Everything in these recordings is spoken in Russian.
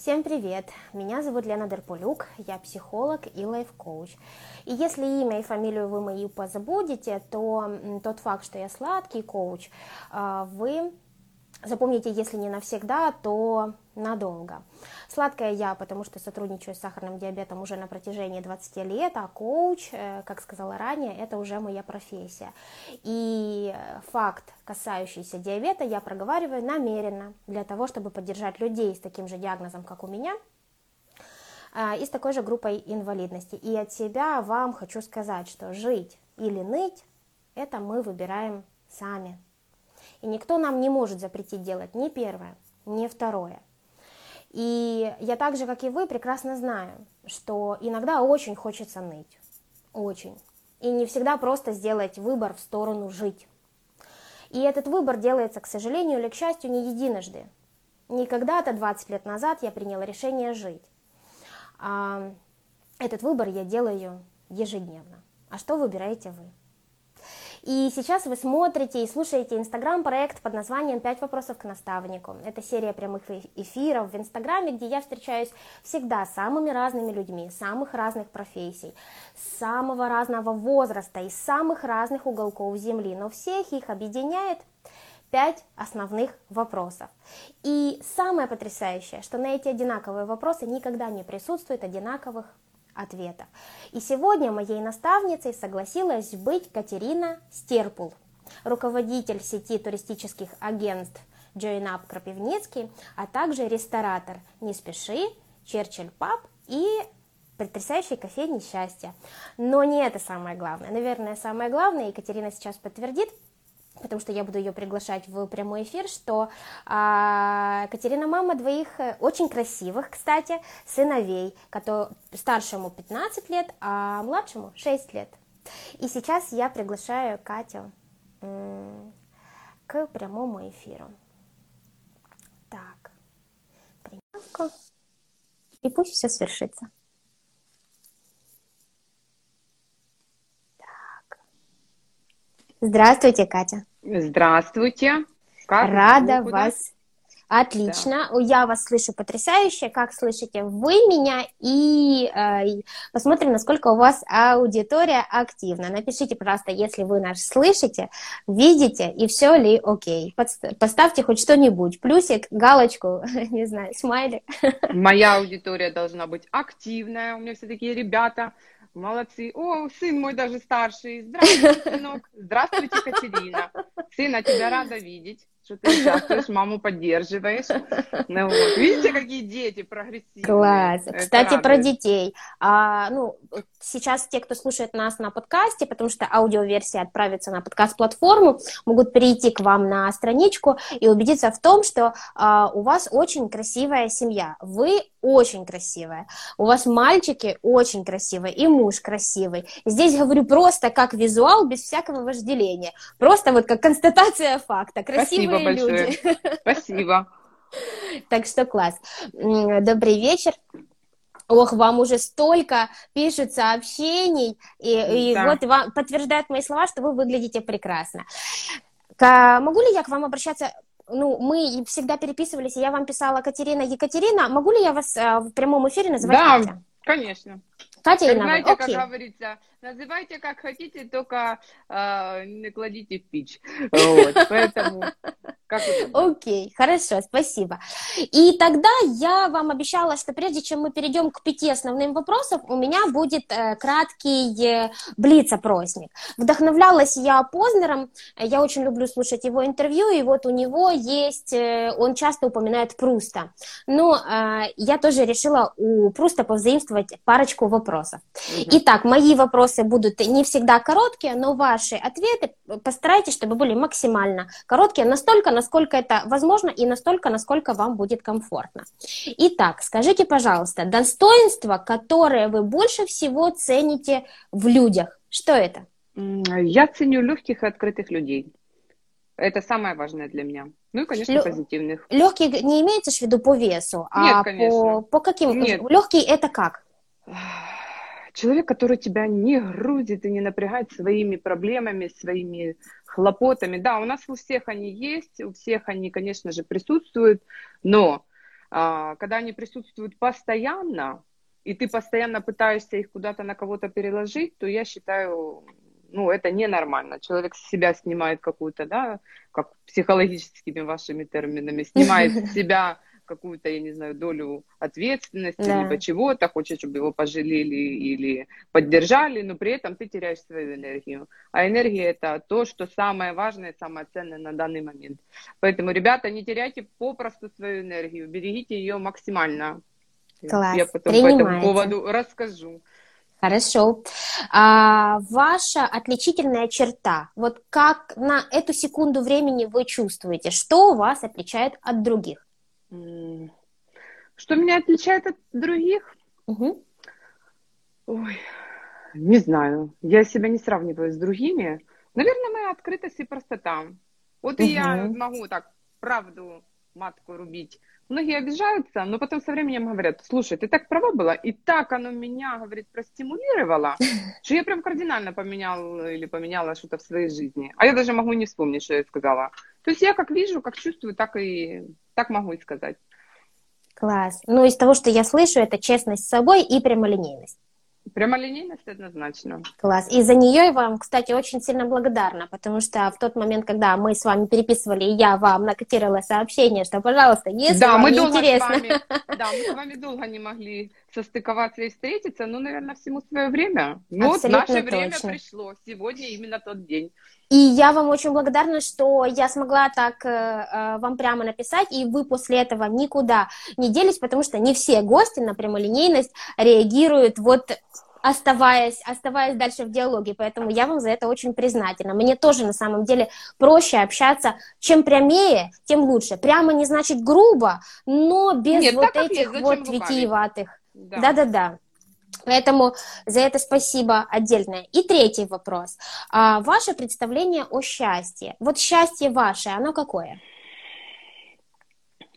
Всем привет! Меня зовут Лена Дерполюк, я психолог и лайф-коуч. И если имя и фамилию вы мои позабудете, то тот факт, что я сладкий коуч, а, вы запомните, если не навсегда, то надолго. Сладкая я, потому что сотрудничаю с сахарным диабетом уже на протяжении 20 лет, а коуч, э, как сказала ранее, это уже моя профессия. И факт, касающийся диабета, я проговариваю намеренно, для того, чтобы поддержать людей с таким же диагнозом, как у меня, э, и с такой же группой инвалидности. И от себя вам хочу сказать, что жить или ныть, это мы выбираем сами. И никто нам не может запретить делать ни первое, ни второе. И я так же, как и вы, прекрасно знаю, что иногда очень хочется ныть. Очень. И не всегда просто сделать выбор в сторону жить. И этот выбор делается, к сожалению или к счастью, не единожды. Не когда-то, 20 лет назад, я приняла решение жить. А этот выбор я делаю ежедневно. А что выбираете вы? И сейчас вы смотрите и слушаете инстаграм-проект под названием «Пять вопросов к наставнику». Это серия прямых эфиров в инстаграме, где я встречаюсь всегда с самыми разными людьми, самых разных профессий, самого разного возраста, из самых разных уголков Земли, но всех их объединяет пять основных вопросов. И самое потрясающее, что на эти одинаковые вопросы никогда не присутствует одинаковых ответов. И сегодня моей наставницей согласилась быть Катерина Стерпул, руководитель сети туристических агентств Up Кропивницкий, а также ресторатор «Не спеши», Черчилль Паб и потрясающей кофейни счастья. Но не это самое главное. Наверное, самое главное, Екатерина сейчас подтвердит, потому что я буду ее приглашать в прямой эфир, что а, Катерина мама двоих э, очень красивых, кстати, сыновей, который, старшему 15 лет, а младшему 6 лет. И сейчас я приглашаю Катю к прямому эфиру. Так, приманку. И пусть все свершится. Здравствуйте, Катя. Здравствуйте. Как Рада вас. Отлично, да. я вас слышу потрясающе. Как слышите вы меня? И э, посмотрим, насколько у вас аудитория активна. Напишите, пожалуйста, если вы нас слышите, видите и все ли окей. Поставьте хоть что-нибудь, плюсик, галочку, не знаю, смайлик. Моя аудитория должна быть активная. У меня все такие ребята Молодцы. О, сын мой даже старший. Здравствуйте, сынок. Здравствуйте, Катерина. Сына, тебя рада видеть что ты участвуешь, маму поддерживаешь. Ну, вот. Видите, какие дети прогрессивные. Класс. Это Кстати, радует. про детей. А, ну, сейчас те, кто слушает нас на подкасте, потому что аудиоверсия отправится на подкаст-платформу, могут перейти к вам на страничку и убедиться в том, что а, у вас очень красивая семья. Вы очень красивая. У вас мальчики очень красивые, и муж красивый. Здесь говорю просто как визуал, без всякого вожделения. Просто вот как констатация факта. Красивые Спасибо большое. люди. Спасибо. Так что класс. Добрый вечер. Ох, вам уже столько пишут сообщений, и, и да. вот вам подтверждают мои слова, что вы выглядите прекрасно. К, могу ли я к вам обращаться? Ну, мы всегда переписывались, и я вам писала Катерина, Екатерина. Могу ли я вас а, в прямом эфире называть да, Катя? конечно. Катя как, знаете, Окей. как говорится, называйте как хотите, только э, не кладите в печь. Вот, поэтому Окей, okay, хорошо, спасибо. И тогда я вам обещала, что прежде чем мы перейдем к пяти основным вопросам, у меня будет э, краткий э, блиц-опросник. Вдохновлялась я Познером, я очень люблю слушать его интервью, и вот у него есть, э, он часто упоминает Пруста. Но э, я тоже решила у Пруста повзаимствовать парочку вопросов. Итак, мои вопросы будут не всегда короткие, но ваши ответы постарайтесь, чтобы были максимально короткие, настолько, насколько это возможно и настолько, насколько вам будет комфортно. Итак, скажите, пожалуйста, достоинства, которые вы больше всего цените в людях, что это? Я ценю легких и открытых людей. Это самое важное для меня. Ну и, конечно, Лё... позитивных. Легкие не имеется в виду по весу, Нет, а конечно. по, по каким? Нет. Легкий это как? Человек, который тебя не грузит и не напрягает своими проблемами, своими хлопотами. Да, у нас у всех они есть, у всех они, конечно же, присутствуют, но а, когда они присутствуют постоянно, и ты постоянно пытаешься их куда-то на кого-то переложить, то я считаю, ну, это ненормально. Человек с себя снимает какую-то, да, как психологическими вашими терминами, снимает с себя какую-то, я не знаю, долю ответственности, да. либо чего-то, хочет, чтобы его пожалели или поддержали, но при этом ты теряешь свою энергию. А энергия это то, что самое важное, самое ценное на данный момент. Поэтому, ребята, не теряйте попросту свою энергию, берегите ее максимально. Класс. Я потом по этому поводу расскажу. Хорошо. А, ваша отличительная черта. Вот как на эту секунду времени вы чувствуете, что вас отличает от других? Что меня отличает от других? Угу. Ой, не знаю. Я себя не сравниваю с другими. Наверное, моя открытость и простота. Вот угу. и я могу так правду матку рубить многие обижаются, но потом со временем говорят, слушай, ты так права была, и так оно меня, говорит, простимулировало, что я прям кардинально поменял или поменяла что-то в своей жизни. А я даже могу не вспомнить, что я сказала. То есть я как вижу, как чувствую, так и так могу и сказать. Класс. Ну, из того, что я слышу, это честность с собой и прямолинейность. Прямолинейность однозначно. Класс. И за нее я вам, кстати, очень сильно благодарна, потому что в тот момент, когда мы с вами переписывали, я вам накатировала сообщение, что, пожалуйста, если да, вам мы не интересно... С вами, да, мы с вами долго не могли состыковаться и встретиться, ну, наверное, всему свое время. Ну, вот наше точно. время пришло. Сегодня именно тот день. И я вам очень благодарна, что я смогла так э, э, вам прямо написать, и вы после этого никуда не делись, потому что не все гости на прямолинейность реагируют вот оставаясь, оставаясь дальше в диалоге, поэтому я вам за это очень признательна. Мне тоже на самом деле проще общаться, чем прямее, тем лучше. Прямо не значит грубо, но без Нет, вот этих есть, вот витиеватых. Да-да-да. Поэтому за это спасибо отдельное. И третий вопрос. А, ваше представление о счастье. Вот счастье ваше, оно какое?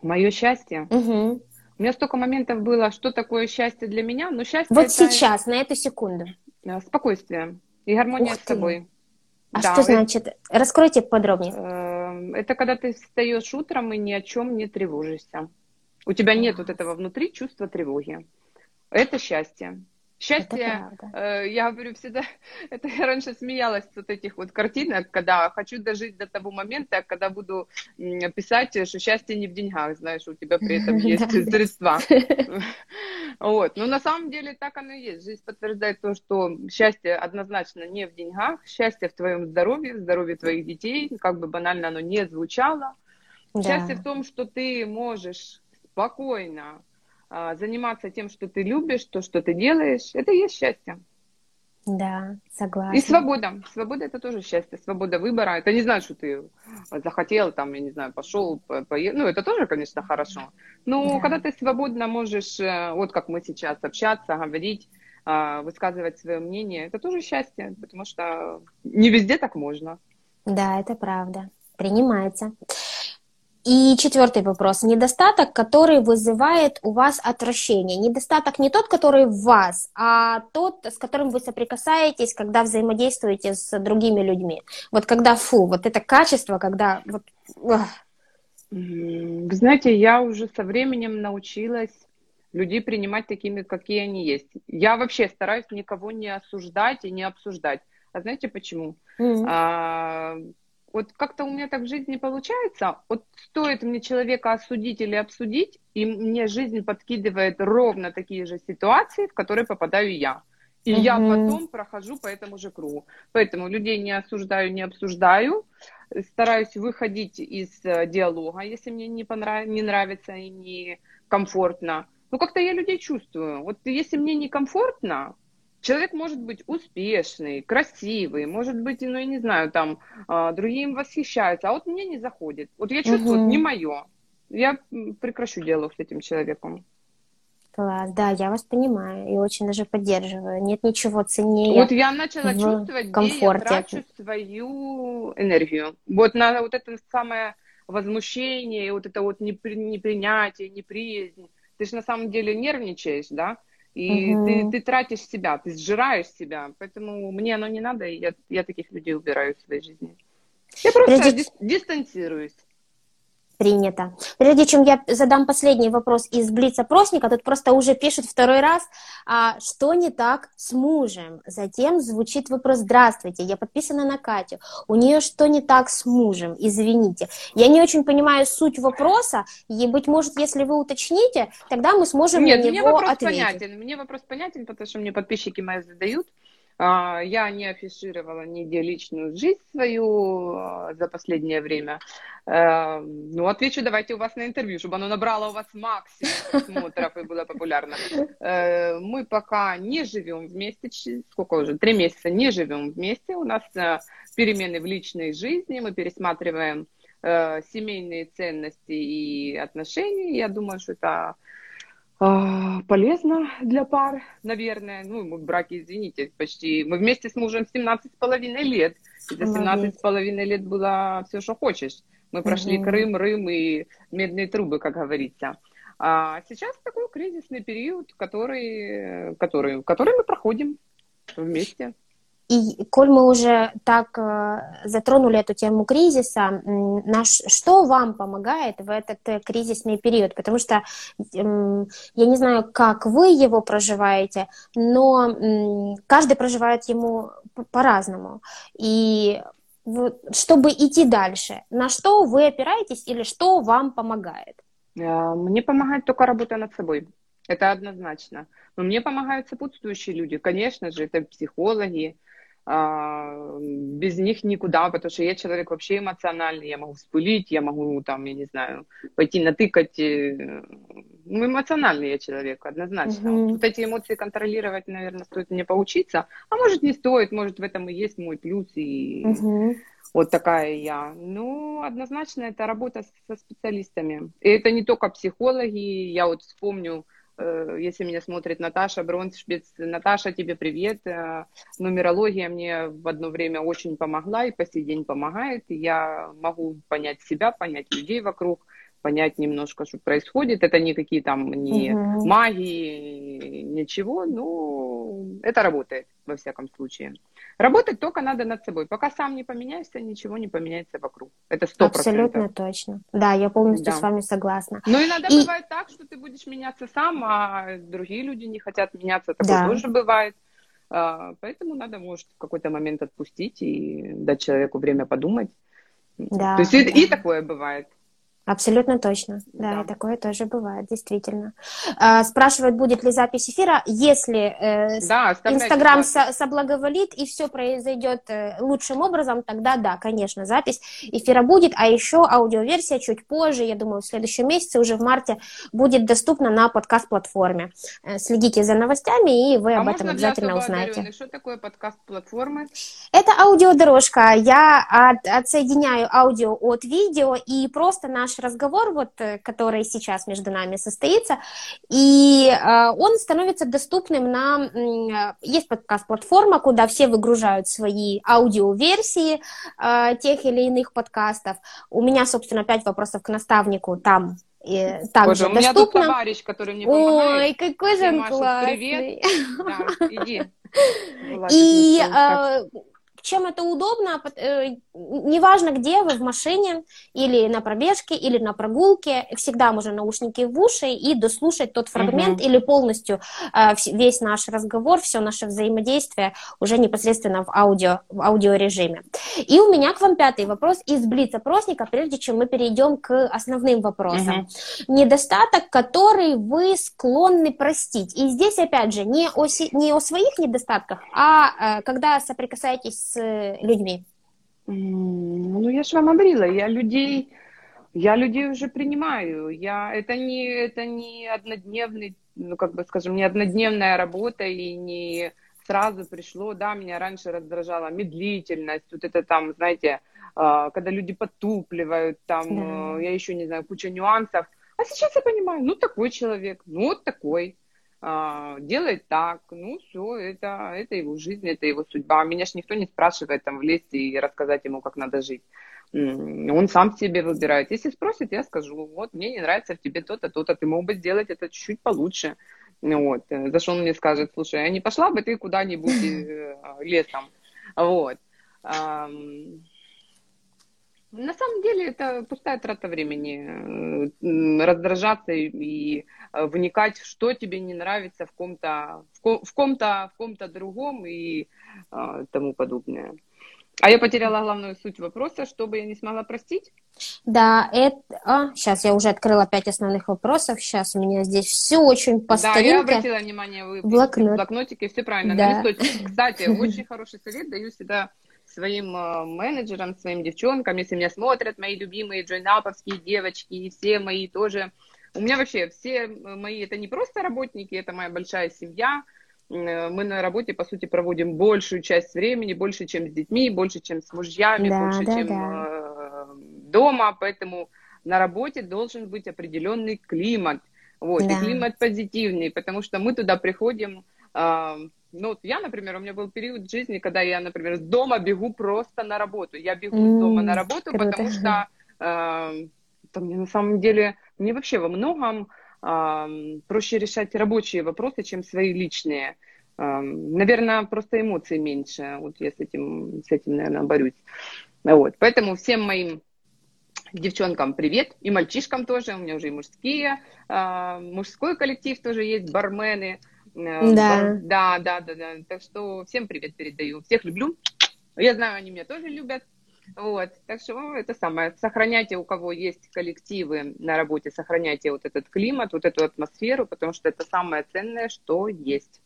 Мое счастье? Угу. У меня столько моментов было, что такое счастье для меня, но счастье... Вот это... сейчас, на эту секунду. Спокойствие и гармония Ух с собой. А да, что это... значит? Раскройте подробнее. Эм, это когда ты встаешь утром и ни о чем не тревожишься. У тебя нет вот этого внутри чувства тревоги. Это счастье. Счастье, э, я говорю всегда, это я раньше смеялась с вот этих вот картинок, когда хочу дожить до того момента, когда буду писать, что счастье не в деньгах, знаешь, у тебя при этом есть средства. Вот. Но на самом деле так оно и есть. Жизнь подтверждает то, что счастье однозначно не в деньгах, счастье в твоем здоровье, в здоровье твоих детей, как бы банально оно не звучало. Счастье в том, что ты можешь спокойно заниматься тем, что ты любишь, то, что ты делаешь, это и есть счастье. Да, согласна. И свобода. Свобода это тоже счастье, свобода выбора. Это не значит, что ты захотел, там, я не знаю, пошел, поехал. Ну, это тоже, конечно, хорошо. Но да. когда ты свободно можешь, э, вот как мы сейчас, общаться, говорить, а, высказывать свое мнение, это тоже счастье, потому что не везде так можно. Да, это правда. Принимается. И четвертый вопрос. Недостаток, который вызывает у вас отвращение. Недостаток не тот, который в вас, а тот, с которым вы соприкасаетесь, когда взаимодействуете с другими людьми. Вот когда фу, вот это качество, когда вот... Вы знаете, я уже со временем научилась людей принимать такими, какие они есть. Я вообще стараюсь никого не осуждать и не обсуждать. А знаете почему? Mm-hmm. А, вот как-то у меня так в жизни получается, вот стоит мне человека осудить или обсудить, и мне жизнь подкидывает ровно такие же ситуации, в которые попадаю я. И угу. я потом прохожу по этому же кругу. Поэтому людей не осуждаю, не обсуждаю. Стараюсь выходить из э, диалога, если мне не, понрав... не нравится и не комфортно. Ну, как-то я людей чувствую. Вот если мне некомфортно, Человек может быть успешный, красивый, может быть, ну, я не знаю, там, а, другим восхищаются, а вот мне не заходит. Вот я чувствую, угу. не мое. Я прекращу диалог с этим человеком. Класс, да, я вас понимаю и очень даже поддерживаю. Нет ничего ценнее. Вот я начала чувствовать, комфорте. где я трачу свою энергию. Вот на вот это самое возмущение, вот это вот непри, непринятие, неприязнь. Ты же на самом деле нервничаешь, да? И угу. ты, ты тратишь себя, ты сжираешь себя. Поэтому мне оно не надо, и я, я таких людей убираю в своей жизни. Я просто Прежде... дис- дистанцируюсь. Принято. Прежде чем я задам последний вопрос из Блиц-опросника, тут просто уже пишут второй раз, а, что не так с мужем. Затем звучит вопрос «Здравствуйте, я подписана на Катю. У нее что не так с мужем? Извините». Я не очень понимаю суть вопроса, и, быть может, если вы уточните, тогда мы сможем Нет, на него мне вопрос ответить. понятен. Мне вопрос понятен, потому что мне подписчики мои задают. А, Я не афишировала нигде личную жизнь свою а, за последнее время. Э, Ну, отвечу давайте у вас на интервью, чтобы оно набрало у вас максимум просмотров и было популярно. Э, Мы пока не живем вместе, сколько уже, три месяца не живем вместе. У нас э, перемены в личной жизни, мы пересматриваем семейные ценности и отношения. Я думаю, что это полезно для пар, наверное. Ну, мы в браке, извините, почти... Мы вместе с мужем 17 с половиной лет. И за 17 с половиной лет было все, что хочешь. Мы прошли Мгм. Крым, Рым и медные трубы, как говорится. А сейчас такой кризисный период, который, который, который мы проходим вместе. И коль мы уже так э, затронули эту тему кризиса, наш, что вам помогает в этот э, кризисный период? Потому что я не знаю, как вы его проживаете, но каждый проживает ему по-разному. И вот, чтобы идти дальше, на что вы опираетесь или что вам помогает? А, Мне помогает только работа над собой. Это однозначно. Но мне помогают сопутствующие люди. Конечно же, это психологи. А, Без них никуда, потому что я человек вообще эмоциональный. Я могу вспылить, я могу, там, я не знаю, пойти натыкать. э, Ну, эмоциональный я человек, однозначно. Мгм. Вот эти эмоции контролировать, наверное, стоит мне поучиться. А может, не стоит, может, в этом и есть мой плюс. И Мгм. вот такая я. Ну, однозначно, это работа со специалистами. И это не только психологи. Я вот вспомню, если меня смотрит Наташа Броншпиц. Наташа, тебе привет. Э, Нумерология мне в одно время очень помогла и по сей день помогает. Я могу понять себя, понять людей вокруг, понять немножко, что происходит. Это никакие там не Мгм. магии, ничего. Но это работает, во всяком случае. Работать только надо над собой. Пока сам не поменяешься, ничего не поменяется вокруг. Это сто Абсолютно точно. Да, я полностью Да. с вами согласна. Но иногда И- бывает так, что ты будешь меняться сам, а другие люди не хотят меняться. Такое Да. тоже бывает. А, Поэтому надо, может, в какой-то момент отпустить и дать человеку время подумать. Да, То есть и, и такое бывает. Абсолютно точно. Да, Да. и такое тоже бывает, действительно. А, Спрашивают, будет ли запись эфира. Если э, Да, Инстаграм запись. со- соблаговолит и все произойдет э, лучшим образом, тогда да, конечно, запись эфира будет. А еще аудиоверсия чуть позже, я думаю, в следующем месяце, уже в марте, будет доступна на подкаст-платформе. Э, Следите за новостями, и вы А об этом обязательно узнаете. одаренных? Что такое подкаст платформы? Это аудиодорожка. Я от- отсоединяю аудио от видео, и просто наш разговор, вот, э, который сейчас между нами состоится, и э, он становится доступным на... э, Есть подкаст-платформа, куда все выгружают свои аудиоверсии э, тех или иных подкастов. У меня, собственно, пять вопросов к наставнику там э, также Боже, у меня тут доступно. товарищ, который мне помогает. Ой, какой же он Маша, классный. привет. Да, иди. И чем это удобно, пот- э, неважно где вы, в машине или на пробежке, или на прогулке, всегда можно наушники в уши и дослушать тот фрагмент или полностью э, весь наш разговор, все наше взаимодействие уже непосредственно в аудио, в аудиорежиме. И у меня к вам пятый вопрос из Блиц-опросника, прежде чем мы перейдем к основным вопросам Мгм. недостаток, который вы склонны простить. И здесь, опять же, не о, не о своих недостатках, а э, когда соприкасаетесь с э, людьми. Ну, я же вам говорила, я людей, я людей уже принимаю. Я, это не, это не однодневный, ну, как бы, скажем, не однодневная работа и не сразу пришло, да, меня раньше раздражала медлительность, вот это там, знаете, а, когда люди потупливают, там, Да. э, я еще не знаю, куча нюансов. А сейчас я понимаю, ну, такой человек, ну, вот такой. А, делает так, ну все, это, это его жизнь, это его судьба. Меня ж никто не спрашивает там влезть и рассказать ему, как надо жить. Он сам себе выбирает. Если спросит, я скажу, вот мне не нравится в тебе то-то, то-то, ты мог бы сделать это чуть-чуть получше. Вот. э, За что он мне скажет, слушай, а не пошла бы ты куда-нибудь э, лесом? Вот. На самом деле это пустая трата времени. Э, раздражаться и э, вникать, что тебе не нравится в ком-то, в ком-то, в ком-то другом и э, тому подобное. А я потеряла главную суть вопроса, чтобы я не смогла простить? Да, это... А, сейчас я уже открыла пять основных вопросов. Сейчас у меня здесь все очень по Да, я обратила внимание, вы Блокнот. блокнотики, все правильно. Да. Кстати, очень хороший совет даю всегда своим э, менеджерам, своим девчонкам, если меня смотрят мои любимые джойнаповские девочки и все мои тоже. У меня вообще все мои, это не просто работники, это моя большая семья, Э, мы на работе, по сути, проводим большую часть времени, больше, чем с детьми, больше, чем с мужьями, да, больше, да, чем да. Э, дома, поэтому на работе должен быть определенный климат, вот, да. и климат позитивный, потому что мы туда приходим, э, ну, я, например, у меня был период в жизни, когда я, например, с дома бегу просто на работу, я бегу mm, с дома на работу, круто. потому что э, там, на самом деле, мне вообще во многом проще решать рабочие вопросы, чем свои личные. Наверное, просто эмоций меньше. Вот я с этим, с этим, наверное, борюсь. Вот. Поэтому всем моим девчонкам привет, и мальчишкам тоже, у меня уже и мужские, мужской коллектив тоже есть, бармены. Да. Бар, да, да, да, да. Так что всем привет передаю. Всех люблю. Я знаю, они меня тоже любят. Вот, так что это самое, сохраняйте, у кого есть коллективы на работе, сохраняйте вот этот климат, вот эту атмосферу, потому что это самое ценное, что есть.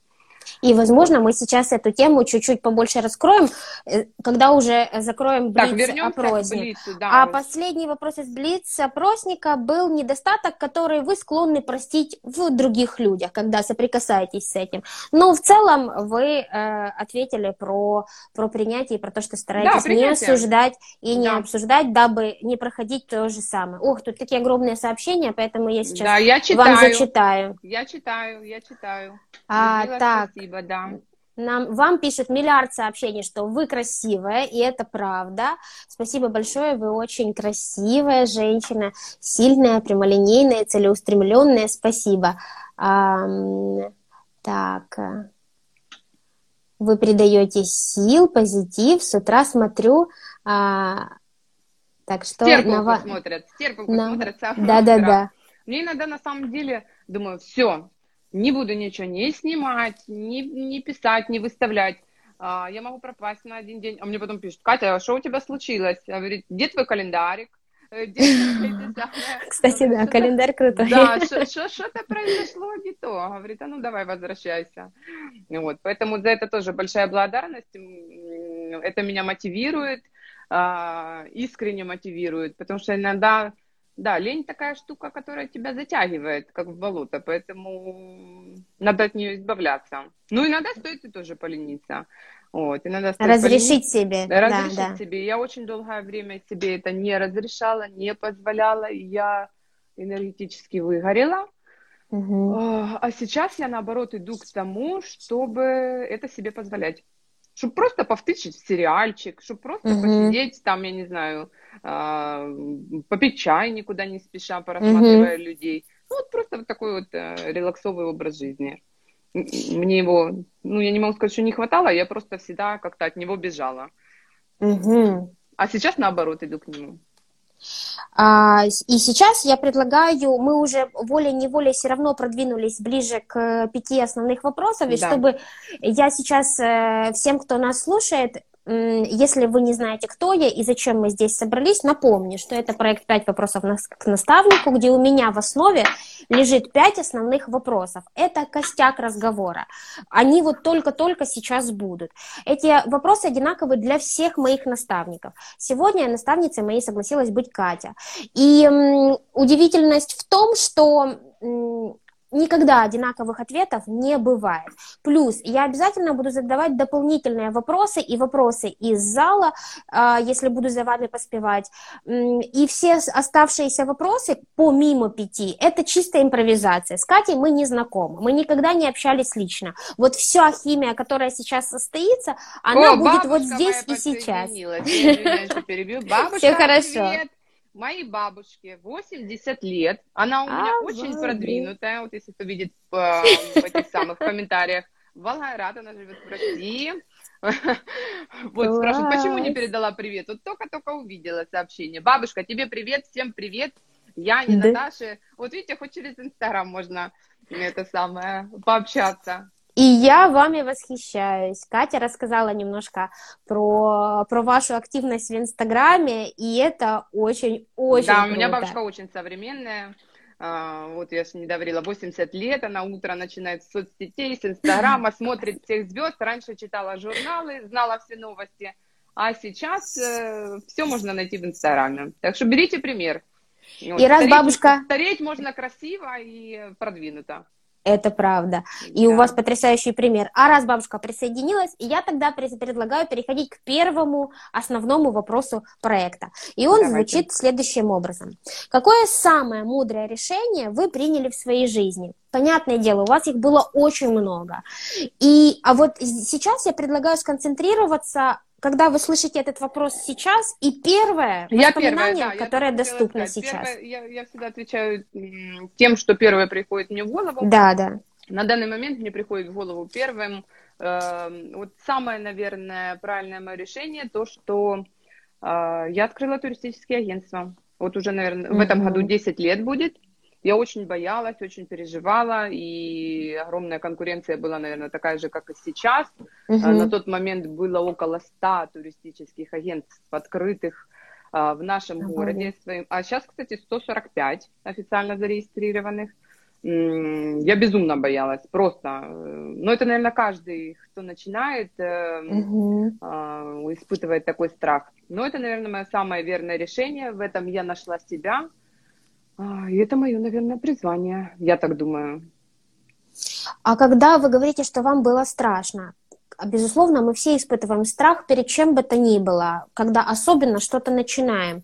И, возможно, мы сейчас эту тему чуть-чуть побольше раскроем, э, когда уже закроем Блиц-опросник. Да. А последний вопрос из Блиц-опросника был недостаток, который вы склонны простить в других людях, когда соприкасаетесь с этим. Но в целом вы э, ответили про, про принятие и про то, что стараетесь да, не осуждать и не да. обсуждать, дабы не проходить то же самое. Ох, тут такие огромные сообщения, поэтому я сейчас да, я читаю. вам зачитаю. Я читаю, я читаю. А, так, Спасибо, да. Нам, вам пишет миллиард сообщений, что вы красивая, и это правда. Спасибо большое, вы очень красивая женщина, сильная, прямолинейная, целеустремленная. Спасибо. А, так. Вы придаете сил, позитив. С утра смотрю. А, так что Стерпалку на... смотрят, стерпалку на... смотрят. Да, да, да. Мне иногда на самом деле думаю, все, не буду ничего не снимать, не, не писать, не выставлять. А, я могу пропасть на один день. А мне потом пишут, Катя, а что у тебя случилось? Я говорю, где твой календарик? Э, Кстати, да, календарь крутой. Да, что-то произошло не то. Говорит, а ну давай возвращайся. Вот, поэтому за это тоже большая благодарность. Это меня мотивирует, а, искренне мотивирует, потому что иногда да, лень такая штука, которая тебя затягивает, как в болото, поэтому надо от нее избавляться. Ну, иногда стоит и тоже полениться. Вот, иногда стоит разрешить полениться. себе. Разрешить да, да. себе. Я очень долгое время себе это не разрешала, не позволяла, и я энергетически выгорела. Угу. А сейчас я, наоборот, иду к тому, чтобы это себе позволять чтобы просто повтычить в сериальчик, чтобы просто mm-hmm. посидеть там, я не знаю, э, попить чай никуда не спеша, порассматривая mm-hmm. людей. Ну, вот просто вот такой вот э, релаксовый образ жизни. Мне его, ну, я не могу сказать, что не хватало, я просто всегда как-то от него бежала. Mm-hmm. А сейчас, наоборот, иду к нему. А, и сейчас я предлагаю, мы уже волей-неволей все равно продвинулись ближе к пяти основных вопросов, и да. чтобы я сейчас э, всем, кто нас слушает, если вы не знаете, кто я и зачем мы здесь собрались, напомню, что это проект «Пять вопросов к наставнику», где у меня в основе лежит пять основных вопросов. Это костяк разговора. Они вот только-только сейчас будут. Эти вопросы одинаковы для всех моих наставников. Сегодня наставницей моей согласилась быть Катя. И удивительность в том, что никогда одинаковых ответов не бывает. Плюс я обязательно буду задавать дополнительные вопросы и вопросы из зала, а, если буду за вами поспевать. И все оставшиеся вопросы, помимо пяти, это чистая импровизация. С Катей мы не знакомы, мы никогда не общались лично. Вот вся химия, которая сейчас состоится, она О, будет вот здесь и сейчас. Бабушка, Все хорошо. Привет моей бабушке 80 лет. Она у меня а, очень вау. продвинутая. Вот если кто видит в, в этих самых комментариях. Волгоград, она живет в России. Вот спрашивают, почему не передала привет? Вот только-только увидела сообщение. Бабушка, тебе привет, всем привет. Я не Наташа. Вот видите, хоть через Инстаграм можно это самое пообщаться. И я вами восхищаюсь. Катя рассказала немножко про, про вашу активность в Инстаграме, и это очень-очень Да, круто. у меня бабушка очень современная. А, вот я же не говорила, 80 лет, она утро начинает с соцсетей, с Инстаграма, смотрит всех звезд. Раньше читала журналы, знала все новости, а сейчас э, все можно найти в Инстаграме. Так что берите пример. Вот, и раз бабушка... Стареть можно красиво и продвинуто. Это правда. И да. у вас потрясающий пример. А раз бабушка присоединилась, я тогда предлагаю переходить к первому основному вопросу проекта. И он Давайте. звучит следующим образом. Какое самое мудрое решение вы приняли в своей жизни? Понятное дело, у вас их было очень много. И, а вот сейчас я предлагаю сконцентрироваться когда вы слышите этот вопрос сейчас, и первое я воспоминание, первое, да, которое доступно сейчас. Первое, я, я всегда отвечаю тем, что первое приходит мне в голову. Да, да. На данный момент мне приходит в голову первым, э, вот самое, наверное, правильное мое решение, то, что э, я открыла туристические агентства. Вот уже, наверное, mm-hmm. в этом году 10 лет будет. Я очень боялась, очень переживала, и огромная конкуренция была, наверное, такая же, как и сейчас. Угу. На тот момент было около 100 туристических агентств открытых а, в нашем угу. городе. А сейчас, кстати, 145 официально зарегистрированных. Я безумно боялась, просто. Но это, наверное, каждый, кто начинает, угу. испытывает такой страх. Но это, наверное, мое самое верное решение. В этом я нашла себя. А, и это мое, наверное, призвание, я так думаю. А когда вы говорите, что вам было страшно, безусловно, мы все испытываем страх перед чем бы то ни было, когда особенно что-то начинаем.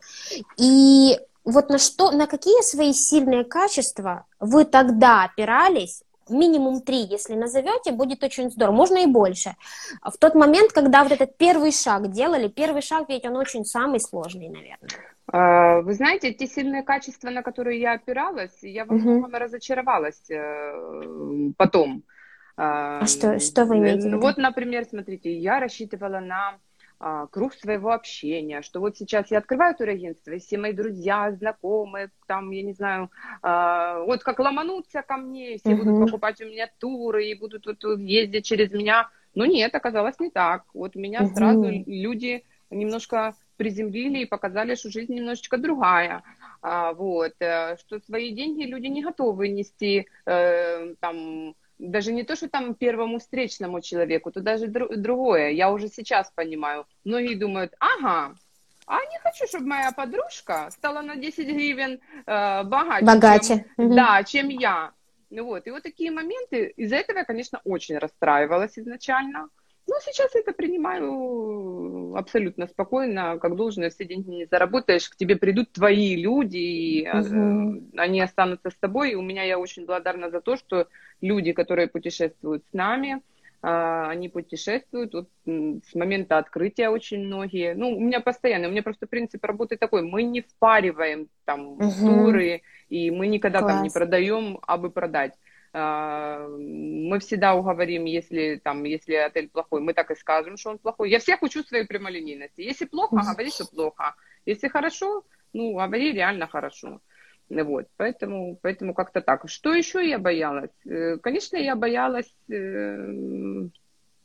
И вот на что, на какие свои сильные качества вы тогда опирались, минимум три, если назовете, будет очень здорово, можно и больше. В тот момент, когда вот этот первый шаг делали, первый шаг, ведь он очень самый сложный, наверное. А, вы знаете, те сильные качества, на которые я опиралась, я во многом uh-huh. разочаровалась э, потом. А что, что вы имеете в виду? Вот, например, смотрите, я рассчитывала на а, круг своего общения, что вот сейчас я открываю турагентство, и все мои друзья, знакомые, там, я не знаю, а, вот как ломанутся ко мне, все uh-huh. будут покупать у меня туры и будут вот, ездить через меня. Но нет, оказалось не так. Вот меня uh-huh. сразу люди немножко приземлили и показали, что жизнь немножечко другая. А, вот, э, что свои деньги люди не готовы нести э, там, даже не то, что там первому встречному человеку, то даже дру- другое. Я уже сейчас понимаю. Многие думают, ага, а не хочу, чтобы моя подружка стала на 10 гривен э, богаче, богаче. Чем, угу. да, чем я. Вот. И вот такие моменты, из-за этого я, конечно, очень расстраивалась изначально. Ну, сейчас это принимаю абсолютно спокойно, как должно, все деньги не заработаешь, к тебе придут твои люди, и угу. они останутся с тобой. И у меня я очень благодарна за то, что люди, которые путешествуют с нами, а, они путешествуют вот с момента открытия очень многие. Ну, у меня постоянно, у меня просто принцип работы такой, мы не впариваем там угу. туры, и мы никогда Класс. там не продаем, а бы продать. А, мы всегда уговорим, если, там, если отель плохой, мы так и скажем, что он плохой. Я всех учу своей прямолинейности. Если плохо, говори, что плохо. Если хорошо, ну, говори реально хорошо. Вот, поэтому, поэтому как-то так. Что еще я боялась? Э, конечно, я боялась, э,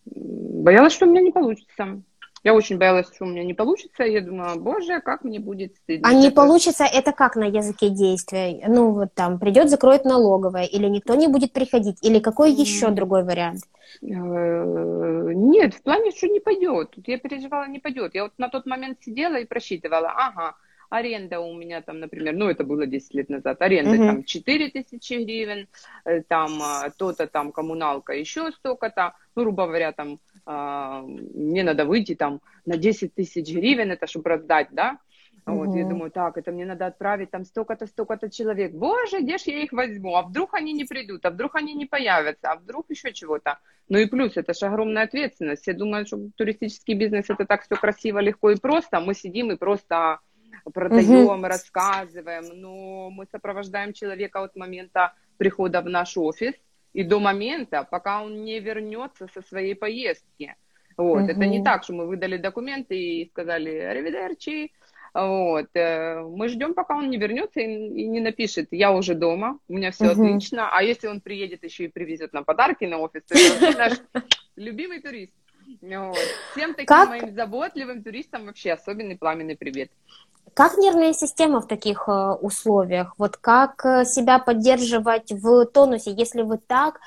боялась, что у меня не получится. Я очень боялась, что у меня не получится. Я думала, боже, как мне будет стыдно. А не получится, это как на языке действия? Ну, вот там, придет, закроет налоговая, или никто не будет приходить, или какой еще другой вариант? Э, нет, в плане, что не пойдет. Тут я переживала, не пойдет. Я вот на тот момент сидела и просчитывала, ага, аренда у меня там, например, ну это было 10 лет назад, аренда uh-huh. там 4 тысячи гривен, э, там а, то-то там коммуналка еще столько-то, ну, грубо говоря, там а, мне надо выйти там на 10 тысяч гривен, это чтобы раздать, да, вот, я думаю, так, это мне надо отправить там столько-то, столько-то человек. Боже, где ж я их возьму? А вдруг они не придут? А вдруг они не появятся? А вдруг еще чего-то? Ну и плюс, это же огромная ответственность. Все думают, что туристический бизнес это так все красиво, легко и просто. Мы сидим и просто продаем, угу. рассказываем, но мы сопровождаем человека от момента прихода в наш офис и до момента, пока он не вернется со своей поездки. Вот, Мгм. это не так, что мы выдали документы и сказали «Аривидерчи», вот, э, мы ждем, пока он не вернется и, не напишет «Я уже дома, у меня все Мгм. отлично», а если он приедет еще и привезет нам подарки на офис, то это наш любимый турист. Вот. Всем таким Как- моим заботливым туристам вообще особенный пламенный привет. Как нервная система в таких э, условиях? Вот как э, себя поддерживать в тонусе, если вы так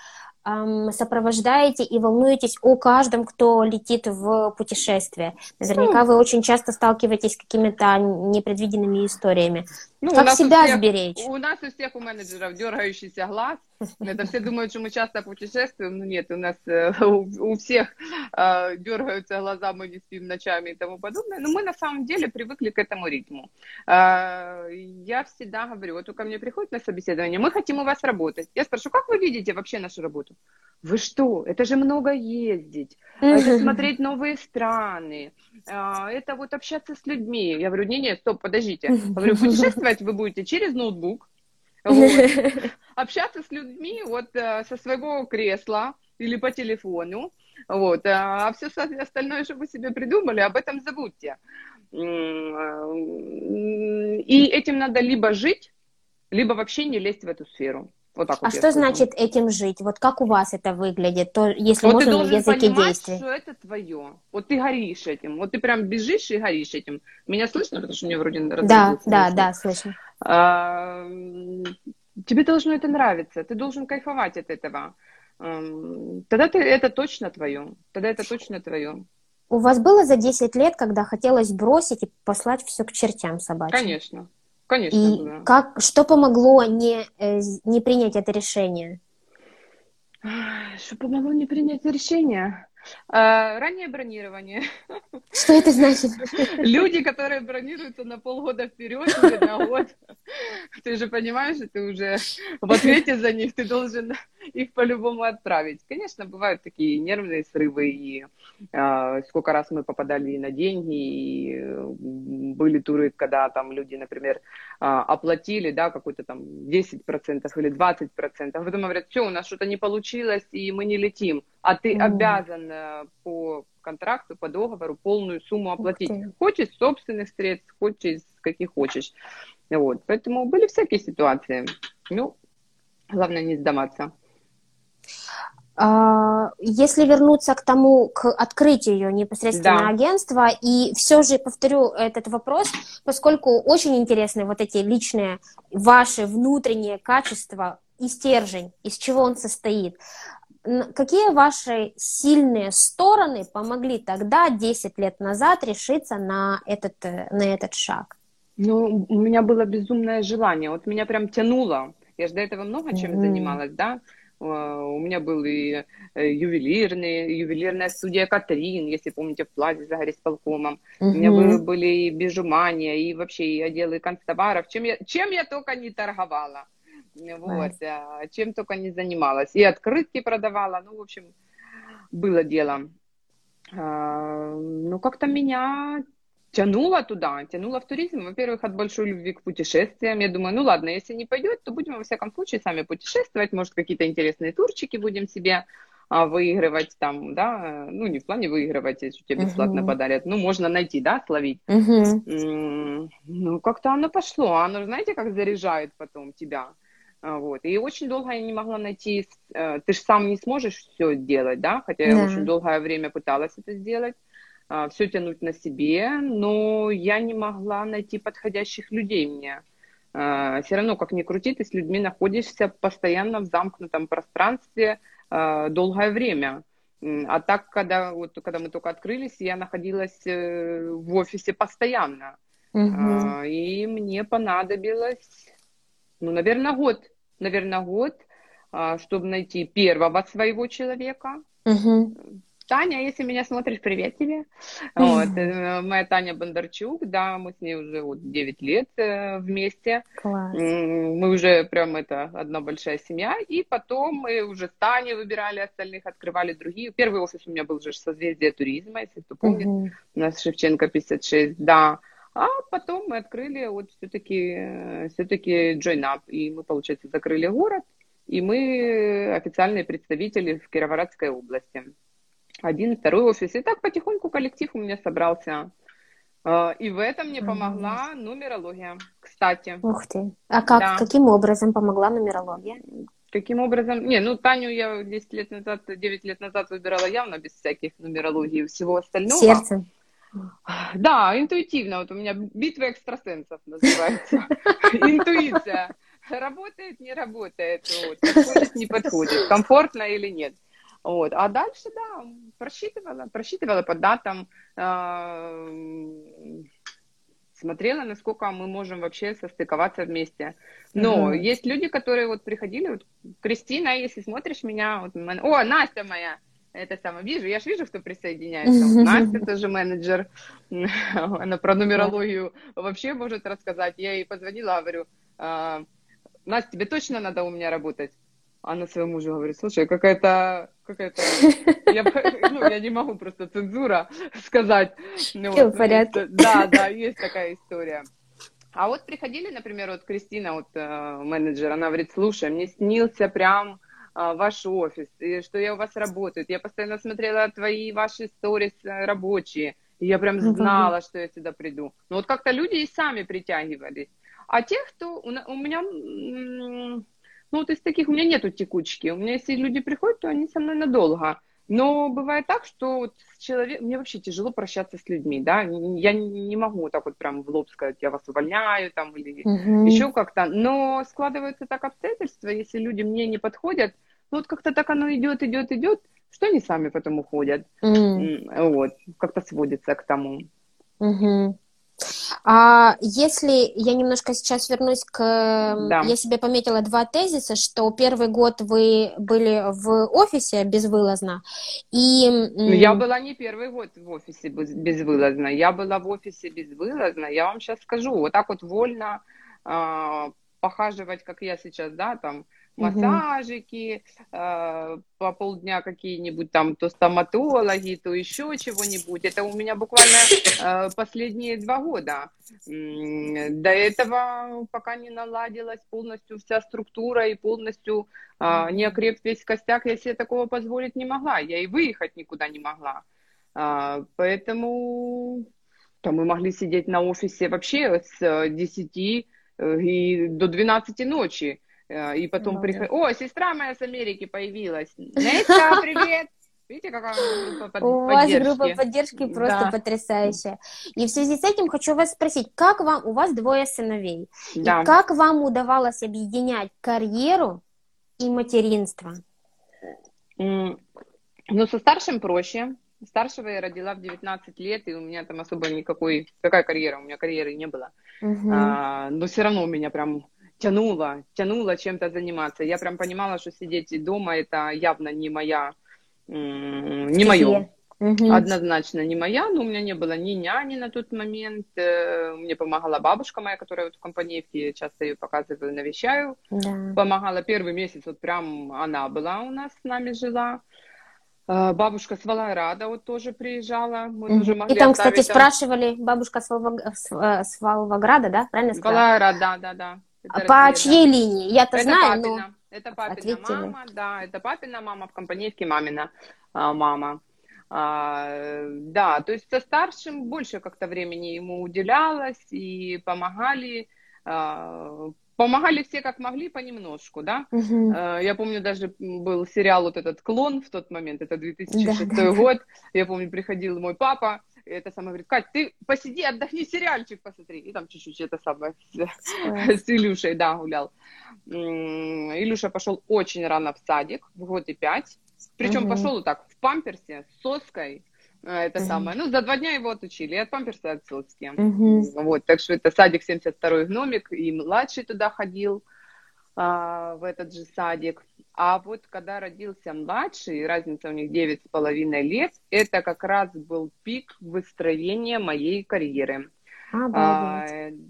ам, сопровождаете и волнуетесь о каждом, кто летит в путешествие? Наверняка вы очень часто сталкиваетесь с какими-то непредвиденными историями. Ну, как нас у себя всех- сберечь? У нас у всех у менеджеров дергающийся глаз. Это все думают, что мы часто путешествуем. Ну нет, у нас э, у, у всех э, дергаются глаза, мы не спим ночами и тому подобное. Но мы на самом деле привыкли к этому ритму. Э, я всегда говорю, вот ко мне приходит на собеседование, мы хотим у вас работать. Я спрашиваю, как вы видите вообще нашу работу? Вы что? Это же много ездить, это смотреть новые страны, а, это вот общаться с людьми. Я говорю, не-не, стоп, подождите. Я говорю, путешествовать вы будете через ноутбук, вот, общаться с людьми вот э, со своего кресла или по телефону, вот, а все остальное, что вы себе придумали, об этом забудьте. Э, И этим надо либо жить, либо вообще не лезть в эту сферу. Вот так А вот что значит этим жить? Вот как у вас это выглядит, то, если Вот ты можно на должен языке понимать, действий? что это твое. Вот ты горишь этим. Вот ты прям бежишь и горишь этим. Меня слышно, потому что мне вроде Да, да, да, слышно. А, Тебе должно это нравиться. Ты должен кайфовать от этого. Тогда ты, это точно твое. Тогда это точно твое. У вас было за 10 лет, когда хотелось бросить и послать все к чертям собачьим? Конечно. Конечно. И было. как, что помогло не, э, не принять это решение? Что помогло мне принять решение? А, Раннее бронирование. Что это значит? Люди, которые бронируются на полгода вперед или на год, ты же понимаешь, что ты уже в ответе за них, ты должен их по-любому отправить. Конечно, бывают такие нервные срывы, и а, сколько раз мы попадали и на деньги, и э, были туры, когда там люди, например, а, оплатили, да, какой-то там 10% или 20%, а потом говорят, все, у нас что-то не получилось, и мы не летим, а ты Мгм. обязан э, по контракту, по договору полную сумму оплатить. Хоть из собственных средств, хоть из каких хочешь. Вот. Поэтому были всякие ситуации. Ну, главное не сдаваться. А, Если вернуться к тому, к открытию непосредственно Да. агентства, и все же повторю этот вопрос, поскольку очень интересны вот эти личные ваши внутренние качества и стержень, из чего он состоит. Какие ваши сильные стороны помогли тогда, 10 лет назад, решиться на этот, э, на этот шаг? Ну, у меня было безумное желание. Вот меня прям тянуло. Я же до этого много чем Мгм. занималась, да. Э, У меня был и э, ювелирный, ювелирная студия Катрин, если помните, в платье за горисполкомом. У меня были, были и бижумания, и вообще и отделы канцтоваров. Чем я, чем я только не торговала. Вот, а, чем только не занималась. И открытки продавала. Ну, в общем, было дело. А, Ну, как-то меня тянуло туда, тянуло в туризм. Во-первых, от большой любви к путешествиям. Я думаю, ну ладно, если не пойдет, то будем во всяком случае сами путешествовать. Может, какие-то интересные турчики будем себе а, выигрывать там, да, ну, не в плане выигрывать, если тебе бесплатно Мгм. подарят, ну, можно найти, да, словить. М, Ну, как-то оно пошло. Оно, знаете, как заряжает потом тебя. А, Вот. И очень долго я не могла найти... э, Ты же сам не сможешь все делать, да? Хотя я Да. очень долгое время пыталась это сделать. Все тянуть на себе, но я не могла найти подходящих людей мне. Все равно, как ни крути, ты с людьми находишься постоянно в замкнутом пространстве долгое время. А так, когда, вот, когда мы только открылись, я находилась э, в офисе постоянно. А, И мне понадобилось, ну, наверное, год. Наверное, год, чтобы найти первого своего человека. Мгм. Таня, если меня смотришь, привет тебе. Вот, э, моя Таня Бондарчук, да, мы с ней уже вот 9 лет э, вместе. Класс. Мы уже прям это одна большая семья. И потом мы уже с Таней выбирали остальных, открывали другие. Первый офис у меня был же созвездие туризма, если кто помнит. Мгм. У нас Шевченко 56, да. А потом мы открыли вот все-таки все-таки Join Up. И мы, получается, закрыли город. И мы официальные представители в Кировоградской области. один, второй офис. И так потихоньку коллектив у меня собрался. А, и в этом мне помогла нумерология, кстати. Ух ты. А как, да. каким образом помогла нумерология? Каким образом? Не, ну Таню я 10 лет назад, 9 лет назад выбирала явно без всяких нумерологий и всего остального. Сердце. Да, интуитивно. Вот у меня битва экстрасенсов называется. Интуиция. Работает, не работает. Вот. Подходит, не подходит. Комфортно или нет. Вот. А дальше, да, просчитывала, просчитывала по датам, э, смотрела, насколько мы можем вообще состыковаться вместе. Но mm-hmm. есть люди, которые вот приходили, вот Кристина, если смотришь меня, вот, о, Настя моя, это самое, вижу, я же вижу, кто присоединяется. Настя тоже менеджер, она про нумерологию вообще может рассказать. Я ей позвонила, говорю, «А, Настя, тебе точно надо у меня работать? Она своему мужу говорит, слушай, какая-то, какая-то, я, ну, я не могу просто цензура сказать. Ну, Все вот, в порядке. Да, да, есть такая история. А вот приходили, например, вот Кристина, вот э, менеджер, она говорит, слушай, мне снился прям ваш офис, и что я у вас работаю. Я постоянно смотрела твои ваши сторис э, рабочие, и я прям знала, mm-hmm. что я сюда приду. Но вот как-то люди и сами притягивались. А те, кто у меня ну, вот из таких у меня нету текучки. У меня, если люди приходят, то они со мной надолго. Но бывает так, что вот человек, мне вообще тяжело прощаться с людьми, да, я не могу так вот прям в лоб сказать, я вас увольняю там или угу. еще как-то, но складываются так обстоятельства, если люди мне не подходят, ну вот как-то так оно идет, идет, идет, что они сами потом уходят, mm. вот, как-то сводится к тому. Угу. А если я немножко сейчас вернусь к... Да. Я себе пометила два тезиса, что первый год вы были в офисе безвылазно, и... Ну, я была не первый год в офисе безвылазно, я была в офисе безвылазно, я вам сейчас скажу, вот так вот вольно э, похаживать, как я сейчас, да, там, массажики, э, по полдня какие-нибудь там, то стоматологи, то еще чего-нибудь. Это у меня буквально э, последние два года. До этого пока не наладилась полностью вся структура и полностью э, не окреп весь костяк, я себе такого позволить не могла. Я и выехать никуда не могла. Э, поэтому там мы могли сидеть на офисе вообще с 10 э, и до 12 ночи Э, и потом ну, приходит, о, сестра моя с Америки появилась. Нестя, привет! Видите, какая группа под... У поддержки? вас группа поддержки просто да. потрясающая. И в связи с этим хочу вас спросить, как вам, у вас двое сыновей, да. и как вам удавалось объединять карьеру и материнство? Ну, со старшим проще. Старшего я родила в 19 лет, и у меня там особо никакой... Какая карьера? У меня карьеры не было. Угу. А, но все равно у меня прям тянуло, тянуло чем-то заниматься. Я прям понимала, что сидеть дома это явно не моя, не мое. Угу. Однозначно не моя, но у меня не было ни няни на тот момент. Э, мне помогала бабушка моя, которая вот в компании, часто ее показываю, навещаю. Да. Помогала первый месяц, вот прям она была у нас, с нами жила. Э, бабушка с Валайрада вот тоже приезжала. Мы угу. тоже могли И там, кстати, там... спрашивали, бабушка с, с Волгограда, да? Правильно сказала? Валайрад, да, да, да. Это По чьей линии? Я-то это знаю, папина. но... Это папина Ответили. мама, да, это папина мама, в компанейке мамина а, мама. А, да, то есть со старшим больше как-то времени ему уделялось и помогали, а, помогали все как могли понемножку, да. Угу. Я помню, даже был сериал вот этот «Клон» в тот момент, это 2006 да, год. Да. Я помню, приходил мой папа, это самое говорит, Кать, ты посиди, отдохни, сериальчик посмотри. И там чуть-чуть это самое с, с Илюшей, да, гулял. Илюша пошел очень рано в садик, в год и пять. Причем угу. пошел вот так, в памперсе, с соской, э, это угу. самое. Ну, за два дня его отучили, от памперса от соски. Угу. Вот, так что это садик 72-й гномик, и младший туда ходил а, в этот же садик. А вот когда родился младший, разница у них девять с половиной лет, это как раз был пик выстроения моей карьеры. А,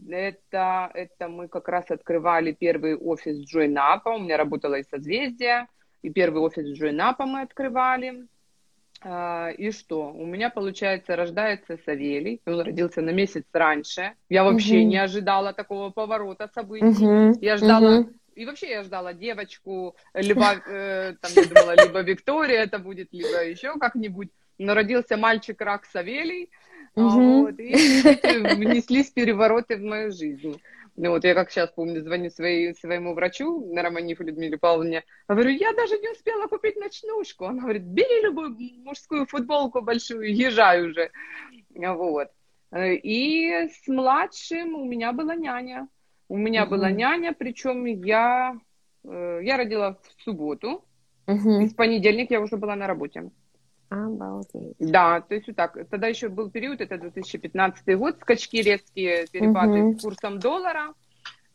это, это мы как раз открывали первый офис Джойнапа, у меня работала и созвездие, и первый офис Джойнапа мы открывали. А, и что? У меня, получается, рождается Савелий, он родился на месяц раньше. Я вообще угу. не ожидала такого поворота событий. Угу. Я ждала угу. И вообще я ждала девочку, либо, э, там, я думала, либо Виктория это будет, либо еще как-нибудь. но родился мальчик рак Савелий, Мгм. вот, и внеслись перевороты в мою жизнь. Ну вот я как сейчас помню, звоню своей, своему врачу, на Романифу Людмиле Павловне, говорю, я даже не успела купить ночнушку. Она говорит, бери любую мужскую футболку большую, езжай уже. Вот. И с младшим у меня была няня. У меня Мгм. была няня, причем я, э, я родила в субботу, и Мгм. в понедельник я уже была на работе. Обалдеть. Да, то есть вот так. Тогда еще был период, это 2015 год, скачки резкие, перепады Мгм. с курсом доллара.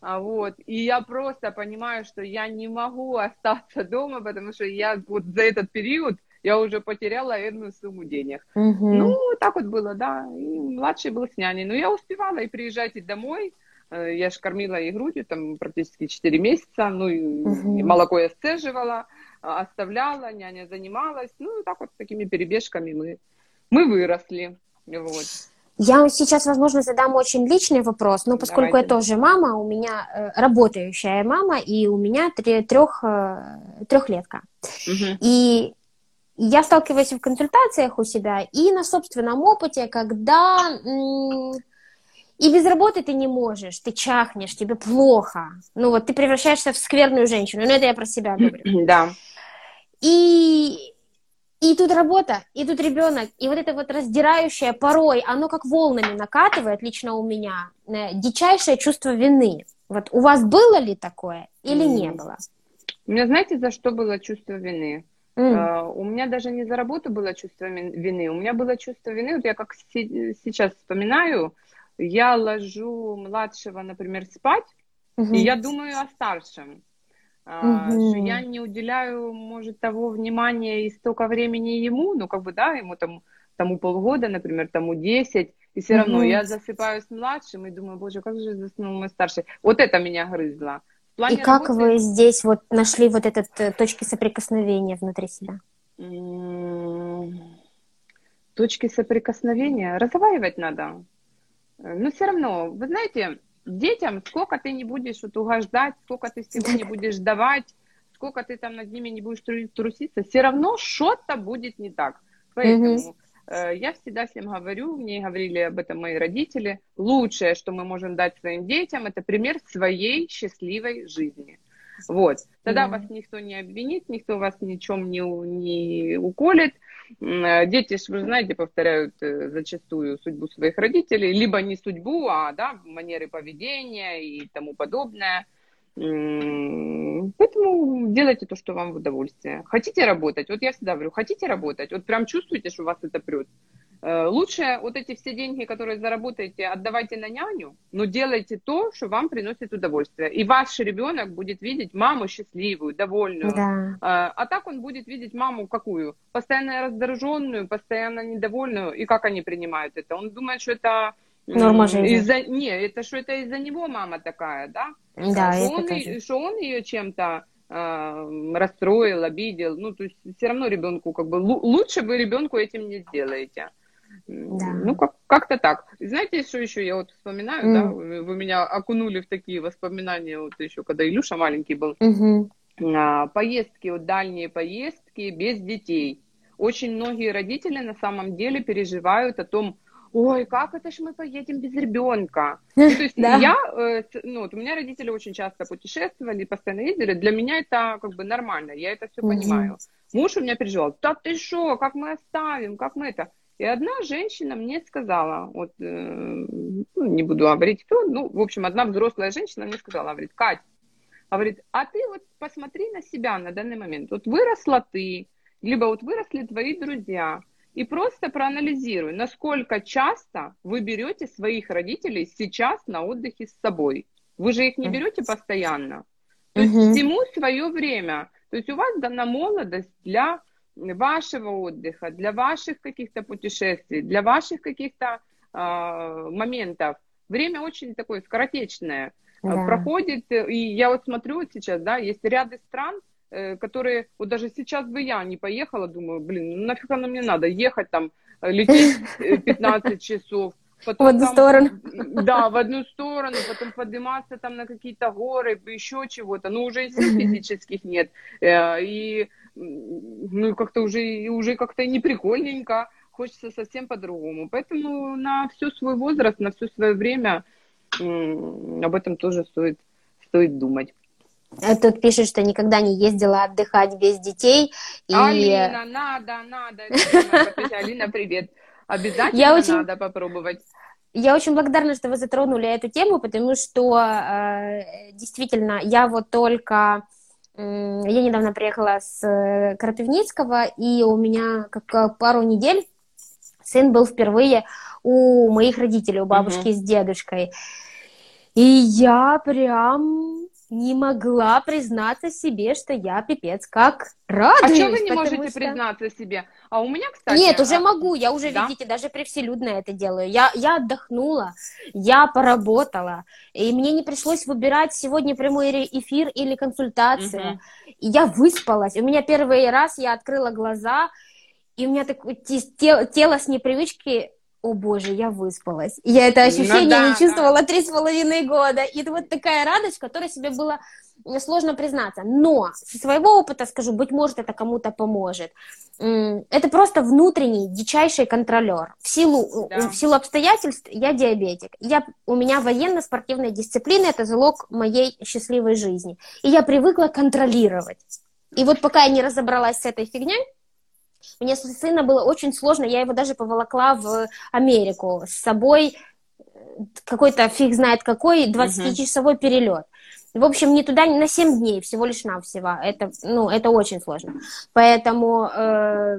А, вот. И я просто понимаю, что я не могу остаться дома, потому что я вот за этот период я уже потеряла энную сумму денег. Мгм. Ну, так вот было, да. И младший был с няней. Но я успевала и приезжать и домой. Э, Я же кормила и грудью там практически 4 месяца. Ну, и, и молоко я сцеживала, а, оставляла, няня занималась. Ну, и так вот такими перебежками мы, мы выросли. Вот. Я сейчас, возможно, задам очень личный вопрос, но поскольку Давайте. я тоже мама, у меня э, работающая мама, и у меня трех, э, трехлетка. Мгм. И я сталкиваюсь в консультациях у себя и на собственном опыте, когда и без работы ты не можешь, ты чахнешь, тебе плохо. Ну вот ты превращаешься в скверную женщину. Ну это я про себя говорю. Да. И, и тут работа, и тут ребенок, и вот это вот раздирающее порой, оно как волнами накатывает лично у меня, э, дичайшее чувство вины. Вот у вас было ли такое или не М. было? У меня, знаете, за что было чувство вины? М, А, У меня даже не за работу было чувство вины, у меня было чувство вины, вот я как се- сейчас вспоминаю, я ложу младшего, например, спать, мгм. и я думаю о старшем. Мгм. Что я не уделяю, может, того внимания и столько времени ему, ну, как бы, да, ему там, тому полгода, например, тому 10, и все равно Мгм. я засыпаю с младшим и думаю, боже, как же заснул мой старший. Вот это меня грызло. В плане И как работы- вы здесь вот нашли вот этот э, точки соприкосновения внутри себя? М, Точки соприкосновения разговаривать надо. Э, Но все равно, вы знаете, детям сколько ты не будешь вот угождать, сколько ты всего не будешь давать, сколько ты там над ними не будешь тру- труситься, все равно что-то будет не так. Поэтому э, я всегда всем говорю, мне говорили об этом мои родители, лучшее, что мы можем дать своим детям, это пример своей счастливой жизни. Вот. Тогда Да. вас никто не обвинит, никто вас ничем не, не уколет. Э, Дети, вы знаете, повторяют э, зачастую судьбу своих родителей, либо не судьбу, а да, манеры поведения и тому подобное. Поэтому делайте то, что вам в удовольствие. Хотите работать? Вот я всегда говорю, хотите работать? Вот прям чувствуете, что вас это прет? Э, Лучше вот эти все деньги, которые заработаете, отдавайте на няню, но делайте то, что вам приносит удовольствие. И ваш ребенок будет видеть маму счастливую, довольную. Да. А а так он будет видеть маму какую? Постоянно раздраженную, постоянно недовольную. И как они принимают это? Он думает, что это... Норма жизни. Из-за... Не, это что это из-за него мама такая, да? Да, что, он, тоже. что он ее чем-то э, расстроил, обидел. Ну, то есть все равно ребенку как бы лу- лучше вы ребенку этим не сделаете. Да. Ну, как- как-то так. Знаете, что еще я вот вспоминаю, М. да, вы, вы меня окунули в такие воспоминания, вот еще когда Илюша маленький был, Мгм. а, поездки, вот дальние поездки без детей. Очень многие родители на самом деле переживают о том, ой, как это ж мы поедем без ребенка? Ну, то есть Да. я, э, ну, вот у меня родители очень часто путешествовали, постоянно ездили, для меня это как бы нормально, я это все понимаю. Муж у меня переживал, да ты что, как мы оставим, как мы это? И одна женщина мне сказала, вот, э, ну, не буду говорить кто, ну, в общем, одна взрослая женщина мне сказала, говорит, Кать, говорит, а ты вот посмотри на себя на данный момент. Вот выросла ты, либо вот выросли твои друзья, и просто проанализируй, насколько часто вы берете своих родителей сейчас на отдыхе с собой. Вы же их не берете постоянно. То есть всему свое время. То есть у вас дана молодость для вашего отдыха, для ваших каких-то путешествий, для ваших каких-то а, моментов. Время очень такое скоротечное э, Да. проходит, э, и я вот смотрю вот сейчас, да, есть ряды стран, э, которые, вот даже сейчас бы я не поехала, думаю, блин, ну нафиг оно мне надо, ехать там, э, лететь э, 15 часов, потом В одну там, сторону. Да, в одну сторону, потом подниматься там на какие-то горы, еще чего-то, ну уже и сил физических нет, Э, и ну, как-то уже, уже как-то не прикольненько, хочется совсем по-другому. Поэтому на все свой возраст, на все свое время об этом тоже стоит, стоит думать. Э, тут пишет, что никогда не ездила отдыхать без детей. И... Алина, надо, надо. Алина, привет. Обязательно Я очень... надо попробовать. Я очень благодарна, что вы затронули эту тему, потому что э, действительно я вот только я недавно приехала с э, Крапивницкого, и у меня как пару недель сын был впервые у моих родителей, у бабушки mm-hmm. с дедушкой. И я прям не могла признаться себе, что я пипец как радуюсь. А что вы не можете что... признаться себе? А у меня, кстати... Нет, уже а... могу, я уже, да? видите, даже привселюдно это делаю. Я, я отдохнула, я поработала, и мне не пришлось выбирать сегодня прямой эфир или консультация. Угу. И я выспалась. У меня первый раз я открыла глаза, и у меня такое тело с непривычки о боже, я выспалась. Я это ну ощущение ну, да, не чувствовала три с половиной года. И это вот такая радость, которая себе было сложно признаться. Но со своего опыта скажу, быть может, это кому-то поможет. Это просто внутренний дичайший контролер. В силу, да. в силу обстоятельств я диабетик. Я, у меня военно-спортивная дисциплина, это залог моей счастливой жизни. И я привыкла контролировать. И вот пока я не разобралась с этой фигней, мне с сына было очень сложно, я его даже поволокла в Америку с собой, какой-то фиг знает какой, 20-часовой uh-huh. перелет. В общем, не туда, не на 7 дней, всего лишь навсего. Это, ну, это очень сложно. Поэтому э,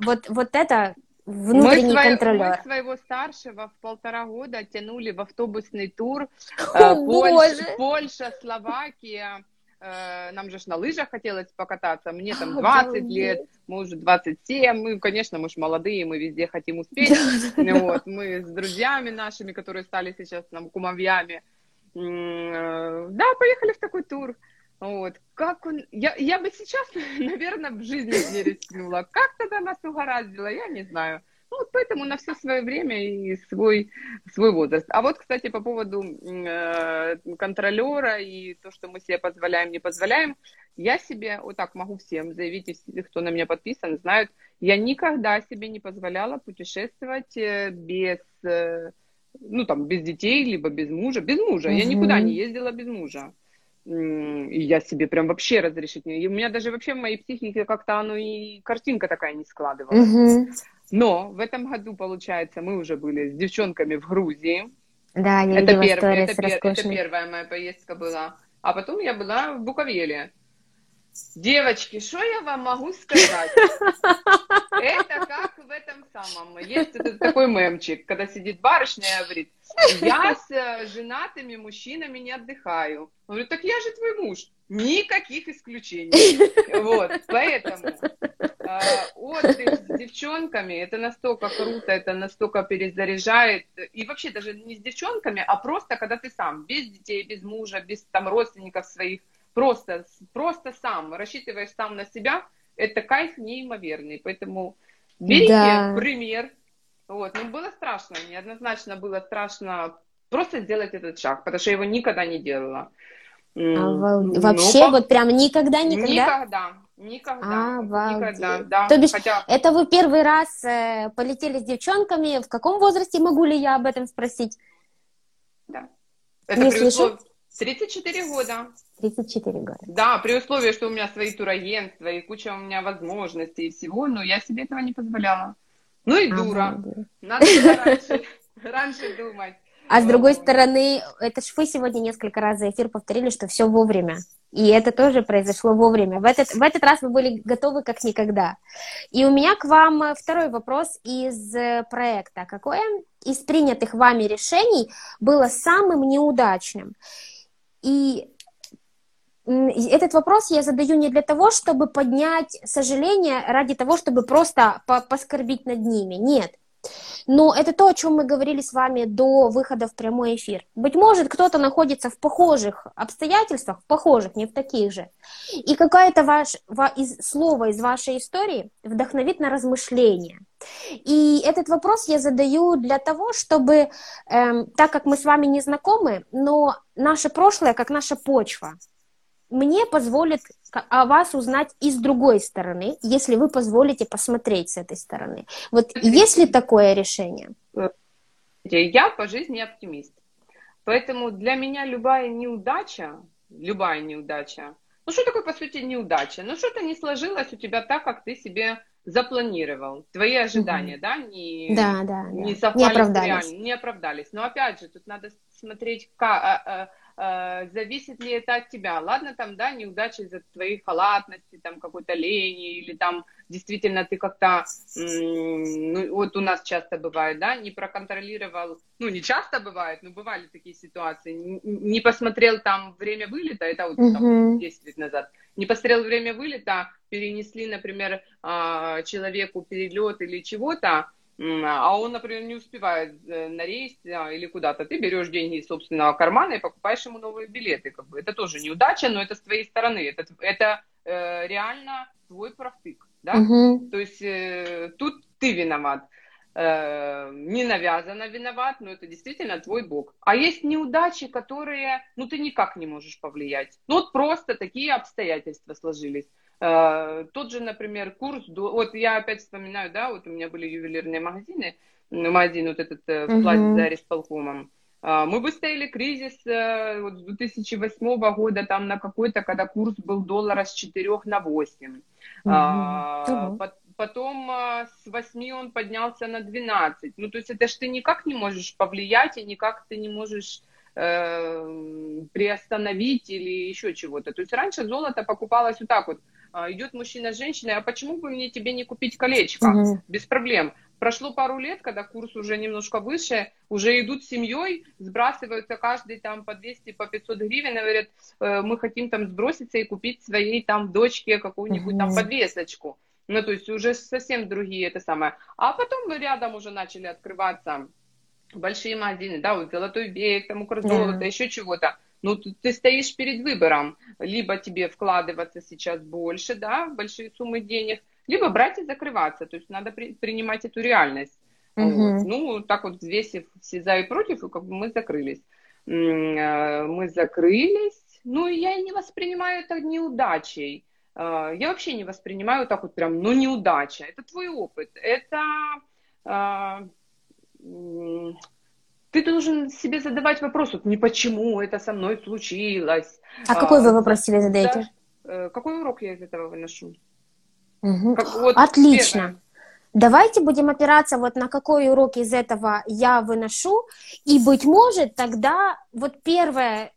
вот, вот это внутренний мы контролер. Мы своего старшего в полтора года тянули в автобусный тур. О, э, Польша, Польша, Словакия, Э, нам же на лыжах хотелось покататься, мне там 20 лет, мы уже 27, мы, конечно, мы же молодые, мы везде хотим успеть, вот, мы с друзьями нашими, которые стали сейчас нам кумовьями, э, да, поехали в такой тур, вот, как он, я, я бы сейчас, наверное, в жизни не рискнула, как тогда нас угораздило, я не знаю, вот поэтому на все свое время и свой, свой возраст. А вот, кстати, по поводу э, контролера и то, что мы себе позволяем, не позволяем, я себе, вот так могу всем заявить, и кто на меня подписан, знают, я никогда себе не позволяла путешествовать э, без, э, ну, там, без детей, либо без мужа. Без мужа. Угу. Я никуда не ездила без мужа. И я себе прям вообще разрешить не... И у меня даже вообще в моей психике как-то оно и картинка такая не складывалась. Угу. Но в этом году, получается, мы уже были с девчонками в Грузии. Да, я это, перв... это, пер... это первая моя поездка была. А потом я была в Буковеле. Девочки, что я вам могу сказать? Это как в этом самом. Есть этот такой мемчик, когда сидит барышня и говорит, я с э, женатыми мужчинами не отдыхаю. Он говорит, так я же твой муж. Никаких исключений. Вот, поэтому отдых с девчонками, это настолько круто, это настолько перезаряжает. И вообще даже не с девчонками, а просто когда ты сам, без детей, без мужа, без там родственников своих, просто, просто сам, рассчитываешь сам на себя, это кайф неимоверный. Поэтому берите да. пример. Вот, ну было страшно, неоднозначно было страшно просто сделать этот шаг, потому что я его никогда не делала. Обалд... Вообще, ну, вот прям никогда, никогда? Никогда, никогда, Обалдеть. никогда, да. То бишь, Хотя... это вы первый раз э, полетели с девчонками, в каком возрасте, могу ли я об этом спросить? Да. Это Не при условии... 34 года. 34 года. Да, при условии, что у меня свои турагентства и куча у меня возможностей и всего, но я себе этого не позволяла. Ну и дура. Обалдеть. Надо раньше, раньше думать. А с другой стороны, это ж вы сегодня несколько раз за эфир повторили, что все вовремя. И это тоже произошло вовремя. В этот, в этот раз вы были готовы как никогда. И у меня к вам второй вопрос из э, проекта. Какое из принятых вами решений было самым неудачным? И этот вопрос я задаю не для того, чтобы поднять сожаление ради того, чтобы просто поскорбить над ними. Нет. Но это то, о чем мы говорили с вами до выхода в прямой эфир. Быть может, кто-то находится в похожих обстоятельствах, в похожих, не в таких же. И какое-то ваш, из, слово из вашей истории вдохновит на размышления. И этот вопрос я задаю для того, чтобы, эм, так как мы с вами не знакомы, но наше прошлое как наша почва, мне позволит о вас узнать и с другой стороны, если вы позволите посмотреть с этой стороны. Вот есть ли такое решение? Я по жизни оптимист. Поэтому для меня любая неудача, любая неудача, ну что такое по сути неудача? Ну что-то не сложилось у тебя так, как ты себе запланировал. Твои ожидания, угу. да, не, да, да, не да. совпали не оправдались. не оправдались. Но опять же, тут надо смотреть, как, а, а, а, зависит ли это от тебя. Ладно, там, да, неудача из-за твоей халатности, там, какой-то лени, или там действительно ты как-то, ну, вот у нас часто бывает, да, не проконтролировал, ну, не часто бывает, но бывали такие ситуации, не, не посмотрел там время вылета, это вот там, 10 лет назад, не посмотрел время вылета, перенесли, например, а, человеку перелет или чего-то, а он, например, не успевает э, на рейс а, или куда-то, ты берешь деньги из собственного кармана и покупаешь ему новые билеты. Как бы. Это тоже неудача, но это с твоей стороны. Это, это э, реально твой профтык. Да? Угу. То есть э, тут ты виноват. Э, не навязанно виноват, но это действительно твой бог. А есть неудачи, которые, ну, ты никак не можешь повлиять. Ну, вот просто такие обстоятельства сложились. Э, тот же, например, курс, вот я опять вспоминаю, да, вот у меня были ювелирные магазины, магазин вот этот э, в плане за Респолкомом. Э, мы выстояли кризис вот, с 2008 года там на какой-то, когда курс был доллара с 4 на 8. Угу. А, потом с 8 он поднялся на 12. Ну, то есть это ж ты никак не можешь повлиять, и никак ты не можешь э, приостановить или еще чего-то. То есть раньше золото покупалось вот так вот. А, идет мужчина с женщиной, а почему бы мне тебе не купить колечко? Угу. Без проблем. Прошло пару лет, когда курс уже немножко выше, уже идут с семьей, сбрасываются каждый там по 200, по 500 гривен, и говорят, «Э, мы хотим там сброситься и купить своей там дочке какую-нибудь угу. там подвесочку. Ну, то есть уже совсем другие это самое. А потом рядом уже начали открываться большие магазины, да, вот Золотой век, там Укрзолото, да. еще чего-то. Ну, ты стоишь перед выбором. Либо тебе вкладываться сейчас больше, да, в большие суммы денег, либо брать и закрываться. То есть надо при, принимать эту реальность. Угу. Вот. Ну, так вот взвесив все за и против, и как бы мы закрылись. Э, мы закрылись. Ну, я и не воспринимаю это неудачей. Э, я вообще не воспринимаю так вот прям, ну, неудача. Это твой опыт. Это э, ты должен себе задавать вопрос, вот не почему это со мной случилось. А, а какой вы вопрос себе задаете? Да, э, какой урок я из этого выношу? Угу. Как, вот Отлично. Первое. Давайте будем опираться вот на какой урок из этого я выношу, и, быть может, тогда вот первая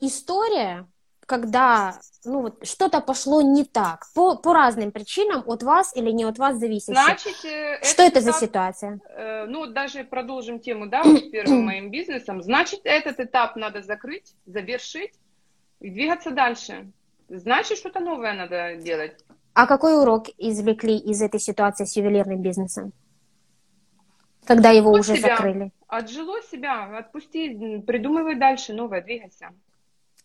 история, когда ну, вот, что-то пошло не так, по, по разным причинам, от вас или не от вас зависит. Значит, э, что это, это за ситуация? Э, ну, даже продолжим тему, да, вот с первым моим бизнесом. Значит, этот этап надо закрыть, завершить и двигаться дальше. Значит, что-то новое надо делать. А какой урок извлекли из этой ситуации с ювелирным бизнесом? Когда его От уже себя. закрыли? Отжило себя, отпусти, придумывай дальше новое, двигайся.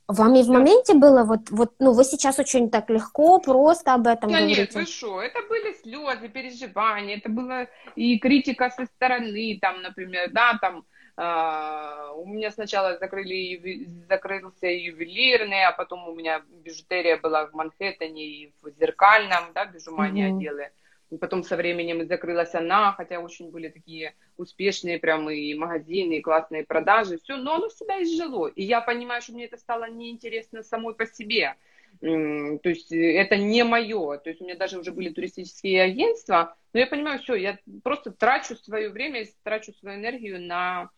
Вам и в моменте было вот, вот, ну, вы сейчас очень так легко, просто об этом да говорите. Нет, вы что, это были слезы, переживания, это была и критика со стороны, там, например, да, там, Uh, у меня сначала закрыли, закрылся ювелирный, а потом у меня бижутерия была в Манхэттене и в зеркальном, да, бижумания mm-hmm. отделы. Потом со временем закрылась она, хотя очень были такие успешные прям и магазины, и классные продажи, все, но оно себя изжило. И я понимаю, что мне это стало неинтересно самой по себе. То есть э, это не мое. То есть у меня даже уже были туристические агентства, но я понимаю, все, я просто трачу свое время, трачу свою энергию на...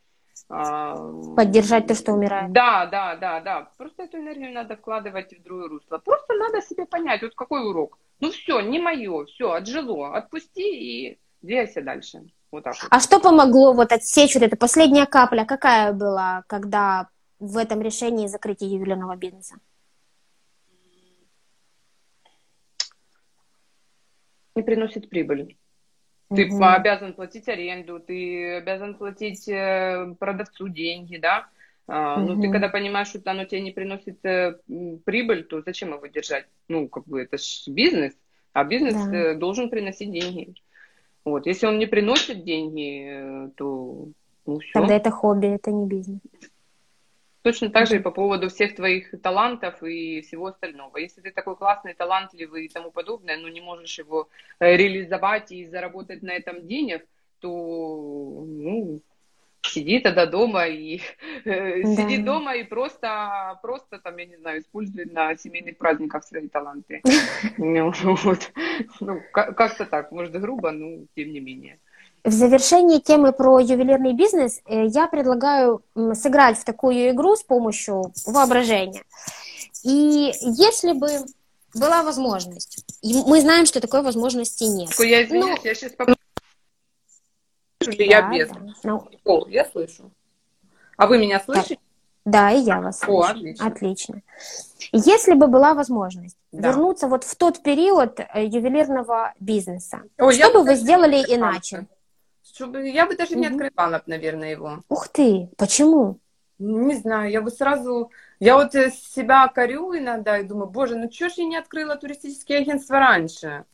А, Поддержать то, что умирает. Да, да, да, да. Просто эту энергию надо вкладывать в другое русло. Просто надо себе понять, вот какой урок. Ну все, не мое, все, отжило, отпусти и двигайся дальше. Вот так вот. А что помогло вот отсечь вот эта последняя капля? Какая была, когда в этом решении закрытия ювелирного бизнеса? Не приносит прибыль. Ты угу. обязан платить аренду, ты обязан платить э, продавцу деньги, да? А, угу. Ну, ты когда понимаешь, что оно тебе не приносит э, прибыль, то зачем его держать? Ну, как бы это же бизнес, а бизнес да. э, должен приносить деньги. Вот, если он не приносит деньги, э, то ну, все. Тогда это хобби, это не бизнес. Точно так же и по поводу всех твоих талантов и всего остального. Если ты такой классный, талантливый и тому подобное, но не можешь его э, реализовать и заработать на этом денег, то ну, сиди тогда дома и э, да. сиди дома и просто, просто там, я не знаю, используй на семейных праздниках свои таланты. Ну, ну как-то так, может грубо, но тем не менее. В завершении темы про ювелирный бизнес э, я предлагаю сыграть в такую игру с помощью воображения. И если бы была возможность, мы знаем, что такой возможности нет. Я извиняюсь, но... я сейчас попробую. Или да, я без? Да. Ну... О, я слышу. А вы меня слышите? Да, и я вас слышу. О, отлично. Отлично. Если бы была возможность да. вернуться вот в тот период э, ювелирного бизнеса, О, что бы вы сделали иначе? чтобы я бы даже угу. не открывала, наверное, его. Ух ты, почему? Не знаю, я бы сразу, я вот себя корю иногда и думаю, боже, ну что ж я не открыла туристические агентства раньше?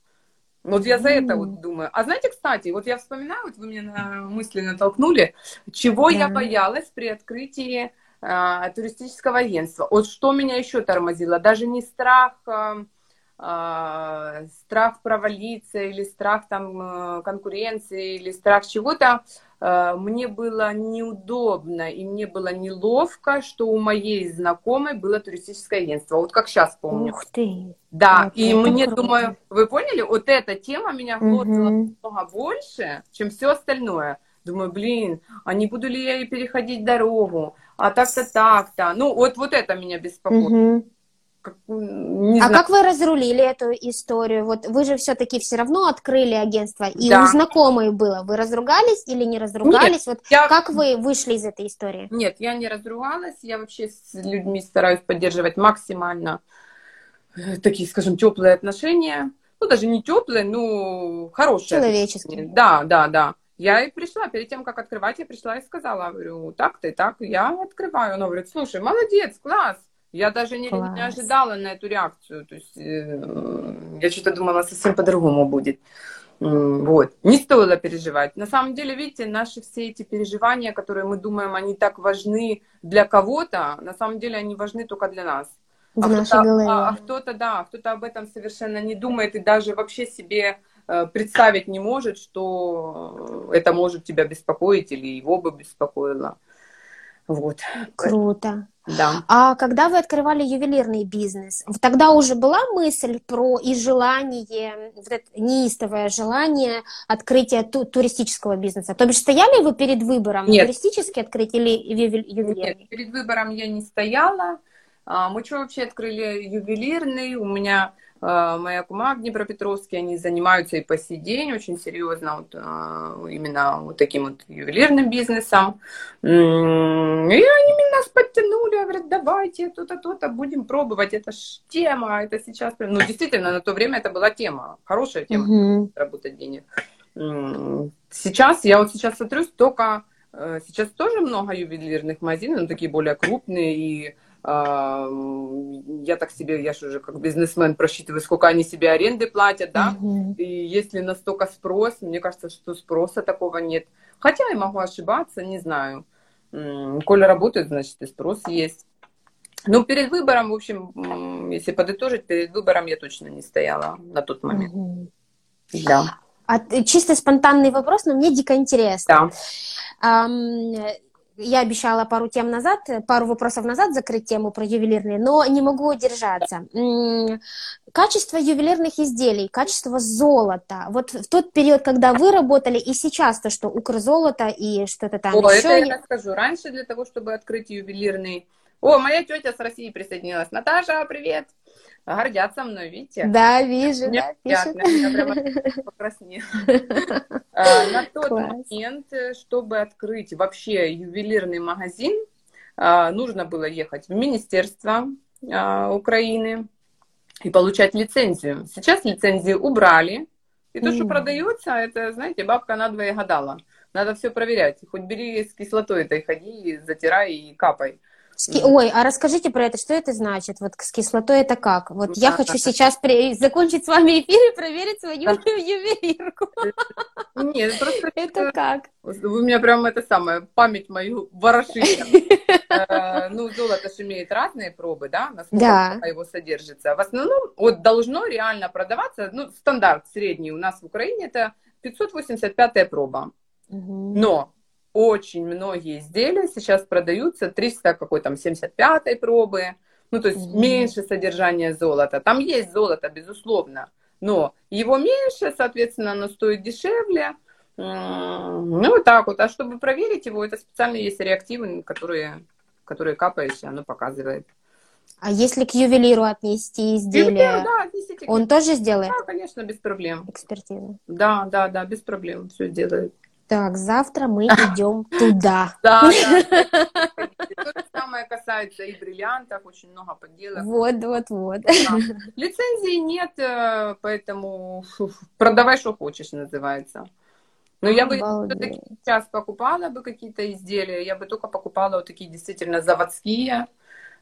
Вот я за это вот думаю. А знаете, кстати, вот я вспоминаю, вот вы меня на мысли натолкнули, чего yeah. я боялась при открытии э, туристического агентства. Вот что меня еще тормозило, даже не страх э, э, страх провалиться или страх там э, конкуренции или страх чего-то, мне было неудобно и мне было неловко, что у моей знакомой было туристическое агентство. Вот как сейчас помню. Ух ты! Да, вот и мне, круто. думаю, вы поняли, вот эта тема меня глотила угу. много больше, чем все остальное. Думаю, блин, а не буду ли я переходить дорогу? А так-то, так-то. Ну, вот, вот это меня беспокоит. Угу как, не а знаю. как вы разрулили эту историю? Вот вы же все-таки все равно открыли агентство, и да. у знакомой было. Вы разругались или не разругались? Нет, вот я... как вы вышли из этой истории? Нет, я не разругалась. Я вообще с людьми стараюсь поддерживать максимально э, такие, скажем, теплые отношения. Ну, даже не теплые, но хорошие. Человеческие. Да, да, да. Я и пришла, перед тем, как открывать, я пришла и сказала, говорю, так-то и так, я открываю. Она говорит, слушай, молодец, класс, я даже не, не ожидала на эту реакцию. То есть э, я что-то думала, совсем по-другому будет. Вот. Не стоило переживать. На самом деле, видите, наши все эти переживания, которые мы думаем, они так важны для кого-то, на самом деле они важны только для нас. В а кто-то, а, а кто-то, да, кто-то об этом совершенно не думает и даже вообще себе э, представить не может, что это может тебя беспокоить или его бы беспокоило. Вот. Круто. Да. А когда вы открывали ювелирный бизнес, тогда уже была мысль про и желание, вот это неистовое желание открытия ту туристического бизнеса? То бишь стояли вы перед выбором Нет. туристически открыть или ювелирный? Нет, перед выбором я не стояла. А, мы что вообще открыли ювелирный? У меня моя кума в Днепропетровске, они занимаются и по сей день очень серьезно вот, э, именно вот таким вот ювелирным бизнесом. И они меня подтянули, говорят, давайте то-то, то-то будем пробовать, это ж тема, это сейчас, ну действительно, на то время это была тема, хорошая тема, mm-hmm. работать денег. Сейчас, я вот сейчас смотрю, только, э, сейчас тоже много ювелирных магазинов, но такие более крупные и я так себе, я же уже как бизнесмен просчитываю, сколько они себе аренды платят, да, mm-hmm. и если настолько спрос, мне кажется, что спроса такого нет. Хотя я могу ошибаться, не знаю. Коля работает, значит, и спрос есть. Но перед выбором, в общем, если подытожить, перед выбором я точно не стояла на тот момент. Mm-hmm. Да. А, чисто спонтанный вопрос, но мне дико интересно. Да. Um, я обещала пару тем назад, пару вопросов назад закрыть тему про ювелирные, но не могу удержаться. Качество ювелирных изделий, качество золота. Вот в тот период, когда вы работали, и сейчас то, что укрзолото и что-то там О, еще... это я расскажу. Раньше для того, чтобы открыть ювелирный... О, моя тетя с России присоединилась. Наташа, привет! Гордятся мной, видите? Да, вижу, Мне да, приятно, я прямо покраснела. А, на тот момент, чтобы открыть вообще ювелирный магазин, а, нужно было ехать в Министерство а, Украины и получать лицензию. Сейчас лицензии убрали, и то, что продается, это, знаете, бабка надвое гадала. Надо все проверять. Хоть бери с кислотой этой, ходи, затирай и капай. С ки- Ой, а расскажите про это, что это значит? Вот с кислотой это как? Вот я Да. хочу сейчас при- закончить с вами эфир и проверить свою ювелирку. Нет, просто Это как? Вы меня прям это самое, память мою ворошите. Э, Ну, золото же имеет разные пробы, да, насколько его содержится. В основном, вот должно реально продаваться, ну, стандарт средний у нас в Украине это 585 проба. Но очень многие изделия сейчас продаются 300 какой там 75 пробы, ну то есть Мгм. меньше содержания золота. Там есть золото, безусловно, но его меньше, соответственно, оно стоит дешевле. Ну вот так вот. А чтобы проверить его, это специально есть реактивы, которые, которые капаешь, и оно показывает. А если к ювелиру отнести Ювелир, изделие, да, отнесите к он тоже сделает Да, конечно, без проблем. экспертизу? Да, да, да, без проблем все делает. Так, завтра мы идем туда. Да, да. То же самое касается и бриллиантов, очень много подделок. Вот, вот, вот. Да. Лицензии нет, э, поэтому продавай, что хочешь, называется. Но я бы все-таки сейчас покупала бы какие-то изделия, я бы только покупала вот такие действительно заводские.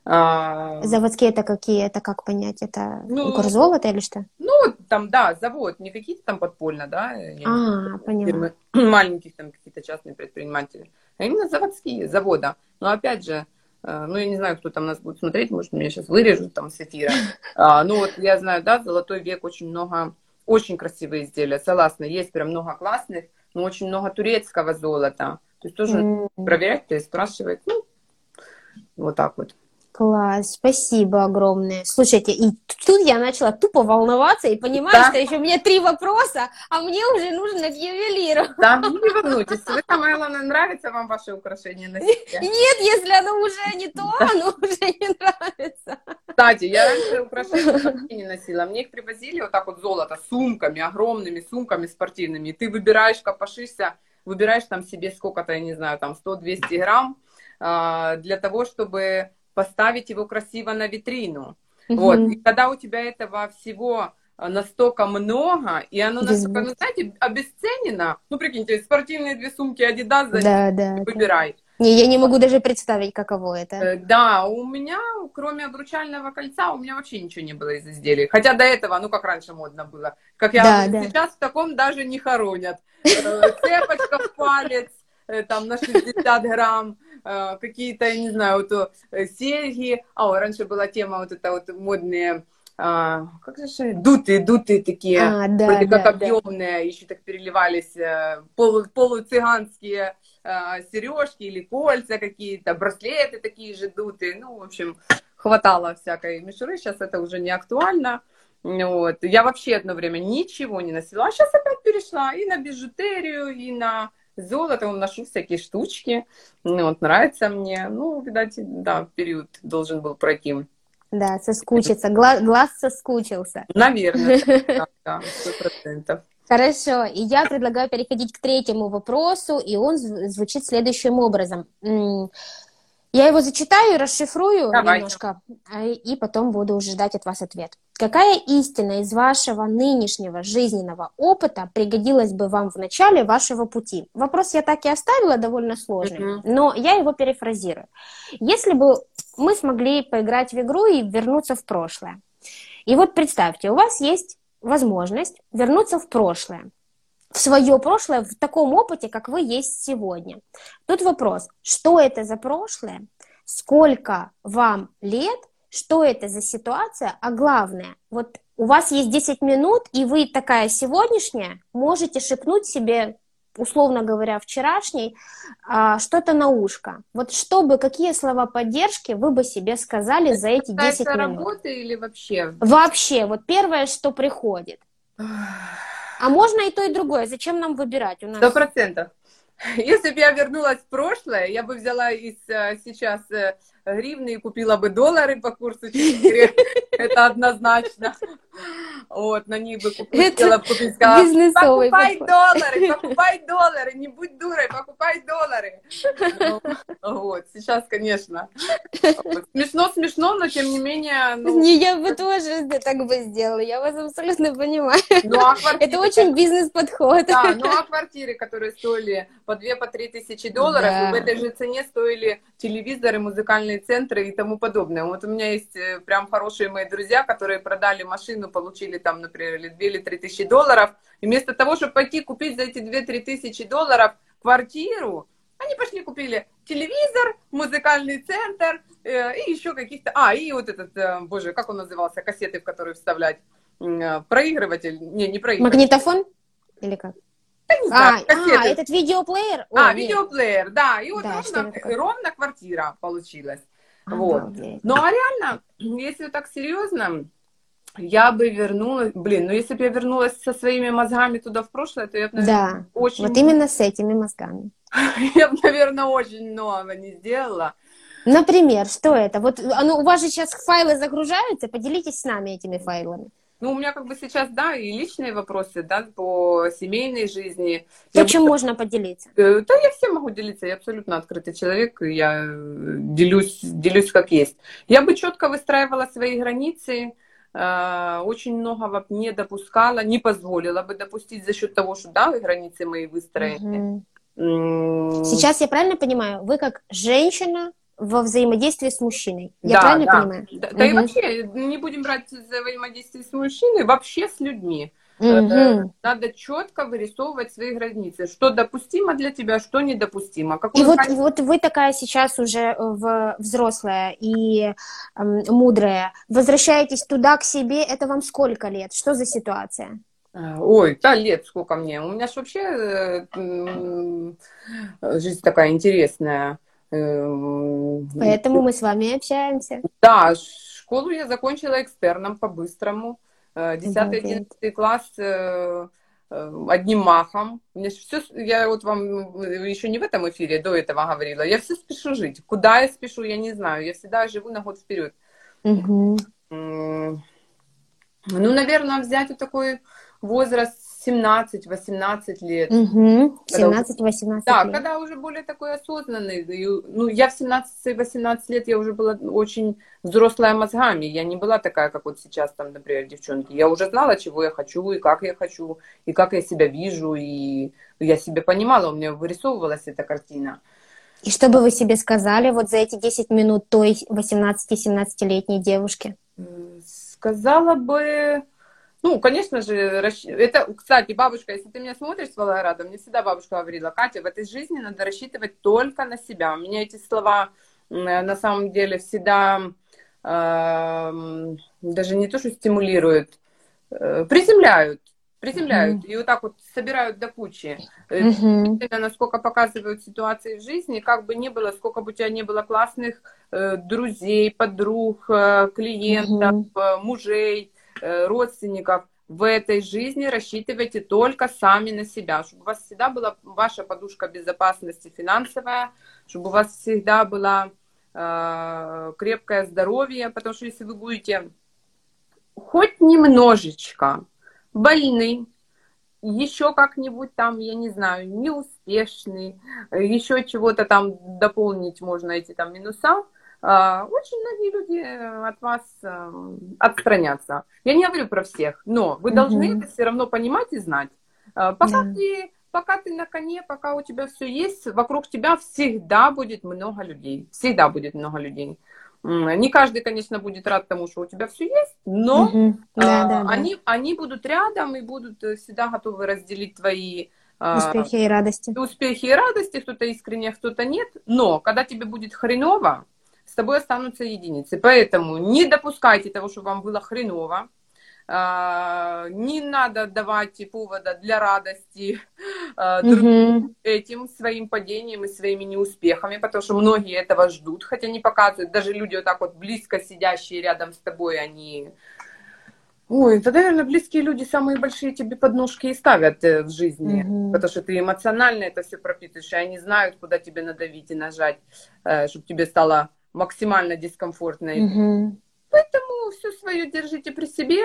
А, Заводские это какие? Это как понять? Это Ну, горзолото или что? Ну, там, да, завод, не какие-то там подпольно, да, А, поняла. маленьких там какие-то частные предприниматели, а именно заводские, завода. Но опять же, э, ну, я не знаю, кто там нас будет смотреть, может, меня сейчас вырежут там с эфира. А, ну, вот я знаю, да, золотой век очень много, очень красивые изделия, согласна, есть прям много классных, но очень много турецкого золота. То есть тоже М, проверять, то есть спрашивать, ну, вот так вот. Класс, спасибо огромное. Слушайте, и тут я начала тупо волноваться и понимаю, Да. что еще у меня три вопроса, а мне уже нужно к ювелиру. Да, не волнуйтесь, вы самое главное, нравится вам ваше украшение на себе. Нет, если оно уже не то, оно уже не нравится. Кстати, я раньше украшения вообще не носила. Мне их привозили вот так вот золото, сумками, огромными сумками спортивными. И ты выбираешь, копошишься, выбираешь там себе сколько-то, я не знаю, там 100-200 грамм а, для того, чтобы поставить его красиво на витрину. Вот. Мгм. И когда у тебя этого всего а, настолько много, и оно настолько, ну, знаете, обесценено. Ну, прикиньте, спортивные две сумки Adidas, Да, да. да. выбирай. Не, я не могу даже представить, каково это. Э, Да, у меня, кроме обручального кольца, у меня вообще ничего не было из изделий. Хотя до этого, ну, как раньше модно было. Как я Да, говорю, да. сейчас в таком даже не хоронят. Э, Цепочка в палец, э, там, на 60 грамм, э, какие-то, я не знаю, вот, э, серьги. А, ой, раньше была тема вот это вот модные, а, как же, дутые, дутые такие. А, да, вроде да, как да. объемные, еще так переливались э, полу, полуцыганские э, сережки или кольца какие-то, браслеты такие же дутые. Ну, в общем, хватало всякой мишуры. Сейчас это уже не актуально. Вот. Я вообще одно время ничего не носила, а сейчас опять перешла и на бижутерию, и на золото, Вон ношу всякие штучки. Ну, вот, нравится мне. Ну, видать, да, период должен был пройти. Да, соскучиться. Гла- глаз соскучился. Наверное, да, сто процентов. Хорошо, и я предлагаю переходить к третьему вопросу, и он зв- звучит следующим образом. Я его зачитаю и расшифрую Давайте. немножко, а, и потом буду уже ждать от вас ответ. Какая истина из вашего нынешнего жизненного опыта пригодилась бы вам в начале вашего пути? Вопрос я так и оставила довольно сложный, Мгм. но я его перефразирую. Если бы мы смогли поиграть в игру и вернуться в прошлое. И вот представьте, у вас есть возможность вернуться в прошлое, в свое прошлое в таком опыте, как вы есть сегодня. Тут вопрос, что это за прошлое, сколько вам лет, что это за ситуация, а главное, вот у вас есть 10 минут, и вы такая сегодняшняя, можете шепнуть себе, условно говоря, вчерашней, а, что-то на ушко. Вот чтобы, какие слова поддержки вы бы себе сказали за эти 10 Касается минут? работы или вообще? Вообще, вот первое, что приходит. А можно и то, и другое. Зачем нам выбирать? Сто процентов. Если бы я вернулась в прошлое, я бы взяла из э, сейчас э, гривны и купила бы доллары по курсу 4. Это однозначно. Вот, на них бы купила, купить, сказала, покупай доллары, покупай доллары, не будь дурой, покупай доллары. Ну, Вот, сейчас, конечно. Вот. Смешно, смешно, но тем не менее, ну, Не, я бы тоже так бы сделала. Я вас абсолютно понимаю. ну а квартиры, Это очень бизнес-подход. Да, ну а квартиры, которые стоили по 2 по 3 тысячи долларов, в этой же цене стоили телевизоры, музыкальные центры и тому подобное. Вот у меня есть э, прям хорошие мои друзья, которые продали машину, получили там, например, или 2 или 3 тысячи долларов, и вместо того, чтобы пойти купить за эти 2-3 тысячи долларов квартиру, они пошли купили телевизор, музыкальный центр э, и еще каких-то... А, и вот этот, э, боже, как он назывался, кассеты, в которые вставлять. Э, Проигрыватель. Не, не проигрыватель. Магнитофон? Или как? Я не А, знаю, а, кассеты. этот видеоплеер? А, Ой, нет. видеоплеер, да. И вот Да, ровно, ровно квартира получилась. Вот. Обалдеть. Ну, а реально, если так серьезно, я бы вернулась... Блин, ну если бы я вернулась со своими мозгами туда в прошлое, то я бы, наверное, Да, очень... вот именно с этими мозгами. Я бы, наверное, очень много не сделала. Например, что это? Вот а ну, у вас же сейчас файлы загружаются, поделитесь с нами этими файлами. Ну, у меня как бы сейчас, да, и личные вопросы, да, по семейной жизни. То, Я чем можно поделиться. Э, Да, я всем могу делиться, я абсолютно открытый человек, я э, делюсь, делюсь как есть. Я бы четко выстраивала свои границы, э, очень многого не допускала, не позволила бы допустить за счет того, что, да, границы мои выстроены. М, Сейчас я правильно понимаю, вы как женщина во взаимодействии с мужчиной. Я да, правильно да. понимаю? Да, да и вообще, не будем брать взаимодействие с мужчиной, вообще с людьми. Э, Надо четко вырисовывать свои границы, что допустимо для тебя, что недопустимо. И Какую вот, границу- вот вы такая сейчас уже э, в, взрослая и эм, мудрая. Возвращаетесь туда к себе, это вам сколько лет? Что за ситуация? Ой, да, лет сколько мне. У меня ж вообще э, м, жизнь такая интересная. Эм, Поэтому мы с вами общаемся. Да, школу я закончила экстерном по-быстрому. Э, 10 Обалдеть. 11 класс э, э, одним махом. Мне ж всё, я вот вам э, еще не в этом эфире до этого говорила. Я все спешу жить. Куда я спешу, я не знаю. Я всегда живу на год вперед. М, Ну, наверное, взять вот такой возраст 17-18 лет. Когда 17-18 Да, лет. когда уже более такой осознанный. Ну, я в 17-18 лет, я уже была очень взрослая мозгами. Я не была такая, как вот сейчас, там, например, девчонки. Я уже знала, чего я хочу, и как я хочу, и как я себя вижу, и я себе понимала, у меня вырисовывалась эта картина. И что бы вы себе сказали вот за эти 10 минут той 18-17-летней девушки? Сказала бы... Ну, конечно же, это, кстати, бабушка, если ты меня смотришь с Волгограда, мне всегда бабушка говорила, Катя, в этой жизни надо рассчитывать только на себя. Меня эти слова м, на самом деле всегда эм, даже не то, что стимулируют, э, приземляют, приземляют и вот так вот собирают до кучи. Э, действительно, насколько показывают ситуации в жизни, как бы ни было, сколько бы у тебя не было классных э, друзей, подруг, э, клиентов, Мгм. э, мужей, э, родственников, в этой жизни рассчитывайте только сами на себя, чтобы у вас всегда была ваша подушка безопасности финансовая, чтобы у вас всегда было э, крепкое здоровье, потому что если вы будете хоть немножечко больны, еще как-нибудь там, я не знаю, неуспешный, э, еще чего-то там дополнить можно эти там минуса, очень многие люди э, от вас э, отстранятся. Я не говорю про всех, но вы должны Мгм. это все равно понимать и знать. А, Пока Да. ты пока ты на коне, пока у тебя все есть, вокруг тебя всегда будет много людей. Всегда будет много людей. Не каждый, конечно, будет рад тому, что у тебя все есть, но Мгм. Да, а, да, да. Они, они будут рядом и будут э, всегда готовы разделить твои а, Успехи и радости. успехи и радости, кто-то искренне, а кто-то нет. Но когда тебе будет хреново, тобой останутся единицы. Поэтому не допускайте того, чтобы вам было хреново. А, Не надо давать повода для радости другим Мгм. этим своим падением и своими неуспехами, потому что многие этого ждут, хотя не показывают. Даже люди вот так вот близко сидящие рядом с тобой, они... Ой, это, наверное, близкие люди самые большие тебе подножки и ставят э, в жизни, Мгм. потому что ты эмоционально это все пропитываешь, и они знают, куда тебе надавить и нажать, чтобы тебе стало максимально дискомфортно. И Мгм. Поэтому все свое держите при себе,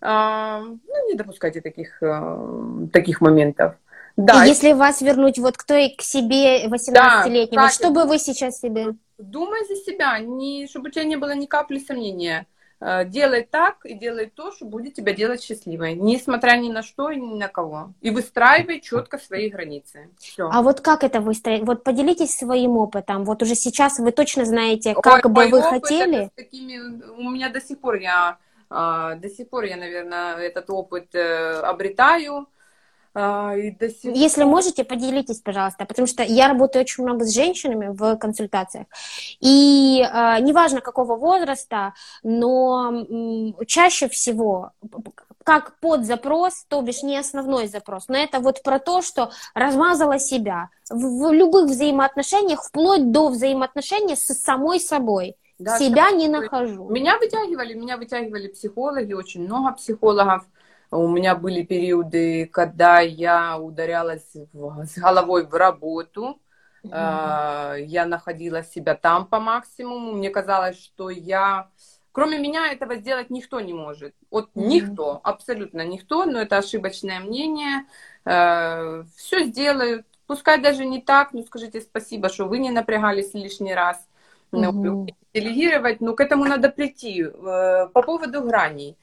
а, ну, не допускайте таких, э, таких моментов. Да, И если вас вернуть вот к той, к себе 18-летней, вот Катя. что бы вы сейчас себе... Думай за себя, не, чтобы у тебя не было ни капли сомнения. Э, делай так и делай то, что будет тебя делать счастливой, несмотря ни на что и ни на кого. И выстраивай четко свои границы. Все. А вот как это выстроить? Вот поделитесь своим опытом. Вот уже сейчас вы точно знаете, как Ой, бы вы хотели. Такими, у меня до сих пор я, а, до сих пор я, наверное, этот опыт э, обретаю. А, и до сих... Если можете, поделитесь, пожалуйста, потому что я работаю очень много с женщинами в консультациях, и э, неважно какого возраста, но м, чаще всего как под запрос, то бишь не основной запрос, но это вот про то, что размазала себя в, в любых взаимоотношениях, вплоть до взаимоотношений с самой собой. Да, себя не нахожу. Меня вытягивали, меня вытягивали психологи, очень много психологов. У меня были периоды, когда я ударялась в, с головой в работу. Mm-hmm. Я находила себя там по максимуму. Мне казалось, что я... Кроме меня этого сделать никто не может. Вот mm-hmm. никто, абсолютно никто, но это ошибочное мнение. А, Все сделают. Пускай даже не так, но скажите спасибо, что вы не напрягались лишний раз. Mm-hmm. Делегировать, но к этому надо прийти. Э, по поводу граней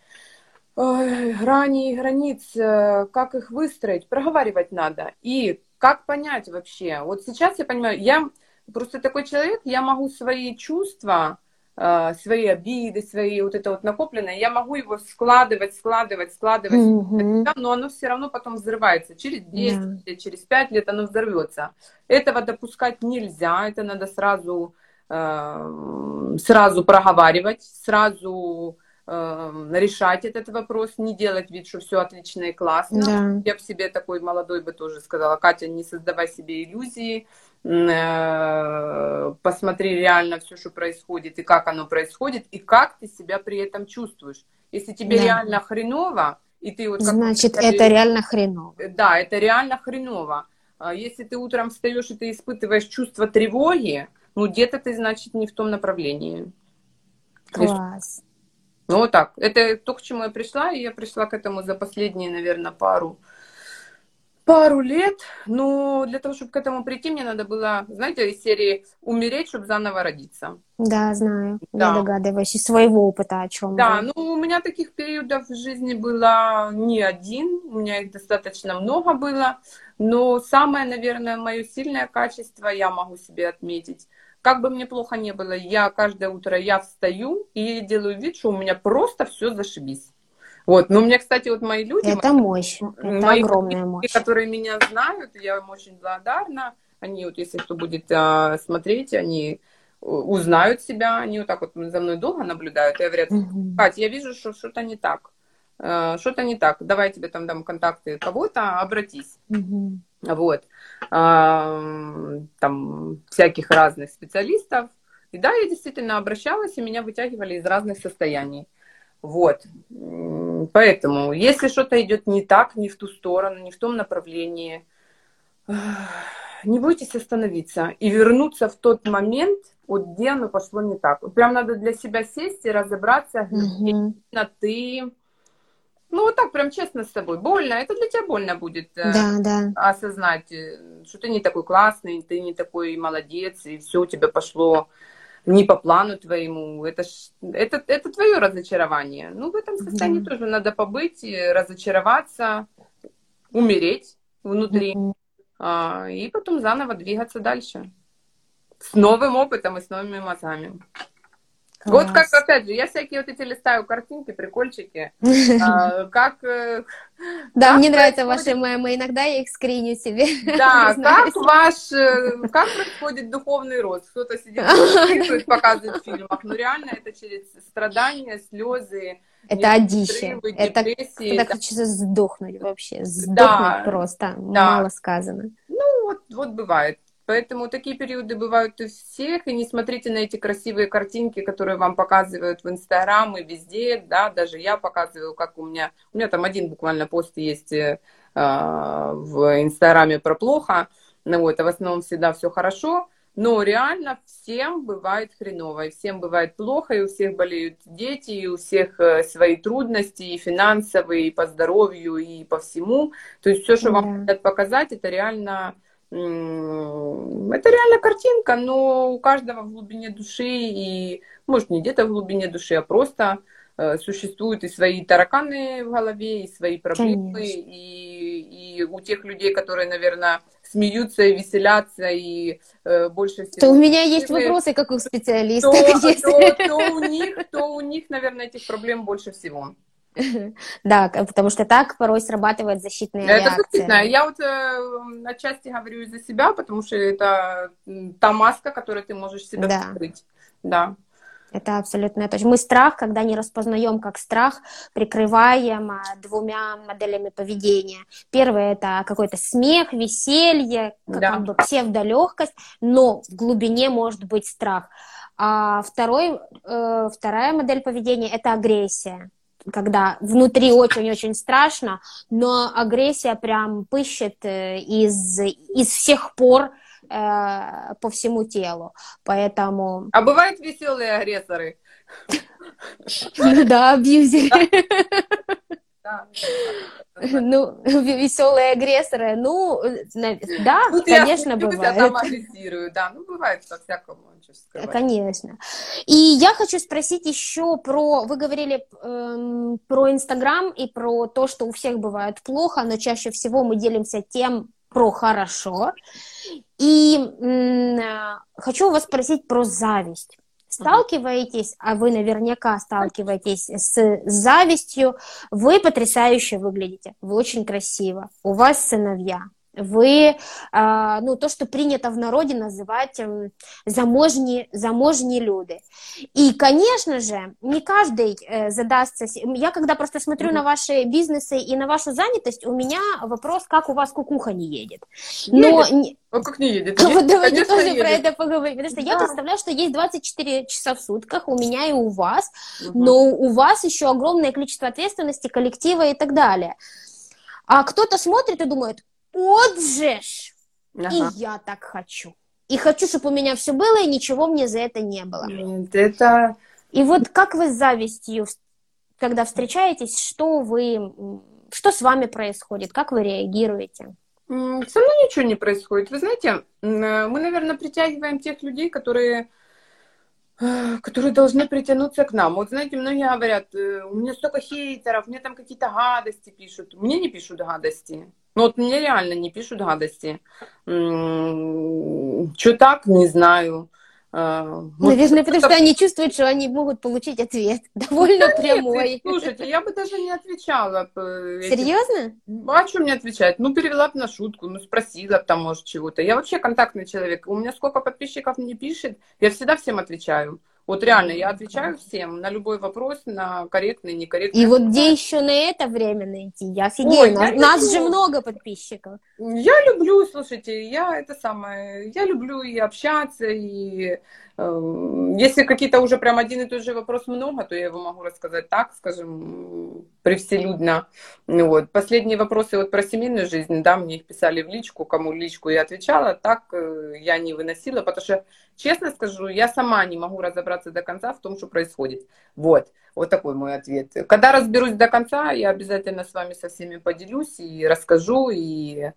грани и границ, э, как их выстроить, проговаривать надо. И как понять вообще? Вот сейчас я понимаю, я просто такой человек, я могу свои чувства, э, свои обиды, свои вот это вот накопленное, я могу его складывать, складывать, складывать, mm-hmm. но оно все равно потом взрывается. Через 10 yeah. лет, через 5 лет оно взорвется. Этого допускать нельзя, это надо сразу, э, сразу проговаривать, сразу Эм, решать этот вопрос, не делать вид, что все отлично и классно. Да. Я бы себе такой молодой бы тоже сказала, Катя, не создавай себе иллюзии, э, посмотри реально все, что происходит и как оно происходит, и как ты себя при этом чувствуешь. Если тебе да. реально хреново, и ты вот... Значит, как, это реально хреново. Да, это реально хреново. А если ты утром встаешь и ты испытываешь чувство тревоги, ну где-то ты, значит, не в том направлении. Класс. Ну, вот так. Это то, к чему я пришла, и я пришла к этому за последние, наверное, пару, пару лет. Но для того, чтобы к этому прийти, мне надо было, знаете, из серии «Умереть, чтобы заново родиться». Да, знаю. Да. Я догадываюсь из своего опыта о чем. Да, вы. ну, у меня таких периодов в жизни было не один, у меня их достаточно много было. Но самое, наверное, мое сильное качество я могу себе отметить – как бы мне плохо не было, я каждое утро я встаю и делаю вид, что у меня просто все зашибись. Вот, но у меня, кстати, вот мои люди... Это мои, мощь, это огромная люди, мощь. Которые меня знают, я им очень благодарна. Они вот, если кто будет а, смотреть, они узнают себя, они вот так вот за мной долго наблюдают и говорят, Катя, я вижу, что что-то не так. Э, что-то не так, давай я тебе там дам контакты кого-то, обратись. Угу. Вот. Там всяких разных специалистов. И да, я действительно обращалась, и меня вытягивали из разных состояний. Вот. Поэтому, если что-то идет не так, не в ту сторону, не в том направлении, не бойтесь остановиться и вернуться в тот момент, вот где оно пошло не так. Вот прям надо для себя сесть и разобраться, где mm ты ну, вот так прям честно с собой. Больно, это для тебя больно будет э, да, да. осознать, э, что ты не такой классный, ты не такой молодец, и все у тебя пошло не по плану твоему. Это, ж, это, это твое разочарование. Ну, в этом состоянии да. тоже надо побыть, разочароваться, умереть внутри, mm а, и потом заново двигаться дальше. С новым опытом и с новыми мозгами. Вот как, опять же, я всякие вот эти листаю картинки, прикольчики. А, как... Э, да, мне нравятся ваши мемы, иногда я их скриню себе. Да, как ваш... Э, как происходит духовный рост? Кто-то сидит, показывает в фильмах, но реально это через страдания, слезы, это одище. Это когда хочется сдохнуть вообще. Сдохнуть просто. Мало сказано. Ну, вот, вот бывает. Поэтому такие периоды бывают у всех, и не смотрите на эти красивые картинки, которые вам показывают в Инстаграм и везде, да, даже я показываю, как у меня, у меня там один буквально пост есть э, в Инстаграме про плохо, ну вот, а в основном всегда все хорошо, но реально всем бывает хреново, и всем бывает плохо, и у всех болеют дети, и у всех э, свои трудности, и финансовые, и по здоровью, и по всему. То есть все, что да. вам хотят показать, это реально это реально картинка, но у каждого в глубине души, и может не где-то в глубине души, а просто э, существуют и свои тараканы в голове, и свои проблемы, Конечно. и, и у тех людей, которые, наверное, смеются и веселятся, и э, больше всего... То у меня есть вопросы, как у специалиста. то, то- то у них, то у них, наверное, этих проблем больше всего. Да, потому что так порой срабатывает защитная Это реакция. действительно. Я вот э, отчасти говорю из-за себя, потому что это та маска, которой ты можешь себя Да. скрыть. Да. Это абсолютно точно. Мы страх, когда не распознаем как страх, прикрываем а, двумя моделями поведения. Первое это какой-то смех, веселье, Да. как бы псевдолегкость, но в глубине может быть страх. А второй, э, вторая модель поведения это агрессия. Когда внутри очень-очень страшно, но агрессия прям пыщет э, из, из всех пор э, по всему телу. Поэтому А бывают веселые агрессоры. Да, абьюзеры. Да. Ну, веселые агрессоры, ну, да, Тут я конечно, там бывает. агрессирую. Да, ну бывает по-всякому. Конечно. И я хочу спросить еще про, вы говорили эм, про Инстаграм и про то, что у всех бывает плохо, но чаще всего мы делимся тем про хорошо. И м, э, хочу вас спросить про зависть. Сталкиваетесь, а вы наверняка сталкиваетесь с завистью, вы потрясающе выглядите, вы очень красиво, у вас сыновья, вы, а, ну, то, что принято в народе называть ем, заможні, заможні люди. И, конечно же, не каждый э, задастся... Я когда просто смотрю на ваши бизнесы и на вашу занятость, у меня вопрос, как у вас кукуха не едет. Но Едет. Ну, как не едет? вот Едет, давайте конечно, тоже про едет. это поговорим. Потому что я Да. представляю, что есть 24 часа в сутках у меня и у вас, Мгм. но у вас еще огромное количество ответственности, коллектива и так далее. А кто-то смотрит и думает, вот же ж, Ага. и я так хочу. И хочу, чтобы у меня все было, и ничего мне за это не было. Нет, Это И вот как вы с завистью, когда встречаетесь, что вы, что с вами происходит, как вы реагируете? Со мной ничего не происходит. Вы знаете, э, мы, наверное, притягиваем тех людей, которые, э, которые должны притянуться к нам. Вот знаете, многие говорят, э, у меня столько хейтеров, мне там какие-то гадости пишут. Мне не пишут гадости. Ну вот мне реально не пишут гадости. Что так, не знаю. Э, может, Наверное, потому что они чувствуют, что они могут получить ответ довольно Нет, прямой. Слушайте, я бы даже не отвечала. Серьезно? Ну, А что мне отвечать? Ну, перевела бы на шутку, ну, спросила б там, может, чего-то. Я вообще контактный человек. У меня сколько подписчиков не пишет, я всегда всем отвечаю. Вот реально, я отвечаю всем на любой вопрос, на корректный, некорректный. И вот где еще на это время найти? Я Ой, офигею. я Нас, же много подписчиков. Я люблю, слушайте, я это самое, я люблю и общаться, и если какие-то уже прям один и тот же вопрос много, то я его могу рассказать так, скажем, превселюдно. Ну Вот. Последние вопросы вот про семейную жизнь, да, мне их писали в личку, кому личку я отвечала, так э, я не выносила, потому что, честно скажу, я сама не могу разобраться до конца в том, что происходит. Вот. Вот такой мой ответ. Когда разберусь до конца, я обязательно с вами со всеми поделюсь и расскажу, и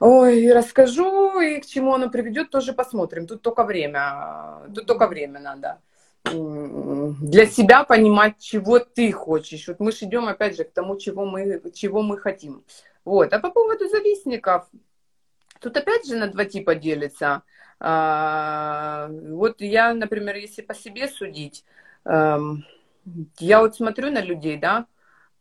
Ой, расскажу, и к чему оно приведет, тоже посмотрим. Тут только время, тут только время надо для себя понимать, чего ты хочешь. Вот мы же идем, опять же, к тому, чего мы, чего мы хотим. Вот. А по поводу завистников, тут опять же на два типа делится. А, Вот я, например, если по себе судить, эм, я вот смотрю на людей, да,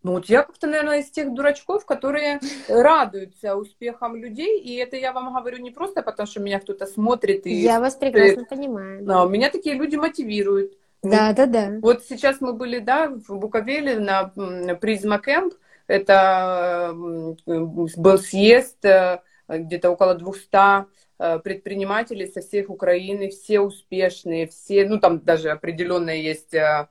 ну вот я как-то, наверное, из тех дурачков, которые радуются успехам людей, и это я вам говорю не просто потому, что меня кто-то смотрит, и Я вас прекрасно понимаю. а, меня такие люди мотивируют. Да, да, да. Вот сейчас мы были, да, в Буковеле на Призма Кэмп, это был съезд, э, где-то около 200 э, предпринимателей со всех Украины, все успешные, все, ну там даже определенно есть э,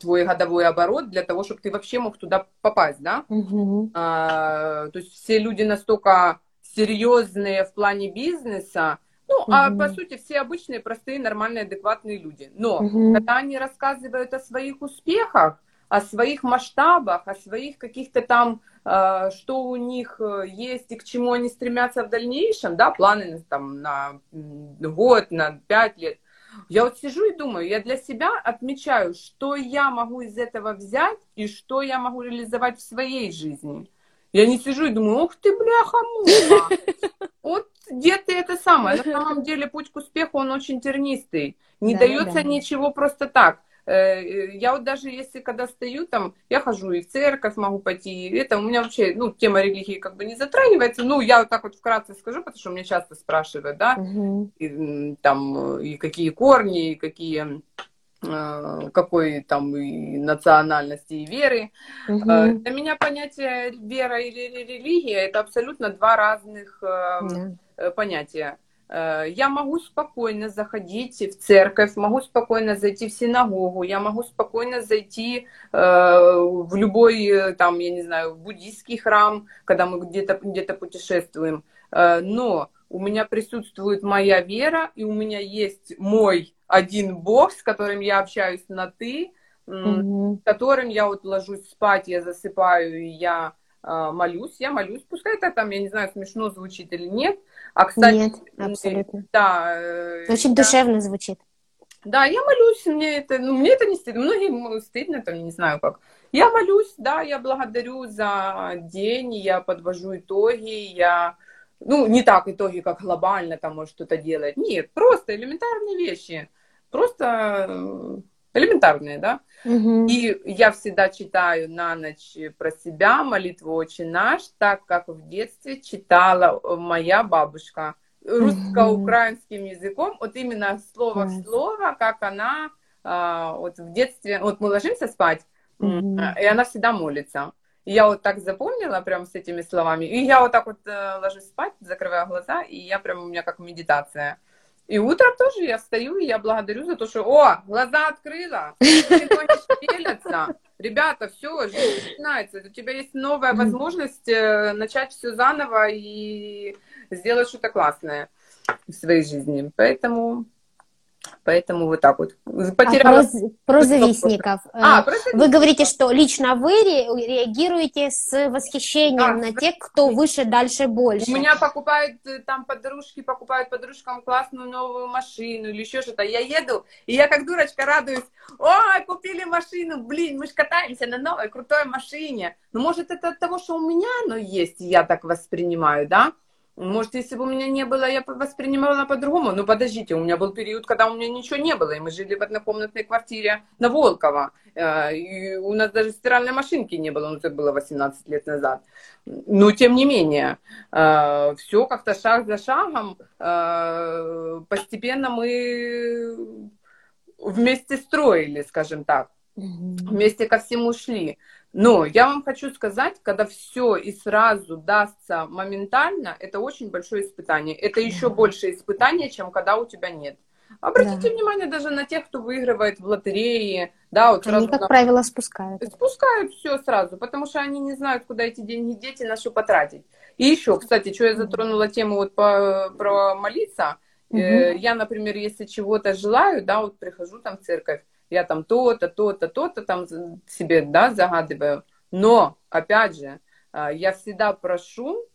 твой годовой оборот для того, чтобы ты вообще мог туда попасть, да? Мгм. А, то есть все люди настолько серьезные в плане бизнеса, ну, а Мгм. по сути все обычные, простые, нормальные, адекватные люди. Но Мгм. когда они рассказывают о своих успехах, о своих масштабах, о своих каких-то там, э, что у них э, есть и к чему они стремятся в дальнейшем, да, планы там, на год, на пять лет, Я вот сижу и думаю, я для себя отмечаю, что я могу из этого взять и что я могу реализовать в своей жизни. Я не сижу и думаю, ох ты, бляха, муха. Вот где ты это самое. На самом деле путь к успеху, он очень тернистый. Не Да, дается да. ничего просто так. Э, Я вот даже если когда стою там, я хожу и в церковь могу пойти, и это у меня вообще, ну, тема религии как бы не затрагивается, ну, я вот так вот вкратце скажу, потому что меня часто спрашивают, да, Мгм. и, там, э, и какие корни, и какие, э, какой там и национальности и веры. Э, Мгм. Для меня понятие вера или ре- религия это абсолютно два разных э, Да. э, понятия. Э, Я могу спокойно заходить в церковь, могу спокойно зайти в синагогу, я могу спокойно зайти э, в любой, э, там, я не знаю, буддийский храм, когда мы где-то где путешествуем. Но у меня присутствует моя вера, и у меня есть мой один Бог, с которым я общаюсь на «ты», м, Мгм. которым я вот ложусь спать, я засыпаю, и я молюсь, я молюсь, пускай это там, я не знаю, смешно звучит или нет, а, кстати, Нет, абсолютно. да, э, Очень я- душевно звучит. да, я молюсь, мне это, ну, мне это не стыдно, многим стыдно, там, не знаю как. Я молюсь, да, я благодарю за день, я подвожу итоги, я, ну, не так итоги, как глобально там может что-то делать, нет, просто элементарные вещи, просто элементарные, да. Мгм. И я всегда читаю на ночь про себя молитву «Отче наш», так как в детстве читала э, моя бабушка русско-украинским языком, вот именно слово в слово, как она а, вот в детстве, вот мы ложимся спать, Мгм. и она всегда молится. И я вот так запомнила прям с этими словами. И я вот так вот э, ложусь спать, закрываю глаза, и я прям у меня как медитация. И утром тоже я встаю, и я благодарю за то, что, о, глаза открыла, шевелятся. Ребята, все, жизнь начинается. У тебя есть новая возможность э, начать все заново и сделать что-то классное в своей жизни. Поэтому, поэтому вот так вот. А Потеряла... про, про завистников. А, Э, просто Вы говорите, что лично вы ре- реагируете с восхищением Да, на тех, кто выше, дальше, больше. У меня покупают э, там подружки, покупают подружкам классную новую машину или еще что-то. Я еду, и я как дурочка радуюсь. Ой, купили машину, блин, мы же катаемся на новой крутой машине. Ну, может, это от того, что у меня оно есть, я так воспринимаю, да? Может, если бы у меня не было, я бы воспринимала по-другому. Ну, подождите, у меня был период, когда у меня ничего не было, и мы жили в однокомнатной квартире на Волково. Э, И у нас даже стиральной машинки не было, ну, это было 18 лет назад. Но, тем не менее, все как-то шаг за шагом, э, постепенно мы вместе строили, скажем так вместе ко всему шли. Но я вам хочу сказать, когда все и сразу дастся моментально, это очень большое испытание. Это еще Да. больше испытание, чем когда у тебя нет. Обратите Да. внимание даже на тех, кто выигрывает в лотерее, да, вот Они, сразу как на- правило, спускают. спускают все сразу, потому что они не знают, куда эти деньги деть и на что потратить. И еще, кстати, что я затронула тему вот по, про молиться. Э, Я, например, если чего-то желаю, да, вот прихожу там в церковь, я там то-то, то-то, то-то там себе, да, загадываю. Но, опять же, а, я всегда прошу,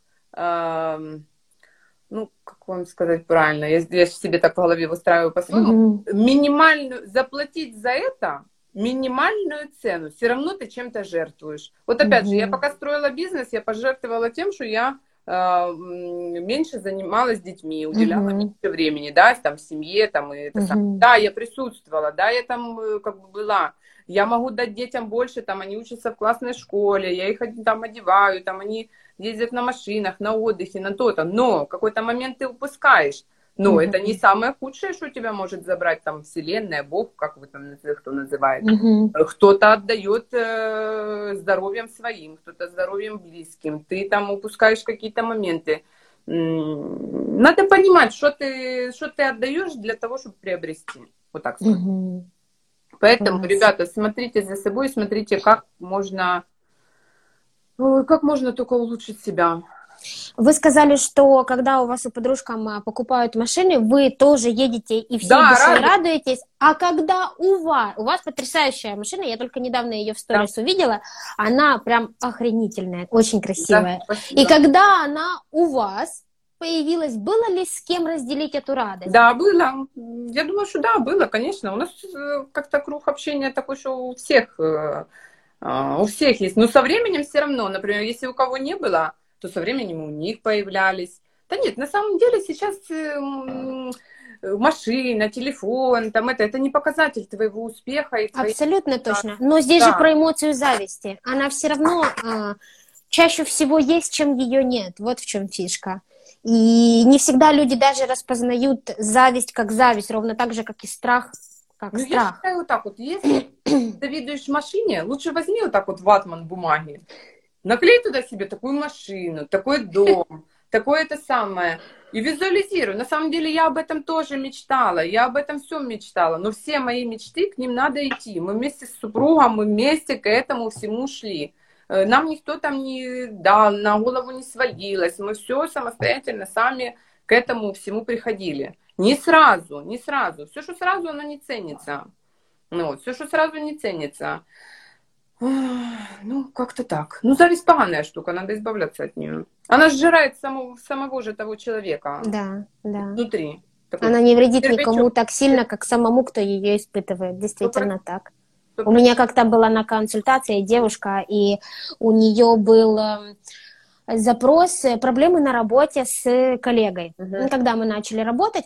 ну, как вам сказать правильно, я, я себе так в голове выстраиваю по-своему, Мгм. минимальную, заплатить за это минимальную цену, все равно ты чем-то жертвуешь. Вот опять же, я пока строила бизнес, я пожертвовала тем, что я меньше занималась детьми, уделяла Мгм. меньше времени, да, там, в семье, там, и это Мгм. самое. Да, я присутствовала, да, я там э, как бы была. Я могу дать детям больше, там, они учатся в классной школе, я их там одеваю, там, они ездят на машинах, на отдыхе, на то-то, но в какой-то момент ты упускаешь. Но Мгм. это не самое худшее, что тебя может забрать там Вселенная, Бог, как вы там кто называет. Мгм. Кто-то отдает э, здоровьем своим, кто-то здоровьем близким. Ты там упускаешь какие-то моменты. Надо понимать, что ты, что ты отдаешь для того, чтобы приобрести. Вот так сказать. Мгм. Поэтому, Класс. ребята, смотрите за собой, смотрите, как можно, как можно только улучшить себя. Вы сказали, что когда у вас у подружкам а, покупают машины, вы тоже едете и всей Да, рады. радуетесь. А когда у вас, у вас потрясающая машина, я только недавно ее в сторис увидела, она прям охренительная, очень красивая. Да, спасибо. И когда она у вас, появилась, было ли с кем разделить эту радость? Да, было. Я думаю, что да, было, конечно. У нас э, как-то круг общения такой, что у всех, э, а, у всех есть. Но со временем все равно, например, если у кого не было, то со временем у них появлялись. Да нет, на самом деле сейчас э, машина, телефон, там это, это не показатель твоего успеха. И твоей... Абсолютно точно. Но здесь да. же про эмоцию зависти. Она все равно а, чаще всего есть, чем ее нет. Вот в чем фишка. И не всегда люди даже распознают зависть как зависть, ровно так же, как и страх как ну, страх. Я считаю вот так вот, если завидуешь машине, лучше возьми вот так вот ватман бумаги, наклей туда себе такую машину, такой дом, такое это самое, и визуализируй. На самом деле я об этом тоже мечтала, я об этом все мечтала, но все мои мечты, к ним надо идти. Мы вместе с супругом, мы вместе к этому всему шли. Э, нам никто там не дал, на голову не свалилось. Мы все самостоятельно сами к этому всему приходили. Не сразу, не сразу. Все, что сразу, оно не ценится. Ну, вот, все, что сразу не ценится. Ну, как-то так. Ну, зависть поганая штука, надо избавляться от нее. Она сжирает самого, самого же того человека. Да, да. Внутри. Такой Она не вредит кирпичок. никому так сильно, как самому, кто ее испытывает. Действительно так. У меня как-то была на консультации девушка, и у нее был эм, запрос э, проблемы на работе с коллегой. Uh-huh. Ну, когда мы начали работать,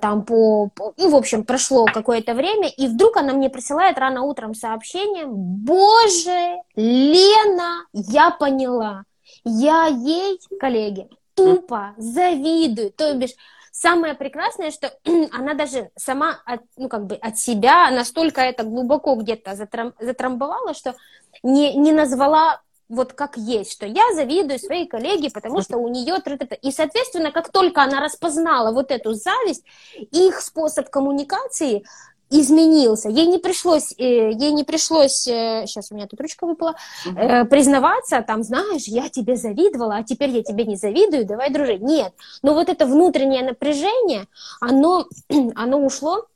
там по, по... И, в общем, прошло какое-то время, и вдруг она мне присылает рано утром сообщение, боже, Лена, я поняла, я ей, коллеге, тупо завидую, то бишь самое прекрасное, что она даже сама от, ну, как бы от себя настолько это глубоко где-то затрам, затрамбовала, что не, не назвала вот как есть, что я завидую своей коллеге, потому что у нее и, соответственно, как только она распознала вот эту зависть, их способ коммуникации изменился. Ей не пришлось, э, ей не пришлось, сейчас э, у меня тут ручка выпала, угу. признаваться, там, знаешь, я тебе завидовала, а теперь я тебе не завидую, давай дружить. Нет. Но вот это внутреннее напряжение, оно, оно ушло,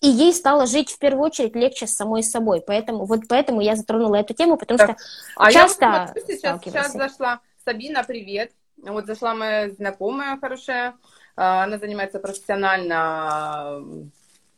и ей стало жить в первую очередь легче с самой собой. Поэтому, вот поэтому я затронула эту тему, потому так, что а часто я вот, сейчас, сейчас зашла Сабина, привет. Вот зашла моя знакомая хорошая, а, она занимается профессионально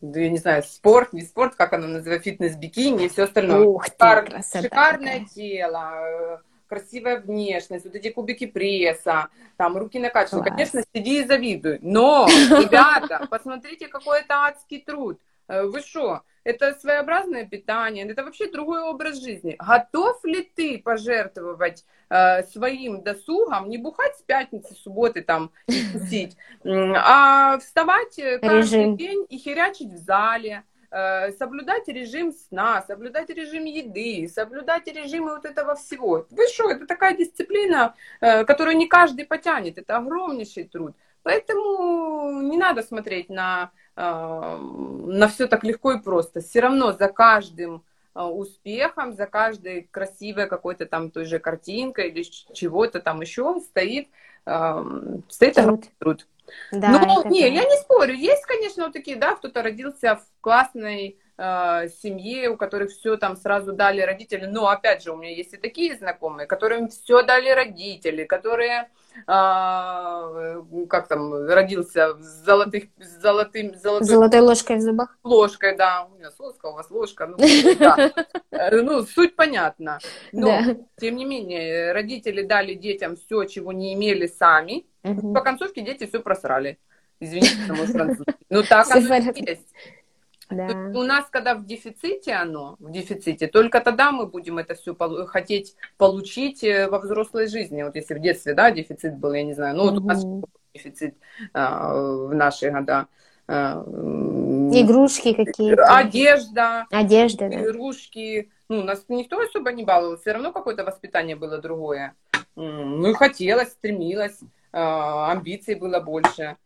я не знаю, спорт, не спорт, как она называет, фитнес-бикини и все остальное. Ух ты, Шикар, красота шикарное такая. тело, красивая внешность, вот эти кубики пресса, там руки накачивают. Конечно, сиди и завидуй. Но, ребята, посмотрите, какой это адский труд. Э, вы что? Это своеобразное питание, это вообще другой образ жизни. Готов ли ты пожертвовать э, своим досугом, не бухать с пятницы, субботы там и тусить, а вставать э, каждый Режим. день и херячить в зале, э, соблюдать режим сна, соблюдать режим еды, соблюдать режимы вот этого всего. Вы что, это такая дисциплина, которую не каждый потянет, это огромнейший труд. Поэтому не надо смотреть на на все так легко и просто. Все равно за каждым а, успехом, за каждой красивой какой-то там той же картинкой или чего-то там еще стоит, стоит труд. труд. Да, ну, не, я не спорю. Есть, конечно, вот такие, да, кто-то родился в классной э, семье, у которых все там сразу дали родители. Но, опять же, у меня есть и такие знакомые, которым все дали родители, которые а, как там, родился с, золотых, с золотым, золотой... золотой ложкой в зубах. Ложкой, да. У меня соска, у вас ложка. Ну, да. Э, ну суть понятна. Но, да. тем не менее, родители дали детям все, чего не имели сами. Угу. По концовке дети все просрали. Извините, мой французский. Ну, так оно и есть. Да. У нас, когда в дефиците оно, в дефиците, только тогда мы будем это все пол- хотеть получить э, во взрослой жизни. Вот если в детстве, да, дефицит был, я не знаю, ну, вот у нас дефицит а, в наши года. А, Игрушки какие-то. Одежда. Одежда, да. Игрушки. Ну, нас никто особо не баловал, все равно какое-то воспитание было другое. Ну, и хотелось, стремилось, а, амбиций было больше.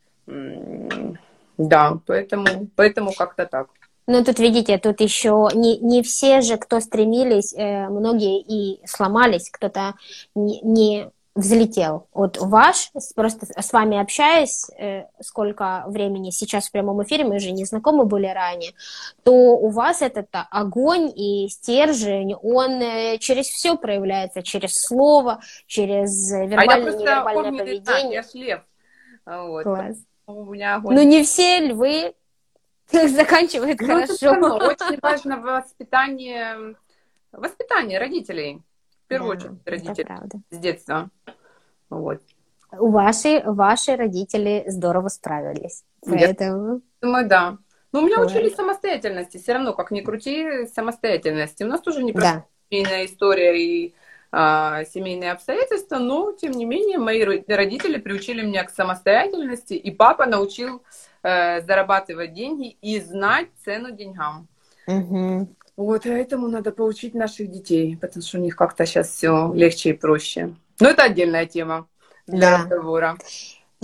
Да, поэтому, поэтому как-то так. Ну, тут, видите, тут еще не, не все же, кто стремились, э, многие и сломались, кто-то не, не, взлетел. Вот ваш, просто с вами общаясь, э, сколько времени сейчас в прямом эфире, мы уже не знакомы были ранее, то у вас этот огонь и стержень, он э, через все проявляется, через слово, через вербальное, а невербальное поведение. я шлеп. Вот. Класс. У меня огонь. Ну не все львы заканчивают ну, хорошо. Очень важно воспитание, воспитание родителей в первую да, очередь родители с детства. Вот. У ваши, ваши родители здорово справились. Поэтому... Думаю, да. Но у меня вот. учили самостоятельности. Все равно, как ни крути, самостоятельности. У нас тоже не да. семейная история и а, семейные обстоятельства, но, тем не менее, мои родители приучили меня к самостоятельности, и папа научил э, зарабатывать деньги и знать цену деньгам. Угу. Вот, этому надо поучить наших детей, потому что у них как-то сейчас все легче и проще. Но это отдельная тема для да. разговора.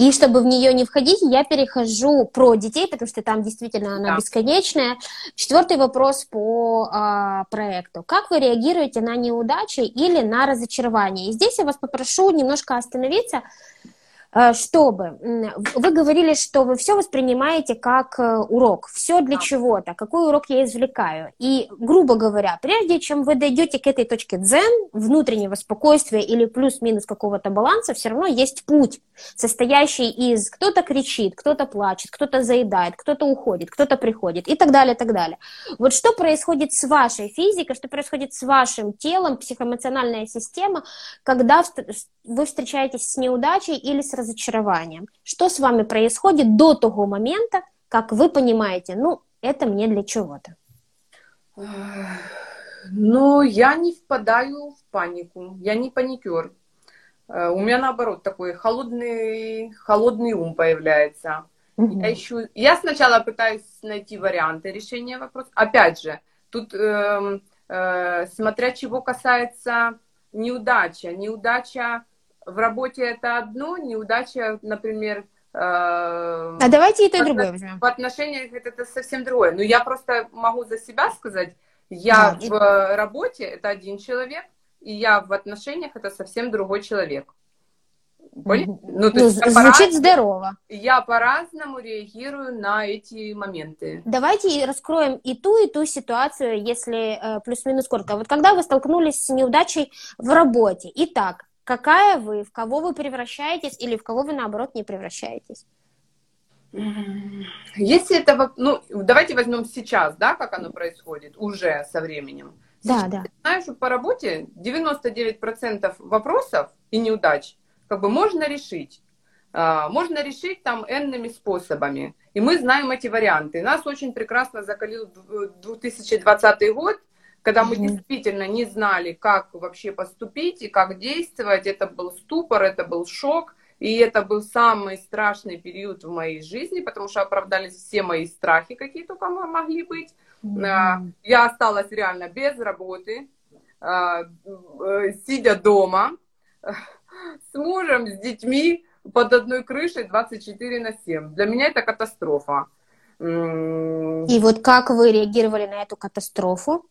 И чтобы в нее не входить, я перехожу про детей, потому что там действительно она да. бесконечная. Четвертый вопрос по а, проекту. Как вы реагируете на неудачи или на разочарование? И здесь я вас попрошу немножко остановиться чтобы вы говорили, что вы все воспринимаете как э, урок, все для чего-то, какой урок я извлекаю. И, грубо говоря, прежде чем вы дойдете к этой точке дзен, внутреннего спокойствия или плюс-минус какого-то баланса, все равно есть путь, состоящий из кто-то кричит, кто-то плачет, кто-то заедает, кто-то уходит, кто-то приходит и так далее, и так далее. Вот что происходит с вашей физикой, что происходит с вашим телом, психоэмоциональная система, когда вы встречаетесь с неудачей или с разочарованием. Что с вами происходит до того момента, как вы понимаете, ну, это мне для чего-то? Ну, я не впадаю в панику, я не паникер. Э, у меня наоборот такой холодный, холодный ум появляется. Угу. Я ищу. Я сначала пытаюсь найти варианты решения вопроса. Опять же, тут э, э, смотря чего касается неудача. Неудача в работе это одно, неудача, например, э, а давайте и то, и другое возьмем. В отношениях это, это совсем другое. Но я просто могу за себя сказать, я да, в и... работе это один человек, и я в отношениях это совсем другой человек. Угу. Ну, ну, звучит здорово. Я по-разному реагирую на эти моменты. Давайте раскроем и ту, и ту ситуацию, если э, плюс-минус коротко. Вот когда вы столкнулись с неудачей в работе, итак, какая вы, в кого вы превращаетесь или в кого вы, наоборот, не превращаетесь? Если это, ну, давайте возьмем сейчас, да, как оно происходит, уже со временем. Да, да. Знаешь, по работе 99% вопросов и неудач как бы можно решить. А, можно решить там энными способами. И мы знаем эти варианты. Нас очень прекрасно закалил 2020 год, когда мы действительно не знали, как вообще поступить и как действовать. Это был ступор, это был шок. И это был самый страшный период в моей жизни, потому что оправдались все мои страхи, какие только могли быть. Mm-hmm. Я осталась реально без работы, а, э, сидя дома, с мужем, с детьми, под одной крышей 24 на 7. Для меня это катастрофа. И вот как вы реагировали на эту катастрофу?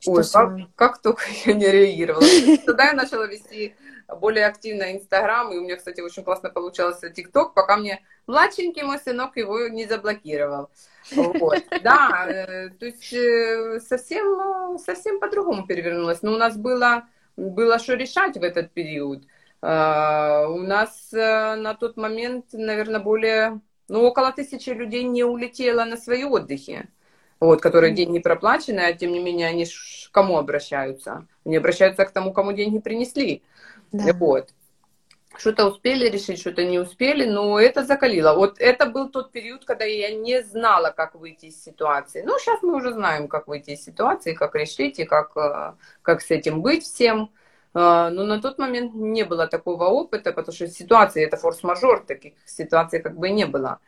Что Ой, как, как только я не реагировала. Тогда я начала вести более активно Инстаграм, и у меня, кстати, очень классно получался ТикТок, пока мне младшенький мой сынок его не заблокировал. Вот. Да, э, то есть э, совсем, совсем по-другому перевернулось. Но у нас было, было что решать в этот период. А, у нас э, на тот момент, наверное, более, ну, около тысячи людей не улетело на свои отдыхи вот, которые деньги проплачены, а тем не менее они к кому обращаются? Они обращаются к тому, кому деньги принесли. Да. Вот. Что-то успели решить, что-то не успели, но это закалило. Вот это был тот период, когда я не знала, как выйти из ситуации. Ну, сейчас мы уже знаем, как выйти из ситуации, как решить и как, э, как с этим быть всем. Э, но на тот момент не было такого опыта, потому что ситуации, это форс-мажор, таких ситуаций как бы не было.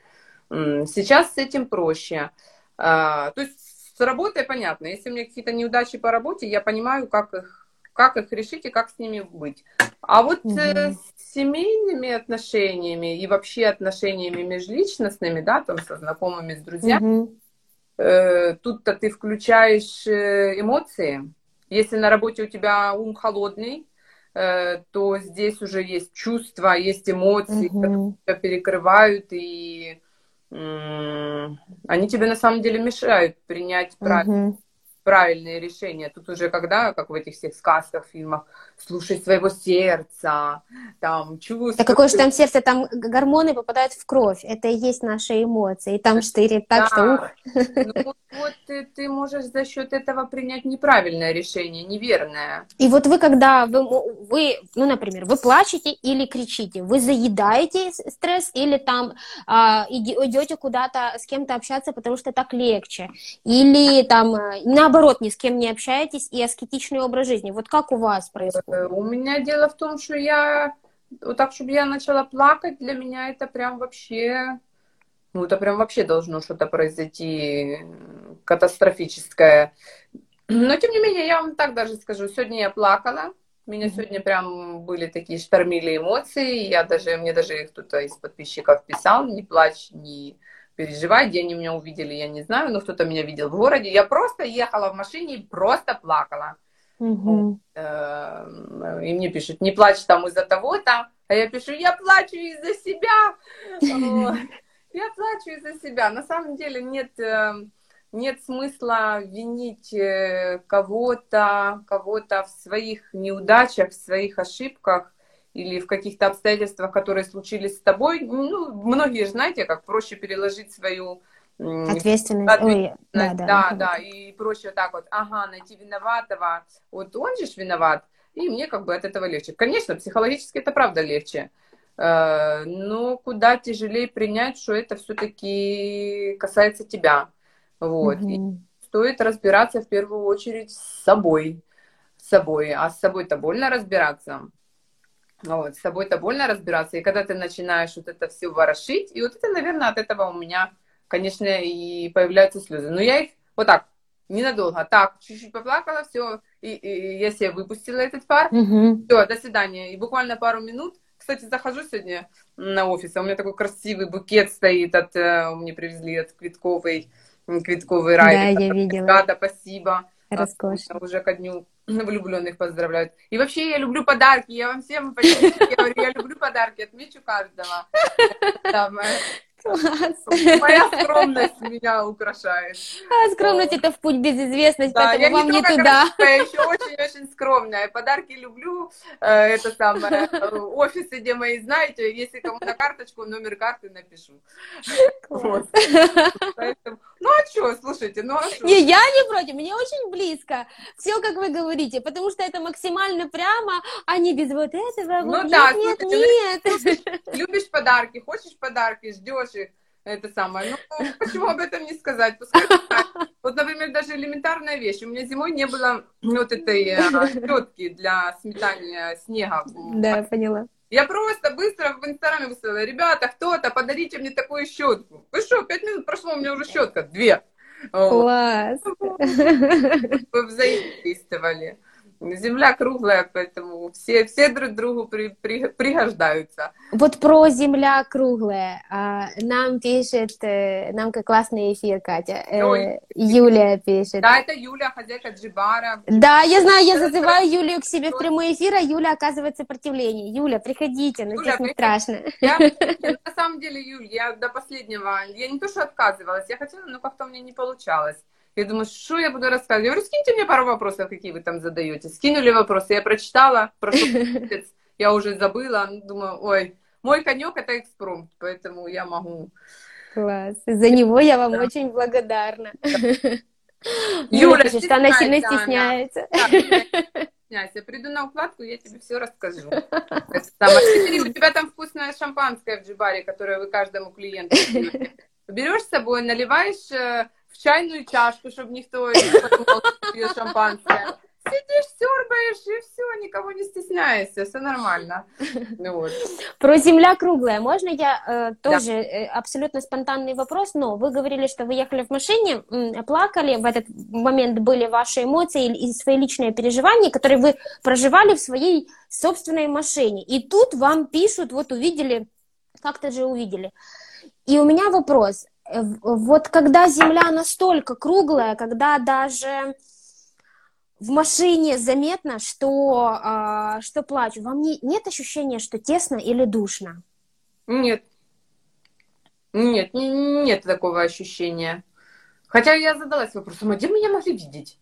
Сейчас с этим проще. А, то есть с работой понятно. Если у меня какие-то неудачи по работе, я понимаю, как их, как их решить и как с ними быть. А вот угу. с семейными отношениями и вообще отношениями межличностными, да, там со знакомыми, с друзьями, угу. э, тут-то ты включаешь э, эмоции. Если на работе у тебя ум холодный, э, то здесь уже есть чувства, есть эмоции, Мгм. которые тебя перекрывают, и они тебе на самом деле мешают принять прав- Мгм. Правильные решения. Тут уже когда, как в этих всех сказках, фильмах, слушай своего сердца, там, чувствуй. Да какое же там сердце, там гормоны попадают в кровь, это и есть наши эмоции, и там штырит так, Да. что ух. Ну, вот, ты, ты можешь за счет этого принять неправильное решение, неверное. И вот вы, когда вы, вы, ну, например, вы плачете или кричите, вы заедаете стресс или там а, идете куда-то с кем-то общаться, потому что так легче, или там а, наоборот ни с кем не общаетесь и аскетичный образ жизни. Вот как у вас Э, происходит? У меня дело в том, что я вот так, чтобы я начала плакать, для меня это прям вообще, ну это прям вообще должно что-то произойти катастрофическое. Но тем не менее, я вам так даже скажу, сегодня я плакала, у меня Мгм. сегодня прям были такие штормили эмоции, я даже, мне даже кто-то из подписчиков писал, не плачь, не переживай, где они меня увидели, я не знаю, но кто-то меня видел в городе, я просто ехала в машине и просто плакала. Э, И мне пишут, не плачь там из-за того-то, а я пишу, я плачу из-за себя. Я плачу из-за себя. На самом деле нет, э, нет смысла винить э, кого-то, кого-то в своих неудачах, в своих ошибках или в каких-то обстоятельствах, которые случились с тобой. Ну, многие же знаете, как проще переложить свою м, Ответственность. Ой, да, да, да, да, и проще вот так вот, ага, найти виноватого, вот он же виноват, и мне как бы от этого легче. Конечно, психологически это правда легче, Э, но куда тяжелее принять, что это все-таки касается тебя, вот. И Мгм. стоит разбираться в первую очередь с собой, с собой, а с собой-то больно разбираться. Вот, с собой-то больно разбираться, и когда ты начинаешь вот это все ворошить, и вот это, наверное, от этого у меня, конечно, и появляются слезы. Но я их вот так, ненадолго, так, чуть-чуть поплакала, все, и, и я себе выпустила этот пар, Мгм. все, до свидания. И буквально пару минут, кстати, захожу сегодня на офис, а у меня такой красивый букет стоит, от, э, мне привезли от Квитковой, м, Квитковый рай. Да, я Это видела. Рада, спасибо. Роскошно. А, Уже ко дню влюбленных поздравляют. И вообще я люблю подарки. Я вам всем я говорю, я люблю подарки, отмечу каждого. Моя, Класс. моя скромность меня украшает. А скромность это в путь без известность, Да, я поэтому вам не не туда. я еще очень-очень скромная. Подарки люблю. Э, Это самое. э, Офисы, где мои, знаете, если кому на карточку, номер карты напишу. Вот. Поэтому- Ну а что, слушайте, ну а что? Не, я не против, мне очень близко. Все, как вы говорите, потому что это максимально прямо, а не без вот этого. Ну вот да, нет, слушайте, ну, нет, нет. Любишь подарки, хочешь подарки, ждешь их. Это самое. Ну, почему об этом не сказать? Пускай. Вот, например, даже элементарная вещь. У меня зимой не было вот этой э, щетки для сметания снега. Да, поняла. Я просто быстро в инстаграме выставила, ребята, кто-то, подарите мне такую щетку. Вы что, пять минут прошло, у меня уже щетка, две. Класс. Вы взаимодействовали. Земля круглая, поэтому все, все друг другу при, при- пригождаются. Вот про земля круглая. А, Нам пишет, э, нам как классный эфир, Катя. Э, Ой. Юлия пишет. Да, это Юля, хозяйка Джибара. Да, я знаю, я зазываю Юлию к себе в прямой эфир, а Юля оказывает сопротивление. Юля, приходите, но Юля, здесь не страшно. Я, на самом деле, Юль, я до последнего, я не то, что отказывалась, я хотела, но как-то у меня не получалось. Я думаю, что я буду рассказывать? Я говорю, скиньте мне пару вопросов, какие вы там задаете. Скинули вопросы, я прочитала, месяц, я уже забыла, думаю, ой, мой конек это экспромт, поэтому я могу. Класс. За него я вам Да. очень благодарна. Юля, Юля пишет, что она сильно стесняется стесняется. стесняйся, приду на укладку, я тебе все расскажу. Смотри, у тебя там вкусное шампанское в джибаре, которое вы каждому клиенту. Берешь с собой, наливаешь э, чайную чашку, чтобы никто не подумал, что шампанское. Сидишь, сербаешь, и все, никого не стесняешься, все нормально. Ну вот. Про земля круглая. Можно я э, тоже э, абсолютно спонтанный вопрос, но вы говорили, что вы ехали в машине, м, плакали, в этот момент были ваши эмоции и свои личные переживания, которые вы проживали в своей собственной машине. И тут вам пишут, вот увидели, как-то же увидели. И у меня вопрос. Э, Вот когда земля настолько круглая, когда даже в машине заметно, что, а, что плачу. Вам не, нет ощущения, что тесно или душно? Нет. Нет, не- нет такого ощущения. Хотя я задалась вопросом, а где меня могли видеть?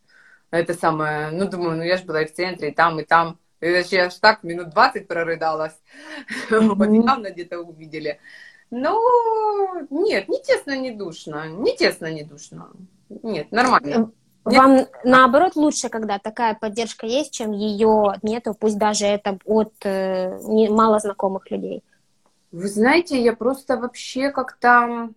Это самое, ну, думаю, ну, я же была и в центре, и там, и там. И даже я аж так минут 20 прорыдалась. Вот, явно где-то увидели. Ну, нет, не тесно, не душно. Не тесно, не душно. Нет, нормально. Вам наоборот лучше, когда такая поддержка есть, чем ее нету, пусть даже это от э, мало знакомых людей. Вы знаете, я просто вообще как-то...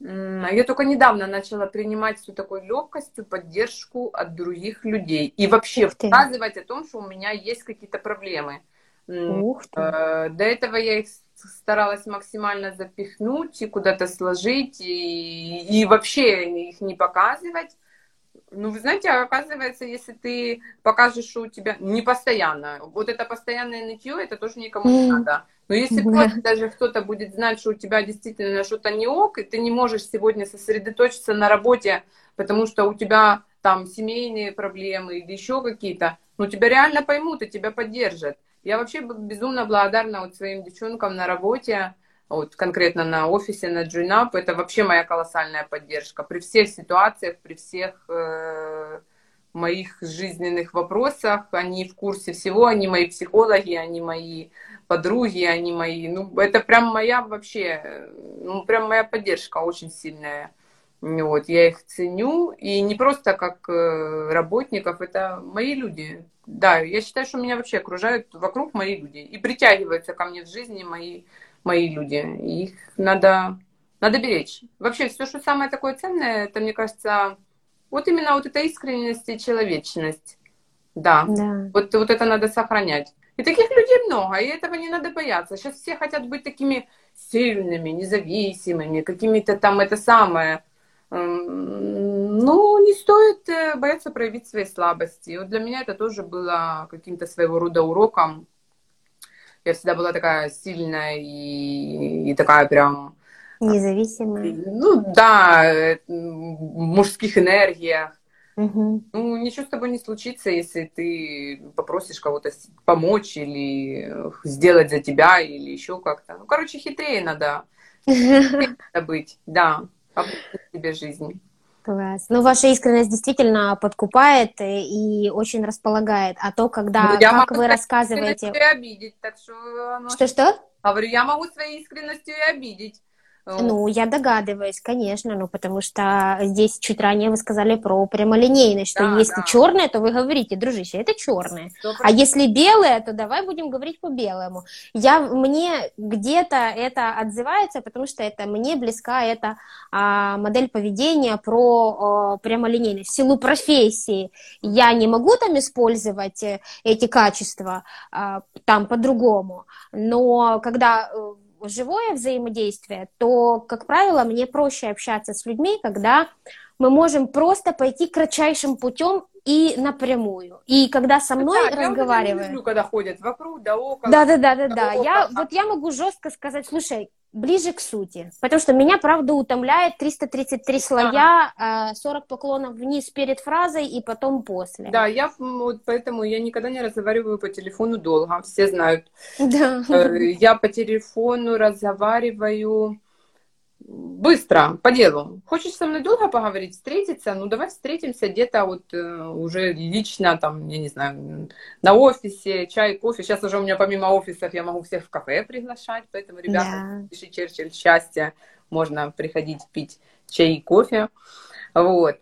м, Я только недавно начала принимать всю такой легкостью поддержку от других людей. И вообще высказывать о том, что у меня есть какие-то проблемы. Ух ты. э, До этого я их старалась максимально запихнуть и куда-то сложить, и, и вообще их не показывать. Ну, вы знаете, оказывается, если ты покажешь, что у тебя не постоянно, вот это постоянное нытье, это тоже никому не надо. Но если Да. просто даже кто-то будет знать, что у тебя действительно что-то не ок, и ты не можешь сегодня сосредоточиться на работе, потому что у тебя там семейные проблемы или еще какие-то, ну, тебя реально поймут и тебя поддержат. Я вообще безумно благодарна вот своим девчонкам на работе, вот конкретно на офисе, на JoinUp. Это вообще моя колоссальная поддержка. При всех ситуациях, при всех э, моих жизненных вопросах, они в курсе всего, они мои психологи, они мои подруги, они мои, ну, это прям моя вообще, ну, прям моя поддержка очень сильная. Вот, я их ценю, и не просто как э, работников, это мои люди. Да, я считаю, что меня вообще окружают вокруг мои люди, и притягиваются ко мне в жизни мои, мои люди. И их надо, надо беречь. Вообще, все, что самое такое ценное, это, мне кажется, вот именно вот эта искренность и человечность. Да. Да. Вот, вот это надо сохранять. И таких людей много, и этого не надо бояться. Сейчас все хотят быть такими сильными, независимыми, какими-то там это самое. М, Ну, не стоит э, бояться проявить свои слабости. Вот для меня это тоже было каким-то своего рода уроком. Я всегда была такая сильная и, и такая прям, Независимые. ну да, э, в мужских энергиях. Мгм. Ну, ничего с тобой не случится, если ты попросишь кого-то помочь или э, сделать за тебя, или еще как-то. Ну, короче, хитрее надо, надо быть, да, облегчить себе жизнь. Класс. Ну, ваша искренность действительно подкупает и очень располагает. А то, когда, Ну, как вы рассказываете... обидеть, так что, Что-что? говорю, я могу своей искренностью и обидеть. Ну, я догадываюсь, конечно, ну, потому что здесь чуть ранее вы сказали про прямолинейность, что Да, если да. черное, то вы говорите, дружище, это черное. Сто А если белое, то давай будем говорить по белому. Я, мне где-то это отзывается, потому что это мне близка эта а, модель поведения про а, прямолинейность. В силу профессии я не могу там использовать э, эти качества а, там по-другому, но когда э, живое взаимодействие, то, как правило, мне проще общаться с людьми, когда мы можем просто пойти кратчайшим путем и напрямую. И когда со мной Да, я разговаривают, люблю, когда ходят вокруг, да около. да, да, да, да, да. Я вот я могу жестко сказать, слушай, ближе к сути, потому что меня правда утомляет 333 слоя, а, 40 поклонов вниз перед фразой и потом после. Да, я вот поэтому я никогда не разговариваю по телефону долго, все знают. Да. Э, Я по телефону разговариваю быстро, по делу. Хочешь со мной долго поговорить, встретиться? Ну, давай встретимся где-то вот э, уже лично, там, я не знаю, на офисе, чай, кофе. Сейчас уже у меня помимо офисов я могу всех в кафе приглашать, поэтому, ребята, пиши Черчилль счастья, можно приходить пить чай и кофе. Вот.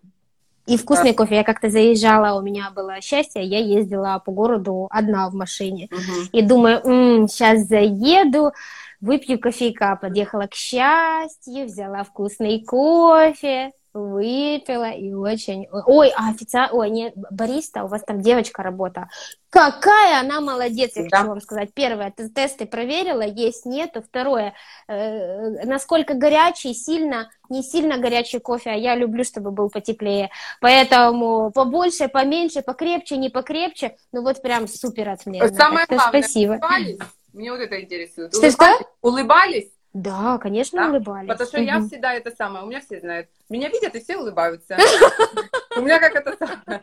И вкусный кофе. Я как-то заезжала, у меня было счастье, я ездила по городу одна в машине. Мгм. И думаю, сейчас заеду, выпью кофейка. Подъехала к счастью, взяла вкусный кофе, выпила и очень... Ой, а официант... Ой, нет, бариста, у вас там девочка работала. Какая она молодец, я Да. хочу вам сказать. Первое, ты тесты проверила, есть, нету. Второе, э, насколько горячий, сильно, не сильно горячий кофе, а я люблю, чтобы был потеплее. Поэтому побольше, поменьше, покрепче, не покрепче. Ну вот прям супер отменно. Самое Так главное, спасибо. улыбались? Мне вот это интересует. Что, что? Улыбались? Улыбались? Да, конечно, Да? улыбались. Потому что я Мгм. всегда это самое, у меня все знают. Меня видят и все улыбаются. У меня как это самое.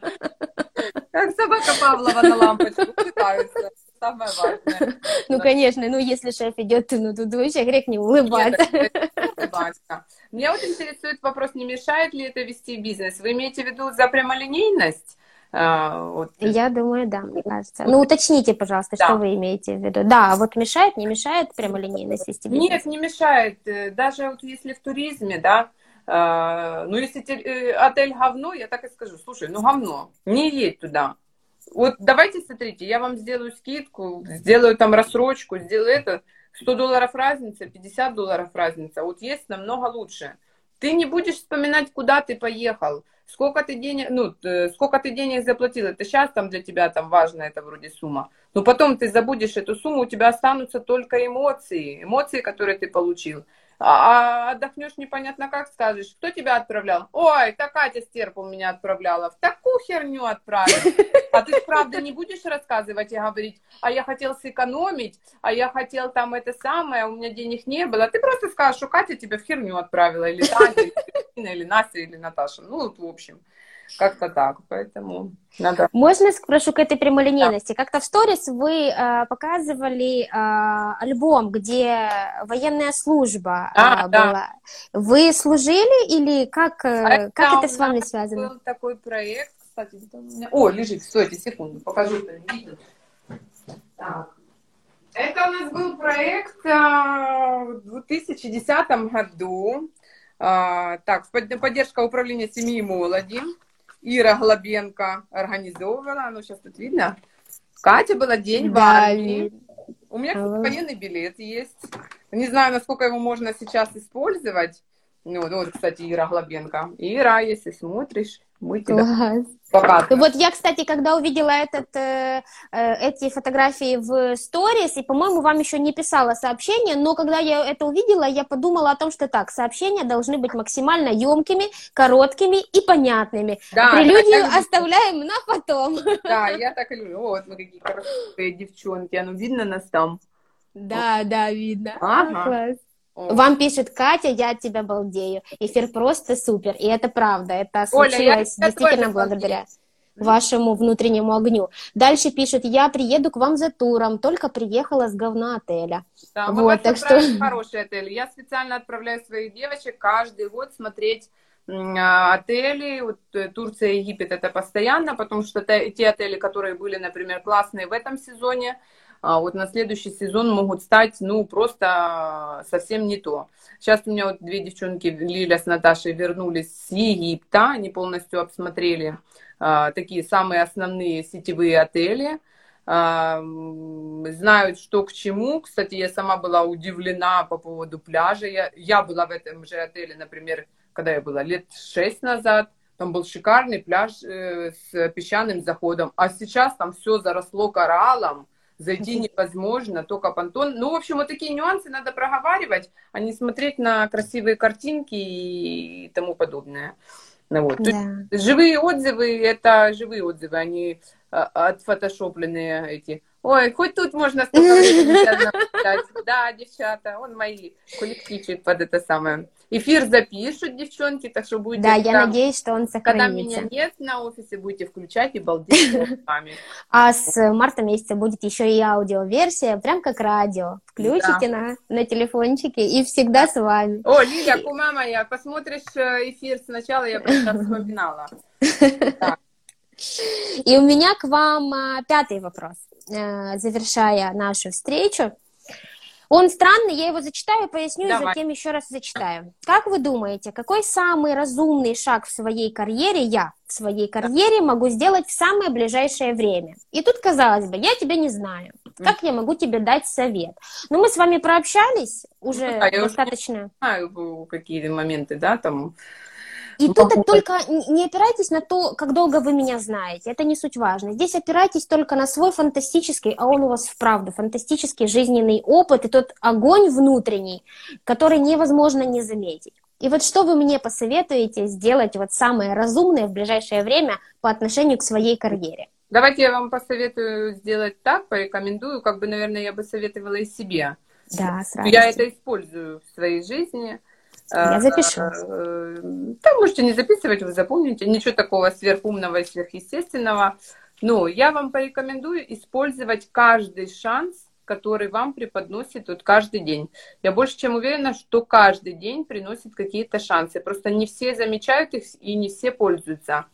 Как собака Павлова на лампочку пытаются. Самое важное. Ну, конечно, ну, если шеф идет, ну, тут вообще грех не улыбаться. Меня вот интересует вопрос, не мешает ли это вести бизнес? Вы имеете в виду за прямолинейность? А, вот. Я думаю, да, мне кажется. Ну, уточните, пожалуйста, Да. что вы имеете в виду. Да, вот мешает, не мешает прямолинейность бизнес? Нет, не мешает. Э, Даже вот если в туризме, да, э, ну если э, отель говно, я так и скажу, слушай, ну говно, не едь туда. Вот давайте, смотрите, я вам сделаю скидку, сделаю там рассрочку, сделаю это, 100 долларов разница, 50 долларов разница, вот есть намного лучше. Ты не будешь вспоминать, куда ты поехал, сколько ты денег, ну, сколько ты денег заплатил, это сейчас там для тебя там важно, это вроде сумма. Но потом ты забудешь эту сумму, у тебя останутся только эмоции, эмоции, которые ты получил. А, а отдохнешь непонятно как, скажешь, кто тебя отправлял? Ой, та Катя Стерпа меня отправляла. В такую херню отправила. А ты правда не будешь рассказывать и говорить, а я хотел сэкономить, а я хотел там это самое, а у меня денег не было. Ты просто скажешь, что Катя тебя в херню отправила, или Таня, или Настя, или Наташа. Ну, вот, в общем, как-то так. Поэтому надо... Можно спрошу к этой прямолинейности? Как-то в сторис вы э, показывали э, альбом, где военная служба э, А, да. была. Вы служили или как, э, А как да, это у с вами нас связано? Был такой проект, кстати, у меня... О, лежит, стойте, секунду, покажу, видно. Так. Это у нас был проект а, в 2010 году. А, так, под- поддержка управления семьи и молоди. Ира Глобенко организовывала, ну сейчас тут видно. Катя была день видно. У меня, кстати, военный билет есть. Не знаю, насколько его можно сейчас использовать. Ну, вот, кстати, Ира Глобенко. Ира, если смотришь, мы тебя Класс. показываем. Вот я, кстати, когда увидела этот, э, э, эти фотографии в сторис, и, по-моему, вам еще не писала сообщение, но когда я это увидела, я подумала о том, что так, сообщения должны быть максимально емкими, короткими и понятными. Да, Прелюдию люблю. оставляем на потом. Да, я так и люблю. Вот, мы какие красивые девчонки. Ну, видно нас там? Да, да, видно. Ага. Класс. Вам пишет Катя, я от тебя балдею. Эфир просто супер. И это правда. Это Оля, случилось тебя действительно благодаря вашему внутреннему огню. Дальше пишет, я приеду к вам за туром, только приехала с говна отеля. Да, Вот, так что- хороший отель. Я специально отправляю своих девочек каждый год смотреть а, отели. Вот э, Турция Египет это постоянно, потому что те, те отели, которые были, например, классные в этом сезоне, вот на следующий сезон могут стать, ну, просто совсем не то. Сейчас у меня вот две девчонки, Лиля с Наташей, вернулись с Египта, они полностью обсмотрели а, такие самые основные сетевые отели, а, знают, что к чему. Кстати, я сама была удивлена по поводу пляжа. Я, я была в этом же отеле, например, когда я была лет шесть назад. Там был шикарный пляж э, с песчаным заходом. А сейчас там все заросло кораллом. Зайти невозможно, только понтон. Ну, в общем, вот такие нюансы надо проговаривать, а не смотреть на красивые картинки и тому подобное. Ну, вот. Да. Живые отзывы это живые отзывы, они а, отфотошопленные эти. Ой, хоть тут можно. Да, девчата, он мои коллективчик под это самое. Эфир запишут, девчонки, так что будете... Да, я надеюсь, что он Когда меня сохранится. нет на офисе, будете включать и балдеть вами. А с марта месяца будет еще и аудиоверсия, прям как радио. Включите на, на телефончике и всегда с вами. О, Лиля, кума моя, посмотришь э, эфир сначала, я просто вспоминала. И у меня к вам а, пятый вопрос, э, завершая нашу встречу. Он странный, я его зачитаю, поясню, и Давай. затем еще раз зачитаю. Как вы думаете, какой самый разумный шаг в своей карьере я в своей карьере могу сделать в самое ближайшее время? И тут, казалось бы, я тебя не знаю. Как я могу тебе дать совет? Но мы с вами прообщались уже Ну да, я уже достаточно. Знаю, какие моменты, да, там. И Ну, тут могу только не опирайтесь на то, как долго вы меня знаете. Это не суть важно. Здесь опирайтесь только на свой фантастический, а он у вас вправду фантастический жизненный опыт и тот огонь внутренний, который невозможно не заметить. И вот что вы мне посоветуете сделать вот самое разумное в ближайшее время по отношению к своей карьере? Давайте я вам посоветую сделать так, порекомендую, как бы, наверное, я бы советовала и себе. Да, с Я радостью. это использую в своей жизни. Я Э, запишу. э, Да, можете не записывать, вы запомните. Ничего такого сверхумного и сверхъестественного. Но я вам порекомендую использовать каждый шанс, который вам преподносит вот каждый день. Я больше чем уверена, что каждый день приносит какие-то шансы. Просто не все замечают их и не все пользуются.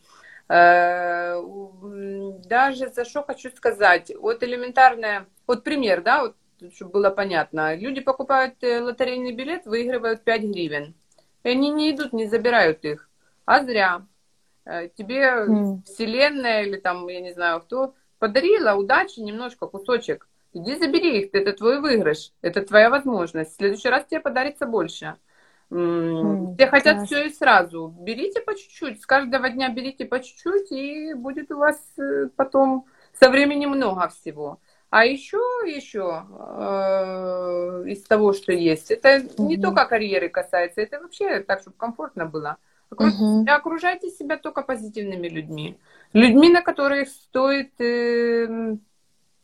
Э, даже за что хочу сказать. Вот элементарное, вот пример, да, вот, чтобы было понятно. Люди покупают э, лотерейный билет, выигрывают 5 гривен. И они не идут, не забирают их. А зря. Э, тебе mm. вселенная или там, я не знаю кто, подарила удачи немножко, кусочек. Иди забери их, это твой выигрыш, это твоя возможность. В следующий раз тебе подарится больше. Mm, Все хотят класс. все и сразу. Берите по чуть-чуть, с каждого дня берите по чуть-чуть, и будет у вас э, потом со временем много всего. А еще, еще э, из того, что есть, это mm-hmm. не только карьеры касается, это вообще так, чтобы комфортно было. Mm-hmm. Окружайте себя только позитивными людьми. Людьми, на которых стоит... Э,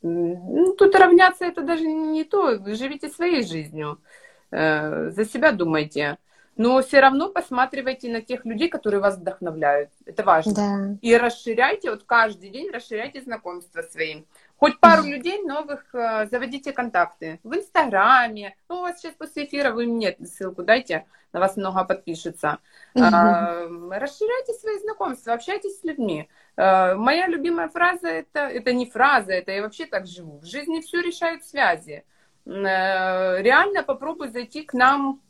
ну, тут равняться это даже не то. Живите своей жизнью. Э, за себя думайте. Но все равно посматривайте на тех людей, которые вас вдохновляют. Это важно. Да. И расширяйте, вот каждый день расширяйте знакомства своим. Хоть пару людей новых э, заводите контакты в Инстаграме. Ну, у вас сейчас после эфира вы мне ссылку дайте, на вас много подпишется. Угу. расширяйте свои знакомства, общайтесь с людьми. Э, моя любимая фраза это, это не фраза, это я вообще так живу. В жизни все решают связи. Э, реально попробуй зайти к нам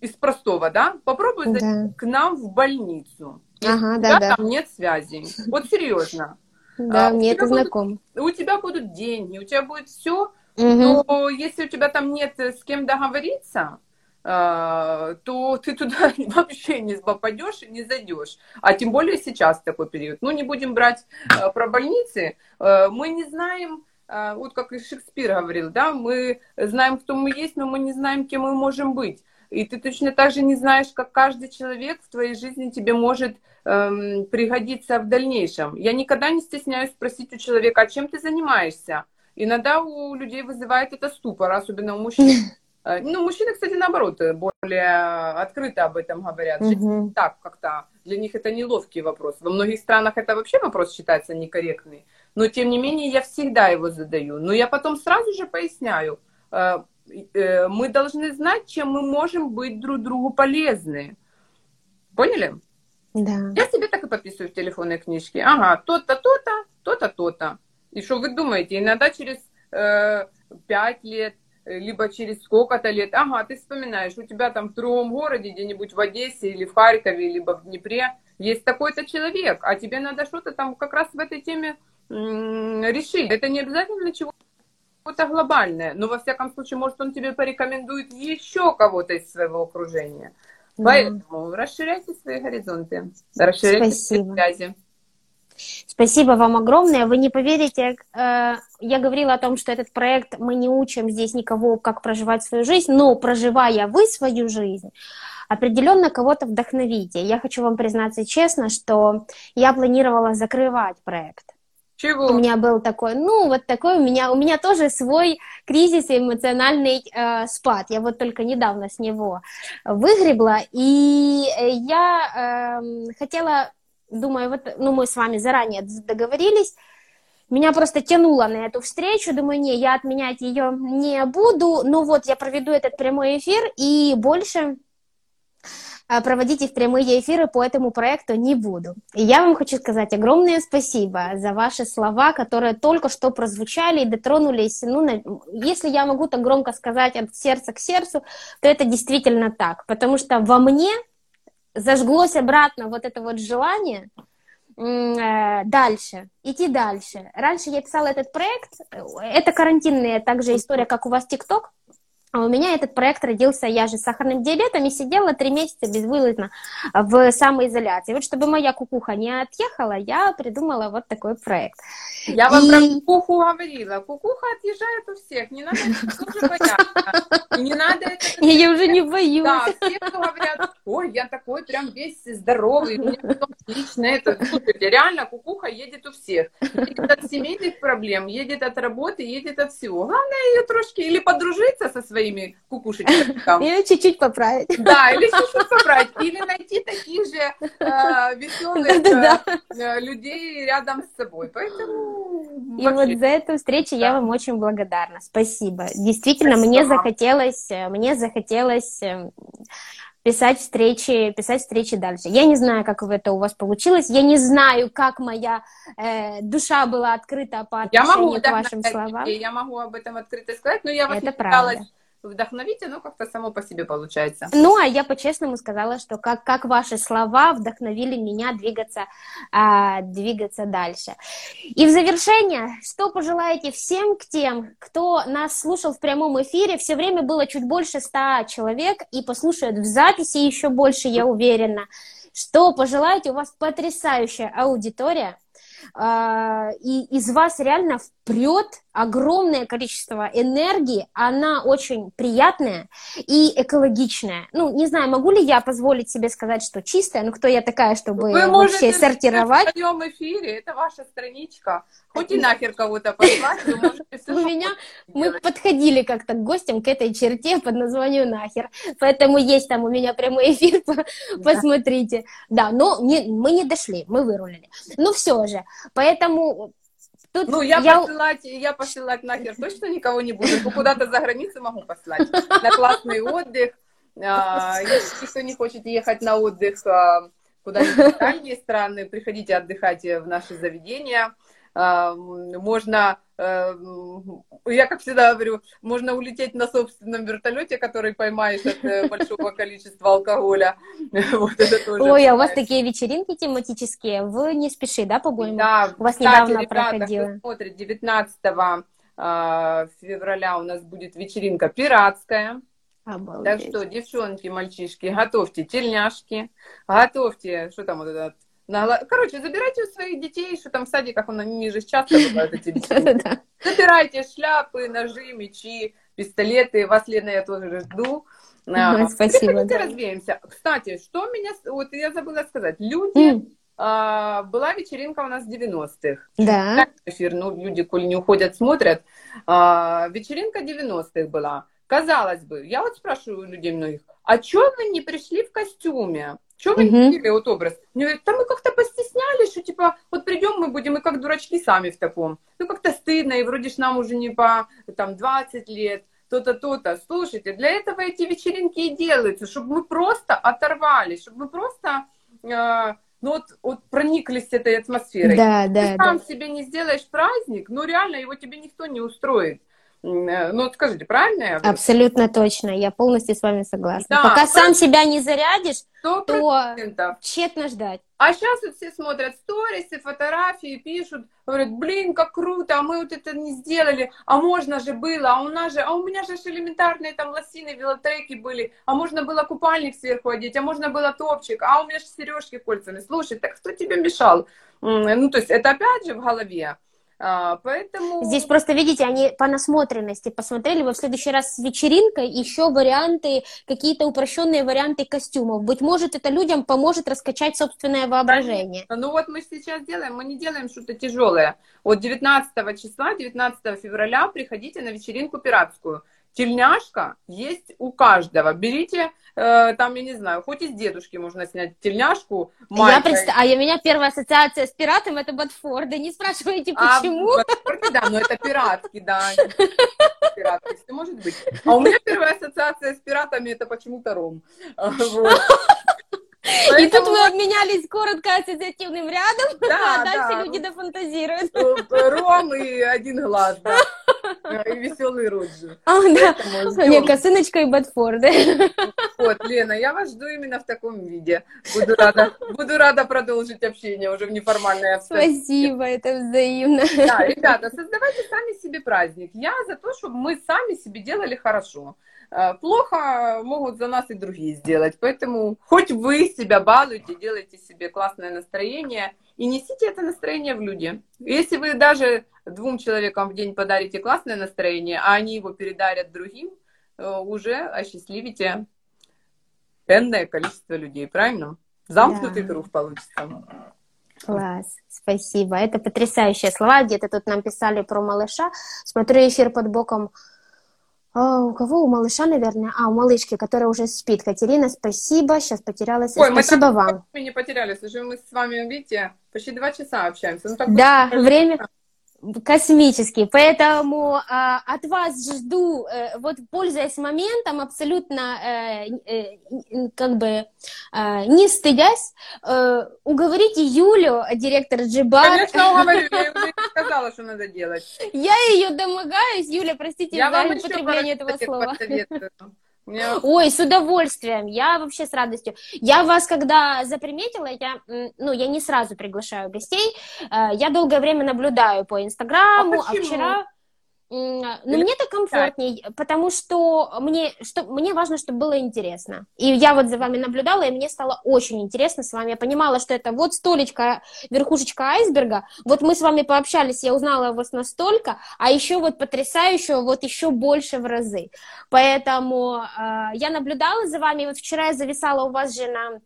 из простого, да? Попробуй да. зайти к нам в больницу. Ага, да, да. там нет связи. Вот серьезно. Да, а, мне это знакомо. У тебя будут деньги, у тебя будет все, угу. но если у тебя там нет с кем договориться, а, то ты туда вообще не попадешь и не зайдешь. А тем более сейчас такой период. Ну, не будем брать а, про больницы. А, мы не знаем, вот как и Шекспир говорил, да, мы знаем, кто мы есть, но мы не знаем, кем мы можем быть. И ты точно так же не знаешь, как каждый человек в твоей жизни тебе может эм, пригодиться в дальнейшем. Я никогда не стесняюсь спросить у человека, а чем ты занимаешься? Иногда у людей вызывает это ступор, особенно у мужчин. Э, ну, мужчины, кстати, наоборот, э, более открыто об этом говорят. Угу. Так как-то для них это неловкий вопрос. Во многих странах это вообще вопрос считается некорректный. Но, тем не менее, я всегда его задаю. Но я потом сразу же поясняю. Э, мы должны знать, чем мы можем быть друг другу полезны. Поняли? Да. Я себе так и подписываю в телефонной книжке. Ага, то-то, то-то, то-то, то-то. И что вы думаете? Иногда через э, 5 лет, либо через сколько-то лет, ага, ты вспоминаешь, у тебя там в другом городе, где-нибудь в Одессе или в Харькове, либо в Днепре, есть такой-то человек, а тебе надо что-то там как раз в этой теме решить. Это не обязательно чего-то глобальное, но во всяком случае, может, он тебе порекомендует еще кого-то из своего окружения. Поэтому расширяйте свои горизонты, расширяйте Спасибо. свои связи. Спасибо вам огромное. Вы не поверите, э, я говорила о том, что этот проект мы не учим здесь никого, как проживать свою жизнь, но проживая вы свою жизнь, определенно кого-то вдохновите. Я хочу вам признаться честно, что я планировала закрывать проект. Чего? У меня был такой, ну, вот такой у меня, у меня тоже свой кризис эмоциональный э, спад. Я вот только недавно с него выгребла, и я э, хотела думаю, вот, ну, мы с вами заранее договорились, меня просто тянуло на эту встречу, думаю, не, я отменять ее не буду, но вот я проведу этот прямой эфир и больше проводить их прямые эфиры по этому проекту не буду. И я вам хочу сказать огромное спасибо за ваши слова, которые только что прозвучали и дотронулись. Ну, на... если я могу так громко сказать от сердца к сердцу, то это действительно так, потому что во мне зажглось обратно вот это вот желание э, дальше, идти дальше. Раньше я писала этот проект, это карантинная также история, как у вас ТикТок, а у меня этот проект родился, я же с сахарным диабетом и сидела три месяца безвылазно в самоизоляции. Вот чтобы моя кукуха не отъехала, я придумала вот такой проект. Я вам и... про кукуху говорила. Кукуха отъезжает у всех, не надо тоже бояться. Не надо это... Я уже не боюсь. Да, все, говорят, ой, я такой прям весь здоровый, всё отлично. Это, слушайте, реально кукуха едет у всех. Едет от семейных проблем, едет от работы, едет от всего. Главное ее трошки или подружиться со своими кукушечками. там. Или чуть-чуть поправить. Да, или чуть-чуть собрать, или найти таких же э, веселых э, э, людей рядом с собой. Поэтому И вообще, вот за эту встречу я Да. вам очень благодарна. Спасибо. Действительно, Спасибо мне вам. захотелось, э, мне захотелось э, писать встречи, писать встречи дальше. Я не знаю, как это у вас получилось. Я не знаю, как моя э, душа была открыта по я отношению могу к вашим вдохновлять словам. я могу об этом открыто сказать, но я вас Это не правда. пыталась вдохновить, оно как-то само по себе получается. Ну, а я по-честному сказала, что как, как ваши слова вдохновили меня двигаться, а, двигаться дальше. И в завершение, что пожелаете всем к тем, кто нас слушал в прямом эфире? Все время было чуть больше ста человек, и послушают в записи еще больше, я уверена. Что пожелаете? У вас потрясающая аудитория. а, И из вас реально впрет огромное количество энергии, она очень приятная и экологичная. Ну, не знаю, могу ли я позволить себе сказать, что чистая, ну, кто я такая, чтобы Вы вообще можете сортировать? в своем эфире, это ваша страничка. Хоть и нахер кого-то послать, вы можете все У меня мы подходили как-то к гостям к этой черте под названием «Нахер», поэтому есть там у меня прямой эфир, по- посмотрите. Да, но мы не дошли, мы вырулили. Ну, все же, поэтому тут Ну, я, посылать, я посылать нахер точно никого не буду. Куда-то за границу могу послать. На классный отдых. А, Если никто не хочет ехать на отдых а, куда-нибудь в дальние страны, приходите отдыхать в наши заведения. А, Можно, я как всегда говорю, можно улететь на собственном вертолете, который поймаешь от э, большого количества алкоголя. Вот это тоже. Ой, а у вас такие вечеринки тематические, вы не спеши, да, по-моему? Да, У вас кстати, недавно проходило. смотрит, 19 а, февраля у нас будет вечеринка пиратская. Так Обалдеть. что, девчонки, мальчишки, готовьте тельняшки, готовьте, что там вот это, нагла- короче, забирайте у своих детей, что там в садиках, он- они же часто бывают эти. Забирайте шляпы, ножи, мечи, пистолеты. Вас, Лена, я тоже жду. А, спасибо, Приходите, да. развеемся. Кстати, что меня... Вот я забыла сказать. Люди... А, Была вечеринка у нас в 90-х. Да. Эфир, ну, люди, коли не уходят, смотрят. А, вечеринка 90-х была. Казалось бы, я вот спрашиваю людей многих, а чё вы не пришли в костюме? Чё вы Мгм. не вот образ? Мне говорят, да мы как-то постеснялись, что типа вот придем мы будем и как дурачки сами в таком. Ну как-то стыдно, и вроде ж нам уже не по там 20 лет, то-то, то-то. Слушайте, для этого эти вечеринки и делаются, чтобы мы просто оторвались, чтобы мы просто э, ну вот, вот прониклись этой атмосферой. Да, Ты да, сам да. себе не сделаешь праздник, ну реально его тебе никто не устроит. Э, Ну вот скажите, правильно я говорю? Абсолютно точно, я полностью с вами согласна. Да, Пока сам себя не зарядишь, Сто то процентов. тщетно ждать. А сейчас вот все смотрят сторисы, фотографии, пишут, говорят, блин, как круто, а мы вот это не сделали, а можно же было, а у нас же, а у меня же элементарные там лосины, велотреки были, а можно было купальник сверху одеть, а можно было топчик, а у меня же сережки кольцами. Слушай, так кто тебе мешал? Ну, то есть это опять же в голове. А, поэтому... Здесь просто, видите, они по насмотренности посмотрели, вы в следующий раз с вечеринкой еще варианты, какие-то упрощенные варианты костюмов. Быть может, это людям поможет раскачать собственное воображение. Ну вот мы сейчас делаем, мы не делаем что-то тяжелое. Вот 19 числа, 19 февраля приходите на вечеринку пиратскую. Тельняшка есть у каждого. Берите, э, там, я не знаю, хоть из дедушки можно снять тельняшку. Я представ... А у меня первая ассоциация с пиратом это Ботфорды. Не спрашивайте, А, почему. вот, да, но это пиратки, да. Пиратки, может быть. А у меня первая ассоциация с пиратами это почему-то ром. А, вот. И тут Поэтому вы обменялись коротко ассоциативным рядом, Да, а дальше да. люди дофантазируют. э, ром и один глаз, да. И веселый Роджер. А, да. Поэтому Не, косыночка и Ботфорды. Вот, Лена, я вас жду именно в таком виде. Буду рада, буду рада продолжить общение уже в неформальной обстановке. Спасибо, это взаимно. Да, ребята, создавайте сами себе праздник. Я за то, чтобы мы сами себе делали хорошо. Э, Плохо могут за нас и другие сделать. Поэтому хоть вы себя балуете, делайте себе классное настроение и несите это настроение в люди. Если вы даже двум человекам в день подарите классное настроение, а они его передарят другим, э, уже осчастливите энное количество людей, правильно? Замкнутый Да. круг получится. Класс, спасибо. Это потрясающие слова. Где-то тут нам писали про малыша. Смотрю эфир под боком. А, у кого? У малыша, наверное. А, у малышки, которая уже спит. Катерина, спасибо. Сейчас потерялась. Ой, мы спасибо так вам. Мы не потеряли. Слушай, мы с вами, видите, почти два часа общаемся. Ну, так Да, время космический. Поэтому а, от вас жду, э, вот пользуясь моментом, абсолютно э, э, как бы э, не стыдясь, э, уговорите Юлю, директор Джибар. Конечно, уговорю. Я уже сказала, что надо делать. Я ее домогаюсь. Юля, простите Я за употребление этого слова. посоветую. Меня Ой, с удовольствием. Я вообще с радостью. Я вас, когда заприметила, я, ну, я не сразу приглашаю гостей. Э, Я долгое время наблюдаю по Инстаграму, А а, вчера... м, Ну, Или мне так комфортней, потому что мне, что мне важно, чтобы было интересно. И я вот за вами наблюдала, и мне стало очень интересно с вами. Я понимала, что это вот столечко, верхушечка айсберга. Вот мы с вами пообщались, я узнала вас настолько, а еще вот потрясающе, вот еще больше в разы. Поэтому э, я наблюдала за вами. Вот вчера я зависала у вас же на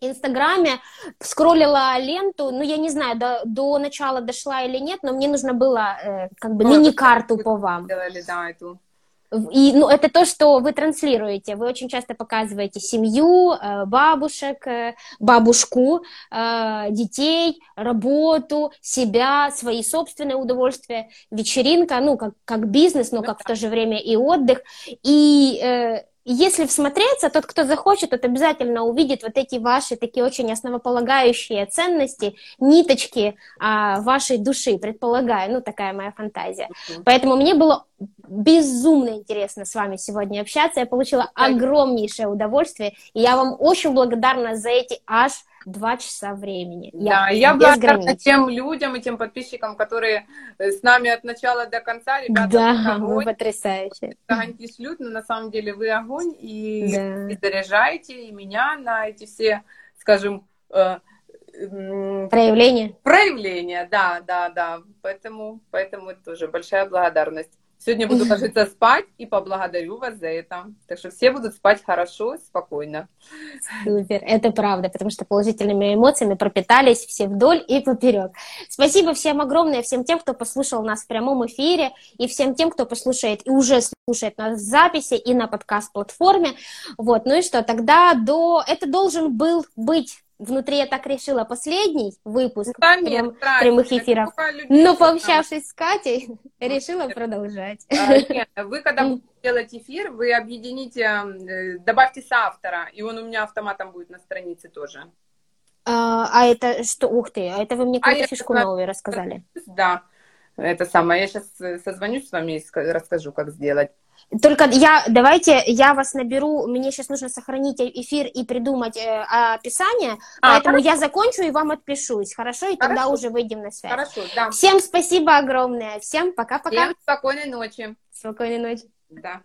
Инстаграме, скроллила ленту, ну, я не знаю, до, до начала дошла или нет, но мне нужно было э, как бы Ну, мини-карту по вам. делали, да, эту. И, ну, это то, что вы транслируете. Вы очень часто показываете семью, э, бабушек, э, бабушку, э, детей, работу, себя, свои собственные удовольствия. Вечеринка, ну, как, как бизнес, но как в то же время и отдых. И если всмотреться, тот, кто захочет, тот обязательно увидит вот эти ваши такие очень основополагающие ценности, ниточки а, вашей души, предполагаю. Ну, такая моя фантазия. Поэтому мне было безумно интересно с вами сегодня общаться. Я получила огромнейшее удовольствие. И я вам очень благодарна за эти аж два часа времени. Да, и я благодарна тем людям и тем подписчикам, которые с нами от начала до конца. Ребята, Да, вы потрясающие. огоньки шлют, но на самом деле вы огонь, и, Да. и заряжаете и меня на эти все, скажем, э, м, Проявление. проявления. Да, да, да. Поэтому, поэтому это тоже большая благодарность. Сегодня буду ложиться спать и поблагодарю вас за это. Так что все будут спать хорошо, спокойно. Супер, это правда, потому что положительными эмоциями пропитались все вдоль и поперек. Спасибо всем огромное, всем тем, кто послушал нас в прямом эфире, и всем тем, кто послушает и уже слушает нас в записи и на подкаст-платформе. Вот, ну и что, тогда до... Это должен был быть внутри я так решила последний выпуск Да прям- нет, здрасте, прямых эфиров. но пообщавшись с Катей, решила продолжать. А, нет, Вы когда будете делать эфир, вы объедините, э, добавьте соавтора, и он у меня автоматом будет на странице тоже. А, а это что? Ух ты, а это вы мне А какую-то я фишку такая- новую рассказали. Да, это самое. Я сейчас созвонюсь с вами и ска- расскажу, как сделать. Только я, давайте, я вас наберу, мне сейчас нужно сохранить эфир и придумать э, описание, А, поэтому хорошо. я закончу и вам отпишусь, хорошо? И тогда Хорошо. уже выйдем на связь. Хорошо, да. Всем спасибо огромное, всем пока-пока, Всем спокойной ночи. спокойной ночи. Да.